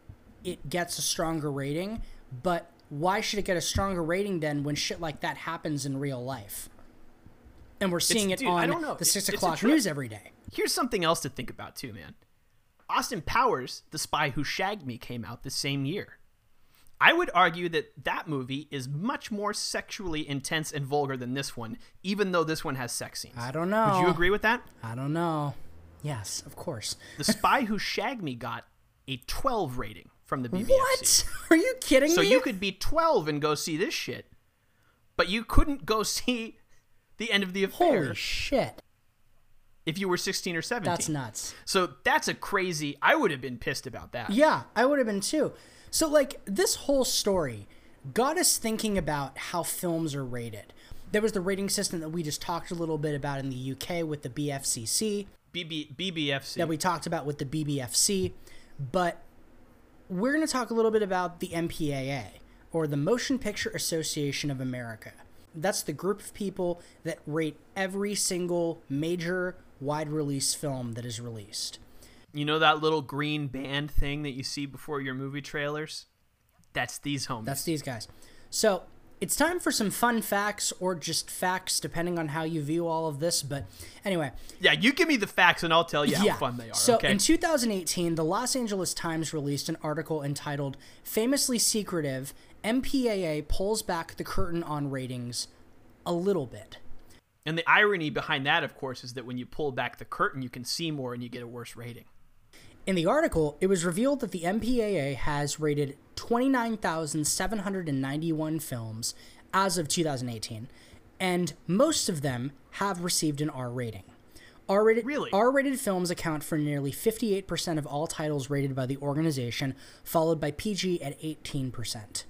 it gets a stronger rating? But why should it get a stronger rating then when shit like that happens in real life? And we're seeing It's- it dude, on the six It's o'clock trip. news every day. Here's something else to think about too, man. Austin Powers, The Spy Who Shagged Me, came out the same year. I would argue that that movie is much more sexually intense and vulgar than this one, even though this one has sex scenes. I don't know. Would you agree with that? I don't know. Yes, of course. The Spy Who Shagged Me got a 12 rating from the BBFC. What? Are you kidding So me? So you could be 12 and go see this shit, but you couldn't go see the end of the affair Holy shit. if you were 16 or 17. That's nuts. So that's a crazy. I would have been pissed about that. Yeah, I would have been too. So, like, this whole story got us thinking about how films are rated. There was the rating system that we just talked a little bit about in the UK with the BFCC, BB, BBFC. that we talked about with the BBFC, but we're going to talk a little bit about the MPAA, or the Motion Picture Association of America. That's the group of people that rate every single major wide release film that is released. You know that little green band thing that you see before your movie trailers? That's these homies. That's these guys. So it's time for some fun facts or just facts, depending on how you view all of this. But anyway. Yeah, you give me the facts and I'll tell you how fun they are. So okay? in 2018, the Los Angeles Times released an article entitled Famously Secretive MPAA Pulls Back the Curtain on Ratings a Little Bit. And the irony behind that, of course, is that when you pull back the curtain, you can see more and you get a worse rating. In the article, it was revealed that the MPAA has rated 29,791 films as of 2018, and most of them have received an R rating. R-rated, really? R-rated films account for nearly 58% of all titles rated by the organization, followed by PG at 18%.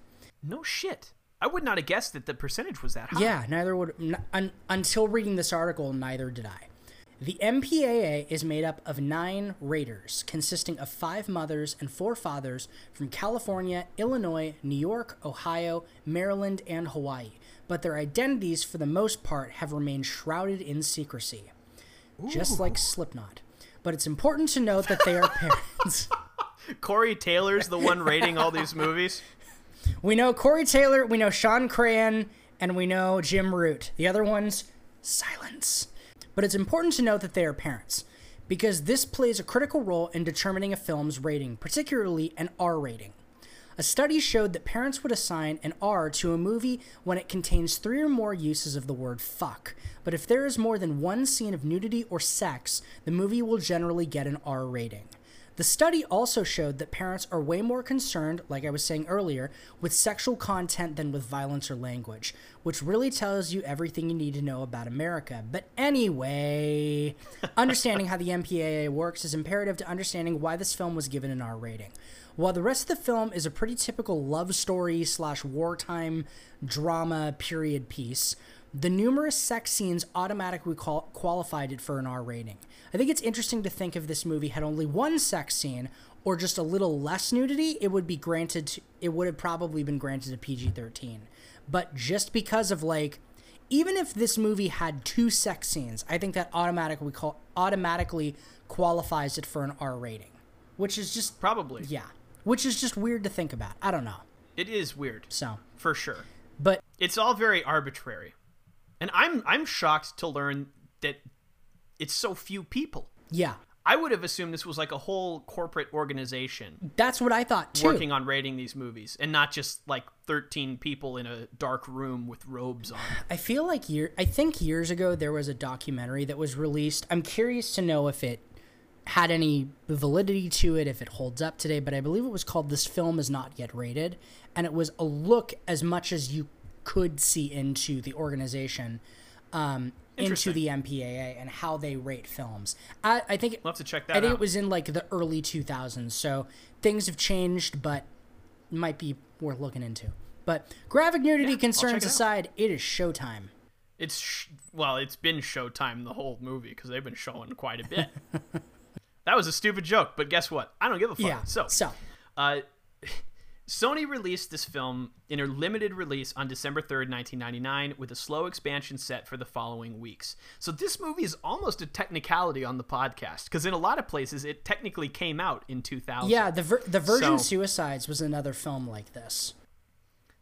No shit. I would not have guessed that the percentage was that high. Yeah, neither would n- un, until reading this article, neither did I. The MPAA is made up of nine raiders, consisting of five mothers and four fathers from California, Illinois, New York, Ohio, Maryland, and Hawaii, but their identities, for the most part, have remained shrouded in secrecy, Ooh. just like Slipknot. But it's important to note that they are parents. Corey Taylor's the one rating all these movies. We know Corey Taylor, we know Shawn Crahan, and we know Jim Root. The other ones, silence. But it's important to note that they are parents, because this plays a critical role in determining a film's rating, particularly an R rating. A study showed that parents would assign an R to a movie when it contains three or more uses of the word fuck, but if there is more than one scene of nudity or sex, the movie will generally get an R rating. The study also showed that parents are way more concerned, like I was saying earlier, with sexual content than with violence or language, which really tells you everything you need to know about America. But anyway, understanding how the MPAA works is imperative to understanding why this film was given an R rating. While the rest of the film is a pretty typical love story slash wartime drama period piece, the numerous sex scenes automatically qual- qualified it for an R rating. I think it's interesting to think if this movie had only one sex scene or just a little less nudity, it would be granted. To, it would have probably been granted a PG thirteen. But just because of like, even if this movie had two sex scenes, I think that automatically call, automatically qualifies it for an R rating, which is just probably yeah, which is just weird to think about. I don't know. It is weird. So for sure, but it's all very arbitrary, and I'm I'm shocked to learn that it's so few people. Yeah. I would have assumed this was like a whole corporate organization. That's what I thought too. Working on rating these movies and not just like 13 people in a dark room with robes on. I feel like year I think years ago there was a documentary that was released. I'm curious to know if it had any validity to it, if it holds up today, but I believe it was called This Film Is Not Yet Rated and it was a look as much as you could see into the organization. Um, into the MPAA and how they rate films. I, I think we'll have to check that. I think out. it was in like the early 2000s, so things have changed, but might be worth looking into. But graphic nudity yeah, concerns it aside, it is showtime. It's sh- well, it's been showtime the whole movie because they've been showing quite a bit. that was a stupid joke, but guess what? I don't give a fuck. Yeah. So, so. Uh, Sony released this film in a limited release on December 3rd, 1999, with a slow expansion set for the following weeks. So this movie is almost a technicality on the podcast because in a lot of places it technically came out in 2000. Yeah, the Vir- the Virgin So- Suicides was another film like this.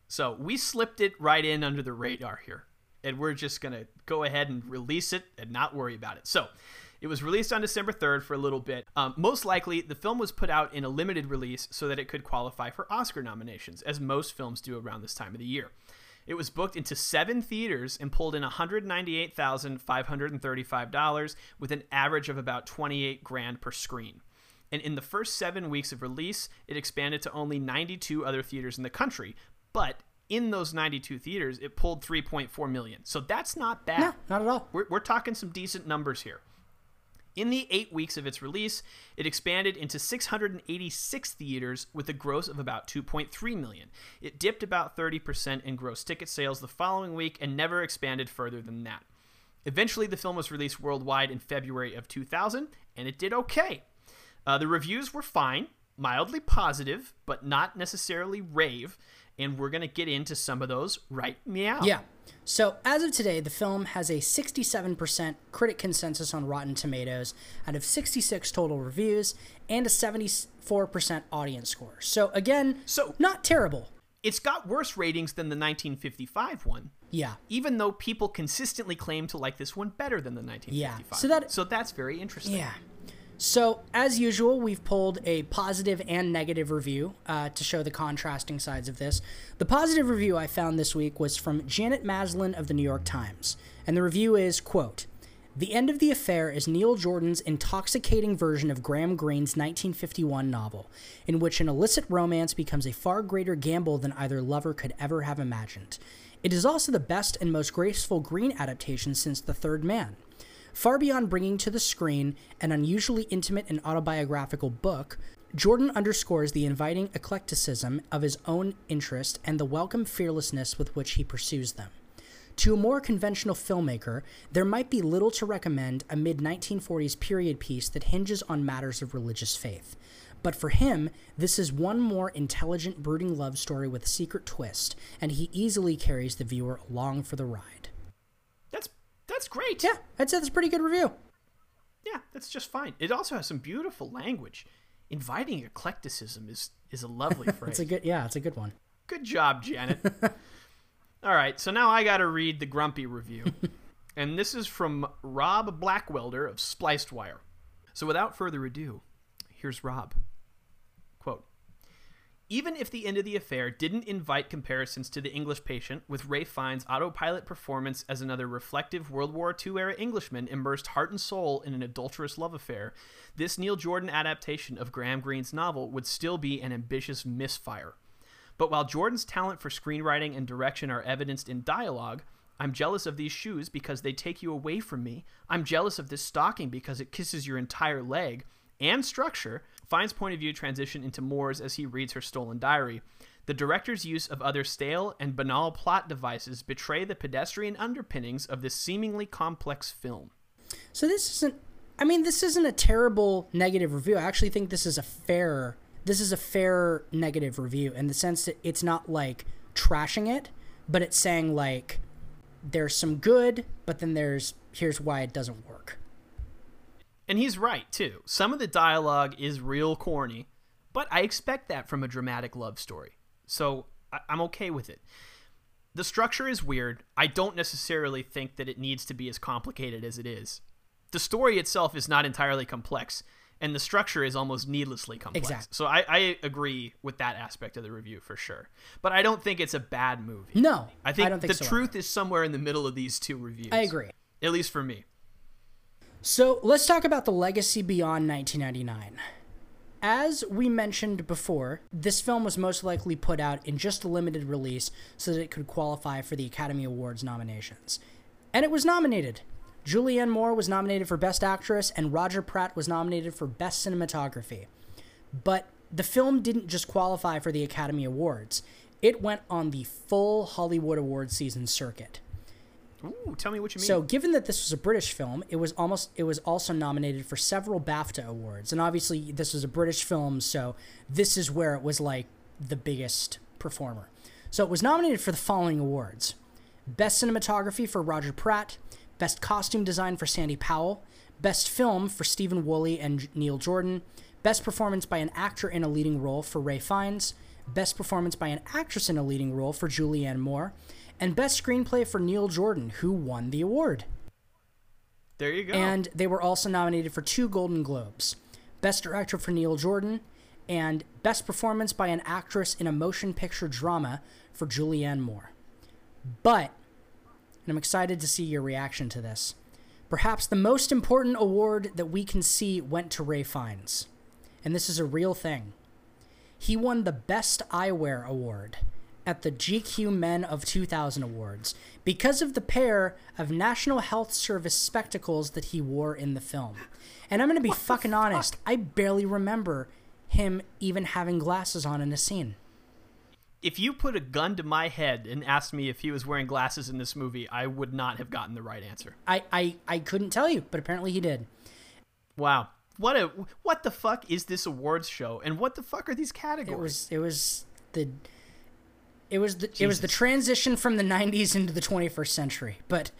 So we slipped it right in under the radar here. And we're just going to go ahead and release it and not worry about it. So it was released on December 3rd for a little bit. Um, most likely, the film was put out in a limited release so that it could qualify for Oscar nominations, as most films do around this time of the year. It was booked into seven theaters and pulled in $198,535 with an average of about 28 grand per screen. And in the first seven weeks of release, it expanded to only 92 other theaters in the country. But in those 92 theaters, it pulled 3.4 million. So that's not bad. No, not at all. We're, we're talking some decent numbers here. In the eight weeks of its release, it expanded into 686 theaters with a gross of about 2.3 million. It dipped about 30% in gross ticket sales the following week and never expanded further than that. Eventually, the film was released worldwide in February of 2000, and it did okay. Uh, the reviews were fine, mildly positive, but not necessarily rave, and we're going to get into some of those right meow. Yeah. So, as of today, the film has a 67% critic consensus on Rotten Tomatoes out of 66 total reviews and a 74% audience score. So, again, so not terrible. it's got worse ratings than the 1955 one. Yeah. Even though people consistently claim to like this one better than the 1955. Yeah. So that so that's very interesting. Yeah. So, as usual, we've pulled a positive and negative review uh, to show the contrasting sides of this. The positive review I found this week was from Janet Maslin of the New York Times, and the review is, quote, the end of the affair is Neil Jordan's intoxicating version of Graham Greene's 1951 novel, in which an illicit romance becomes a far greater gamble than either lover could ever have imagined. It is also the best and most graceful Greene adaptation since The Third Man. Far beyond bringing to the screen an unusually intimate and autobiographical book, Jordan underscores the inviting eclecticism of his own interest and the welcome fearlessness with which he pursues them. To a more conventional filmmaker, there might be little to recommend a mid 1940s period piece that hinges on matters of religious faith. But for him, this is one more intelligent, brooding love story with a secret twist, and he easily carries the viewer along for the ride. That's great. Yeah, I'd say that's a pretty good review. Yeah, that's just fine. It also has some beautiful language. Inviting eclecticism is is a lovely phrase. it's a good yeah, it's a good one. Good job, Janet. All right, so now I got to read the grumpy review. and this is from Rob Blackwelder of Spliced Wire. So without further ado, here's Rob. Even if the end of the affair didn't invite comparisons to The English Patient, with Rafe Fiennes' autopilot performance as another reflective World War II era Englishman immersed heart and soul in an adulterous love affair, this Neil Jordan adaptation of Graham Greene's novel would still be an ambitious misfire. But while Jordan's talent for screenwriting and direction are evidenced in dialogue, I'm jealous of these shoes because they take you away from me. I'm jealous of this stocking because it kisses your entire leg. And structure, Fiennes' point of view transition into Moore's as he reads her stolen diary. The director's use of other stale and banal plot devices betray the pedestrian underpinnings of this seemingly complex film. So this isn't I mean, this isn't a terrible negative review. I actually think this is a fair this is a fair negative review in the sense that it's not like trashing it, but it's saying like there's some good, but then there's here's why it doesn't work. And he's right too. Some of the dialogue is real corny, but I expect that from a dramatic love story. So I- I'm okay with it. The structure is weird. I don't necessarily think that it needs to be as complicated as it is. The story itself is not entirely complex and the structure is almost needlessly complex. Exactly. So I, I agree with that aspect of the review for sure. But I don't think it's a bad movie. No, I think, I don't think the so truth is somewhere in the middle of these two reviews. I agree. At least for me. So let's talk about the legacy beyond 1999. As we mentioned before, this film was most likely put out in just a limited release so that it could qualify for the Academy Awards nominations. And it was nominated. Julianne Moore was nominated for Best Actress, and Roger Pratt was nominated for Best Cinematography. But the film didn't just qualify for the Academy Awards, it went on the full Hollywood Awards season circuit. Ooh, tell me what you mean. So, given that this was a British film, it was almost it was also nominated for several BAFTA awards, and obviously this was a British film, so this is where it was like the biggest performer. So it was nominated for the following awards: Best Cinematography for Roger Pratt, Best Costume Design for Sandy Powell, Best Film for Stephen Woolley and Neil Jordan, Best Performance by an Actor in a Leading Role for Rafe Fiennes, Best Performance by an Actress in a Leading Role for Julianne Moore, and Best Screenplay for Neil Jordan, who won the award. There you go. And they were also nominated for two Golden Globes Best Director for Neil Jordan, and Best Performance by an Actress in a Motion Picture Drama for Julianne Moore. But, and I'm excited to see your reaction to this, perhaps the most important award that we can see went to Rafe Fiennes. And this is a real thing. He won the Best Eyewear Award at the GQ Men of 2000 Awards because of the pair of National Health Service spectacles that he wore in the film. And I'm going to be fucking honest, I barely remember him even having glasses on in a scene. If you put a gun to my head and asked me if he was wearing glasses in this movie, I would not have gotten the right answer. I, I, I couldn't tell you, but apparently he did. Wow. What a what the fuck is this awards show and what the fuck are these categories? It was it was the it was the it was the transition from the 90s into the 21st century. But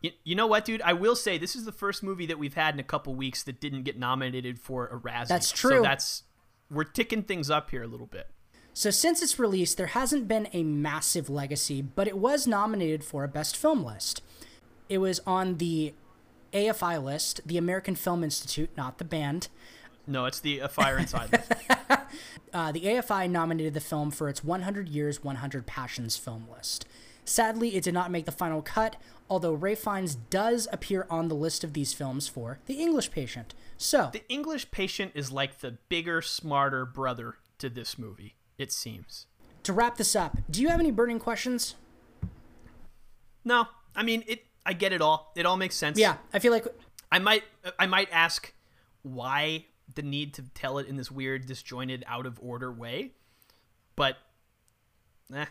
you, you know what, dude? I will say this is the first movie that we've had in a couple weeks that didn't get nominated for a Razzie. That's true. So that's we're ticking things up here a little bit. So since its release, there hasn't been a massive legacy, but it was nominated for a Best Film list. It was on the AFI list, the American Film Institute, not the band. No, it's the uh, Fire Inside. Uh, the AFI nominated the film for its 100 Years, 100 Passions film list. Sadly, it did not make the final cut, although Rafe Fiennes does appear on the list of these films for The English Patient. So, The English Patient is like the bigger, smarter brother to this movie, it seems. to wrap this up, do you have any burning questions? No, I mean it. I get it all. It all makes sense. Yeah, I feel like I might. I might ask why the need to tell it in this weird, disjointed, out of order way, but, eh,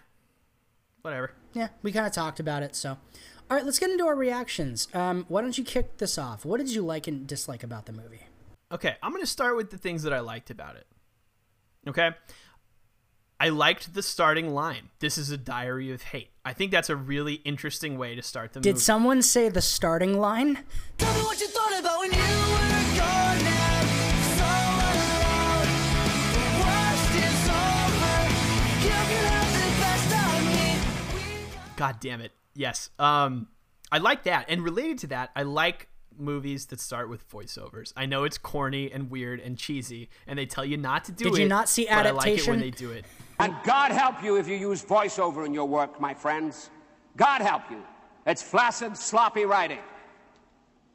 whatever. Yeah, we kind of talked about it. So, all right, let's get into our reactions. Um, why don't you kick this off? What did you like and dislike about the movie? Okay, I'm going to start with the things that I liked about it. Okay? I liked the starting line. This is a diary of hate. I think that's a really interesting way to start the Did movie. Did someone say the starting line? Tell me what you thought about when you God damn it. Yes. Um I like that. And related to that, I like movies that start with voiceovers. I know it's corny and weird and cheesy and they tell you not to do it. Did you not see but I like it Adaptation? when they do it. And God help you if you use voiceover in your work, my friends. God help you. It's flaccid, sloppy writing.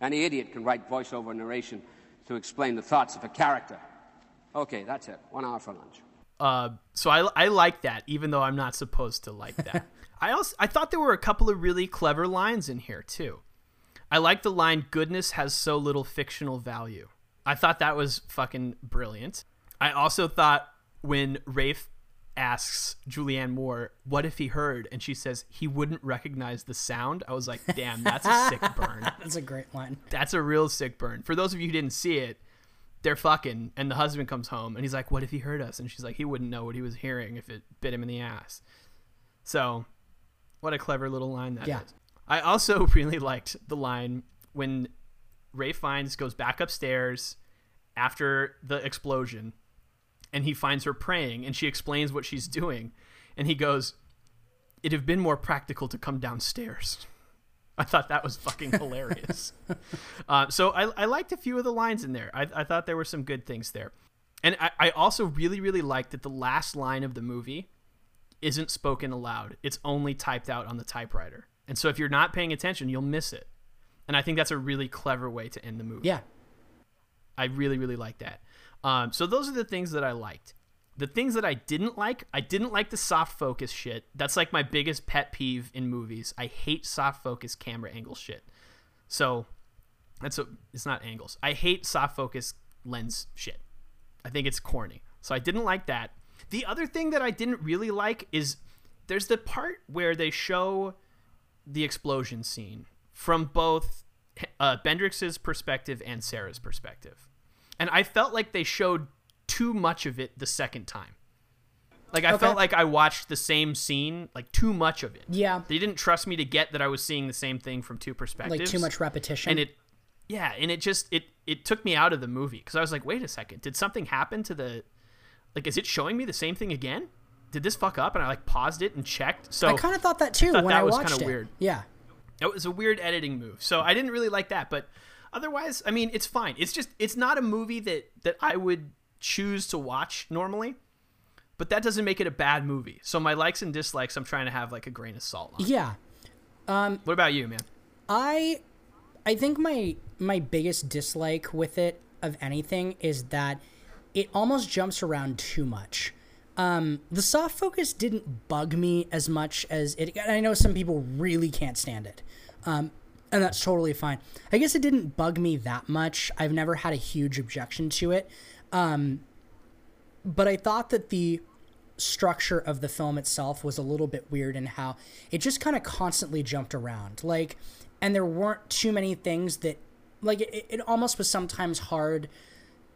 Any idiot can write voiceover narration to explain the thoughts of a character. Okay, that's it. One hour for lunch. Uh, so I, I like that, even though I'm not supposed to like that. I also I thought there were a couple of really clever lines in here too. I like the line "Goodness has so little fictional value." I thought that was fucking brilliant. I also thought when Rafe asks Julianne Moore, "What if he heard?" and she says he wouldn't recognize the sound, I was like, "Damn, that's a sick burn." That's a great line. That's a real sick burn. For those of you who didn't see it, they're fucking, and the husband comes home and he's like, "What if he heard us?" And she's like, "He wouldn't know what he was hearing if it bit him in the ass." So, what a clever little line that is. Yeah. I also really liked the line when Rafe Fiennes goes back upstairs after the explosion, and he finds her praying, and she explains what she's doing, and he goes, "It'd have been more practical to come downstairs." I thought that was fucking hilarious. uh, so I, I liked a few of the lines in there. I, I thought there were some good things there. And I, I also really, really liked that the last line of the movie isn't spoken aloud. It's only typed out on the typewriter. And so if you're not paying attention, you'll miss it. And I think that's a really clever way to end the movie. Yeah. I really, really like that. Um, so those are the things that I liked. The things that I didn't like, I didn't like the soft focus shit. That's like my biggest pet peeve in movies. I hate soft focus camera angle shit. So that's a, it's not angles. I hate soft focus lens shit. I think it's corny. So I didn't like that. The other thing that I didn't really like is there's the part where they show the explosion scene from both uh, Bendrix's perspective and Sarah's perspective. And I felt like they showed too much of it the second time. Like I Okay. felt like I watched the same scene, like too much of it. Yeah. They didn't trust me to get that I was seeing the same thing from two perspectives. Like too much repetition. And it yeah, and it just it it took me out of the movie cuz I was like, "Wait a second. Did something happen to the like is it showing me the same thing again? Did this fuck up?" And I like paused it and checked. So I kind of thought that too I thought when that I was watched kinda weird. Yeah. It was a weird editing move. So I didn't really like that, but otherwise, I mean, it's fine. It's just it's not a movie that that I would choose to watch normally. But that doesn't make it a bad movie. So my likes and dislikes, I'm trying to have like a grain of salt on. Yeah. Um, What about you, man? I I think my my biggest dislike with it of anything is that it almost jumps around too much. Um, the soft focus didn't bug me as much as it. I know some people really can't stand it, um, and that's totally fine. I guess it didn't bug me that much. I've never had a huge objection to it, um, but I thought that the structure of the film itself was a little bit weird in how it just kind of constantly jumped around like and there weren't too many things that like it, it almost was sometimes hard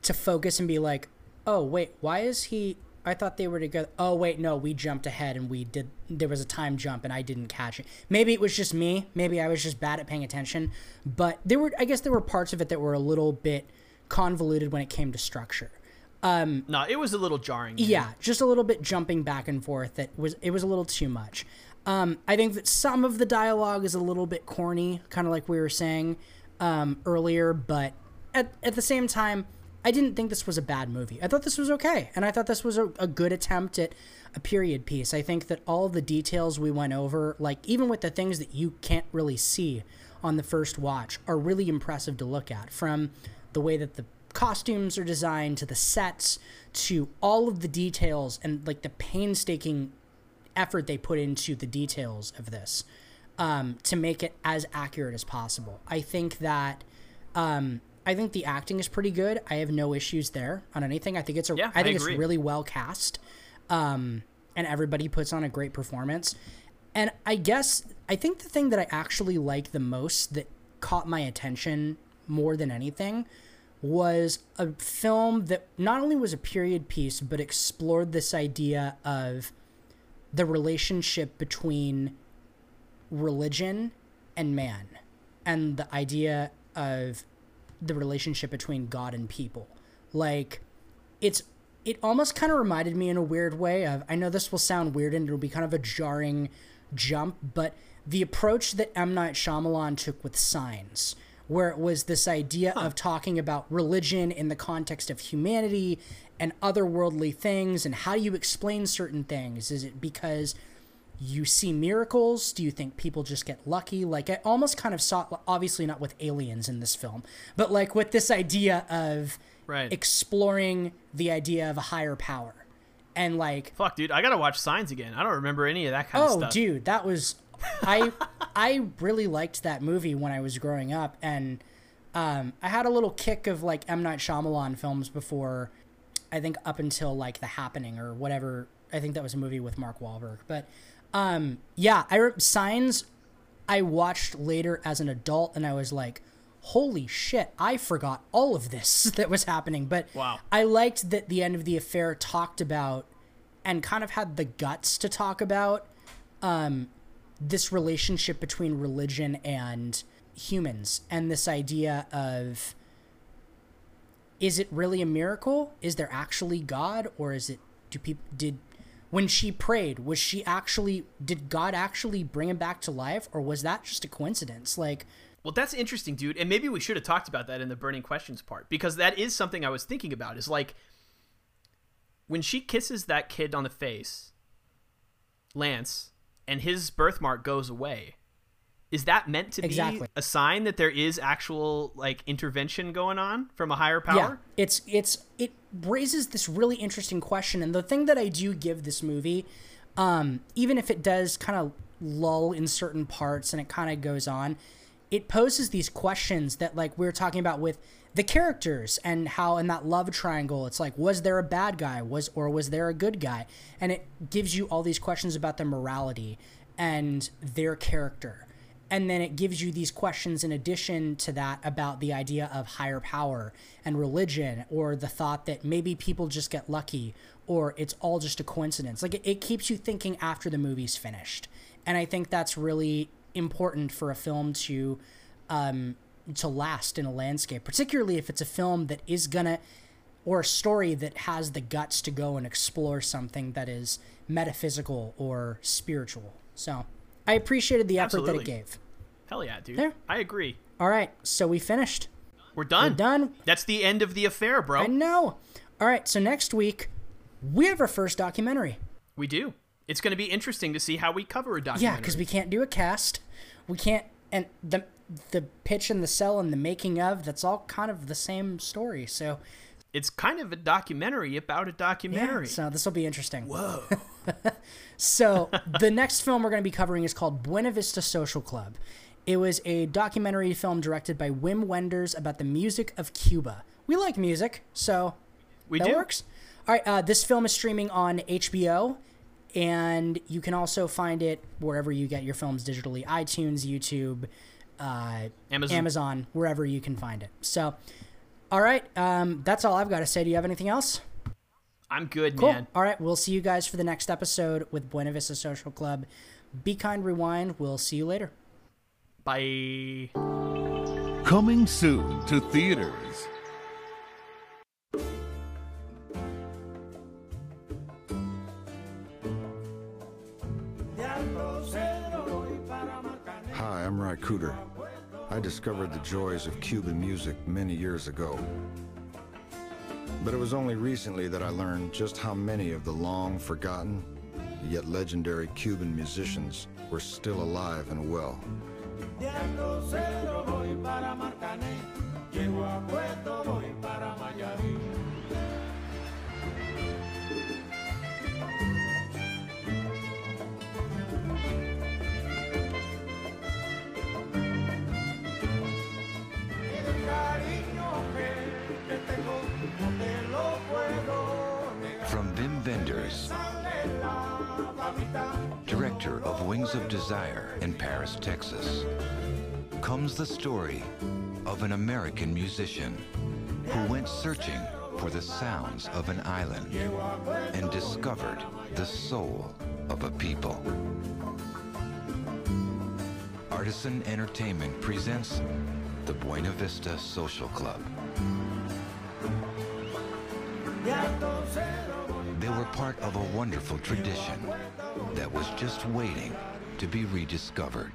to focus and be like oh wait why is he i thought they were together oh wait no we jumped ahead and we did there was a time jump and i didn't catch it maybe it was just me maybe i was just bad at paying attention but there were i guess there were parts of it that were a little bit convoluted when it came to structure Um, no, it was a little jarring. yeah, just a little bit jumping back and forth. That was it was a little too much. Um, I think that some of the dialogue is a little bit corny, kind of like we were saying um, earlier. But at at the same time, I didn't think this was a bad movie. I thought this was okay, and I thought this was a, a good attempt at a period piece. I think that all the details we went over, like even with the things that you can't really see on the first watch, are really impressive to look at. From the way that the costumes are designed to the sets to all of the details and like the painstaking effort they put into the details of this um, to make it as accurate as possible. I think that um, I think the acting is pretty good. I have no issues there on anything. I think it's a Yeah, I think I it's really well cast, um, and everybody puts on a great performance. And I guess I think the thing that I actually like the most that caught my attention more than anything was a film that not only was a period piece but explored this idea of the relationship between religion and man and the idea of the relationship between God and people. Like it's it almost kind of reminded me in a weird way of I know this will sound weird and it'll be kind of a jarring jump, but the approach that M Night Shyamalan took with Signs, where it was this idea of talking about religion in the context of humanity and otherworldly things, and how do you explain certain things? Is it because you see miracles? Do you think people just get lucky? Like, I almost kind of saw, obviously not with aliens in this film, but like with this idea of Right. exploring the idea of a higher power. And like, Fuck, dude, I gotta watch Signs again. I don't remember any of that kind of stuff. oh, dude, that was, I, I really liked that movie when I was growing up. And um, I had a little kick of like M. Night Shyamalan films before, I think up until like The Happening or whatever. I think that was a movie with Mark Wahlberg. But um, yeah, I re- Signs I watched later as an adult, and I was like, "Holy shit! I forgot all of this that was happening." But Wow. I liked that the end of the affair talked about and kind of had the guts to talk about um, this relationship between religion and humans, and this idea of is it really a miracle? Is there actually God, or is it do people did when she prayed was she actually did God actually bring him back to life, or was that just a coincidence? Like, Well, that's interesting, dude. And maybe we should have talked about that in the burning questions part because that is something I was thinking about. Is like when she kisses that kid on the face, Lance, and his birthmark goes away. Is that meant to Exactly. be a sign that there is actual like intervention going on from a higher power? Yeah, it's it's it raises this really interesting question, and the thing that I do give this movie, um, even if it does kind of lull in certain parts and it kind of goes on, it poses these questions that like we are talking about with the characters and how in that love triangle it's like was there a bad guy was or was there a good guy and it gives you all these questions about their morality and their character and then it gives you these questions in addition to that about the idea of higher power and religion or the thought that maybe people just get lucky or it's all just a coincidence. Like it, it keeps you thinking after the movie's finished. And i think that's really important for a film to um, to last in a landscape particularly if it's a film that is gonna or a story that has the guts to go and explore something that is metaphysical or spiritual. So i appreciated the effort that it gave Hell yeah, dude. There. I agree. all right, so we finished. We're done. We're done. That's the end of the affair, bro. I know. All right, so next week we have our first documentary. We do. It's going to be interesting to see how we cover a documentary. Yeah, because we can't do a cast. We can't, and the the pitch and the sell and the making of that's all kind of the same story. So it's kind of a documentary about a yeah, documentary. so this will be interesting. Whoa. So the next film we're going to be covering is called Buena Vista Social Club. It was a documentary film directed by Wim Wenders about the music of Cuba. We like music, so We that do. works. All right, uh, this film is streaming on HBO, and you can also find it wherever you get your films digitally: iTunes, YouTube, uh, Amazon. Amazon, wherever you can find it. So, all right. Um, that's all I've got to say. Do you have anything else? I'm good, cool. man. All right. We'll see you guys for the next episode with Buena Vista Social Club. Be kind, rewind. We'll see you later. Bye. Coming soon to theaters. Hi, I'm Ry Cooder. I discovered the joys of Cuban music many years ago. But it was only recently that I learned just how many of the long forgotten, yet legendary Cuban musicians were still alive and well. Wenders, director of Wings of Desire in Paris, Texas, comes the story of an American musician who went searching for the sounds of an island and discovered the soul of a people. Artisan Entertainment presents the Buena Vista Social Club. They were part of a wonderful tradition that was just waiting to be rediscovered.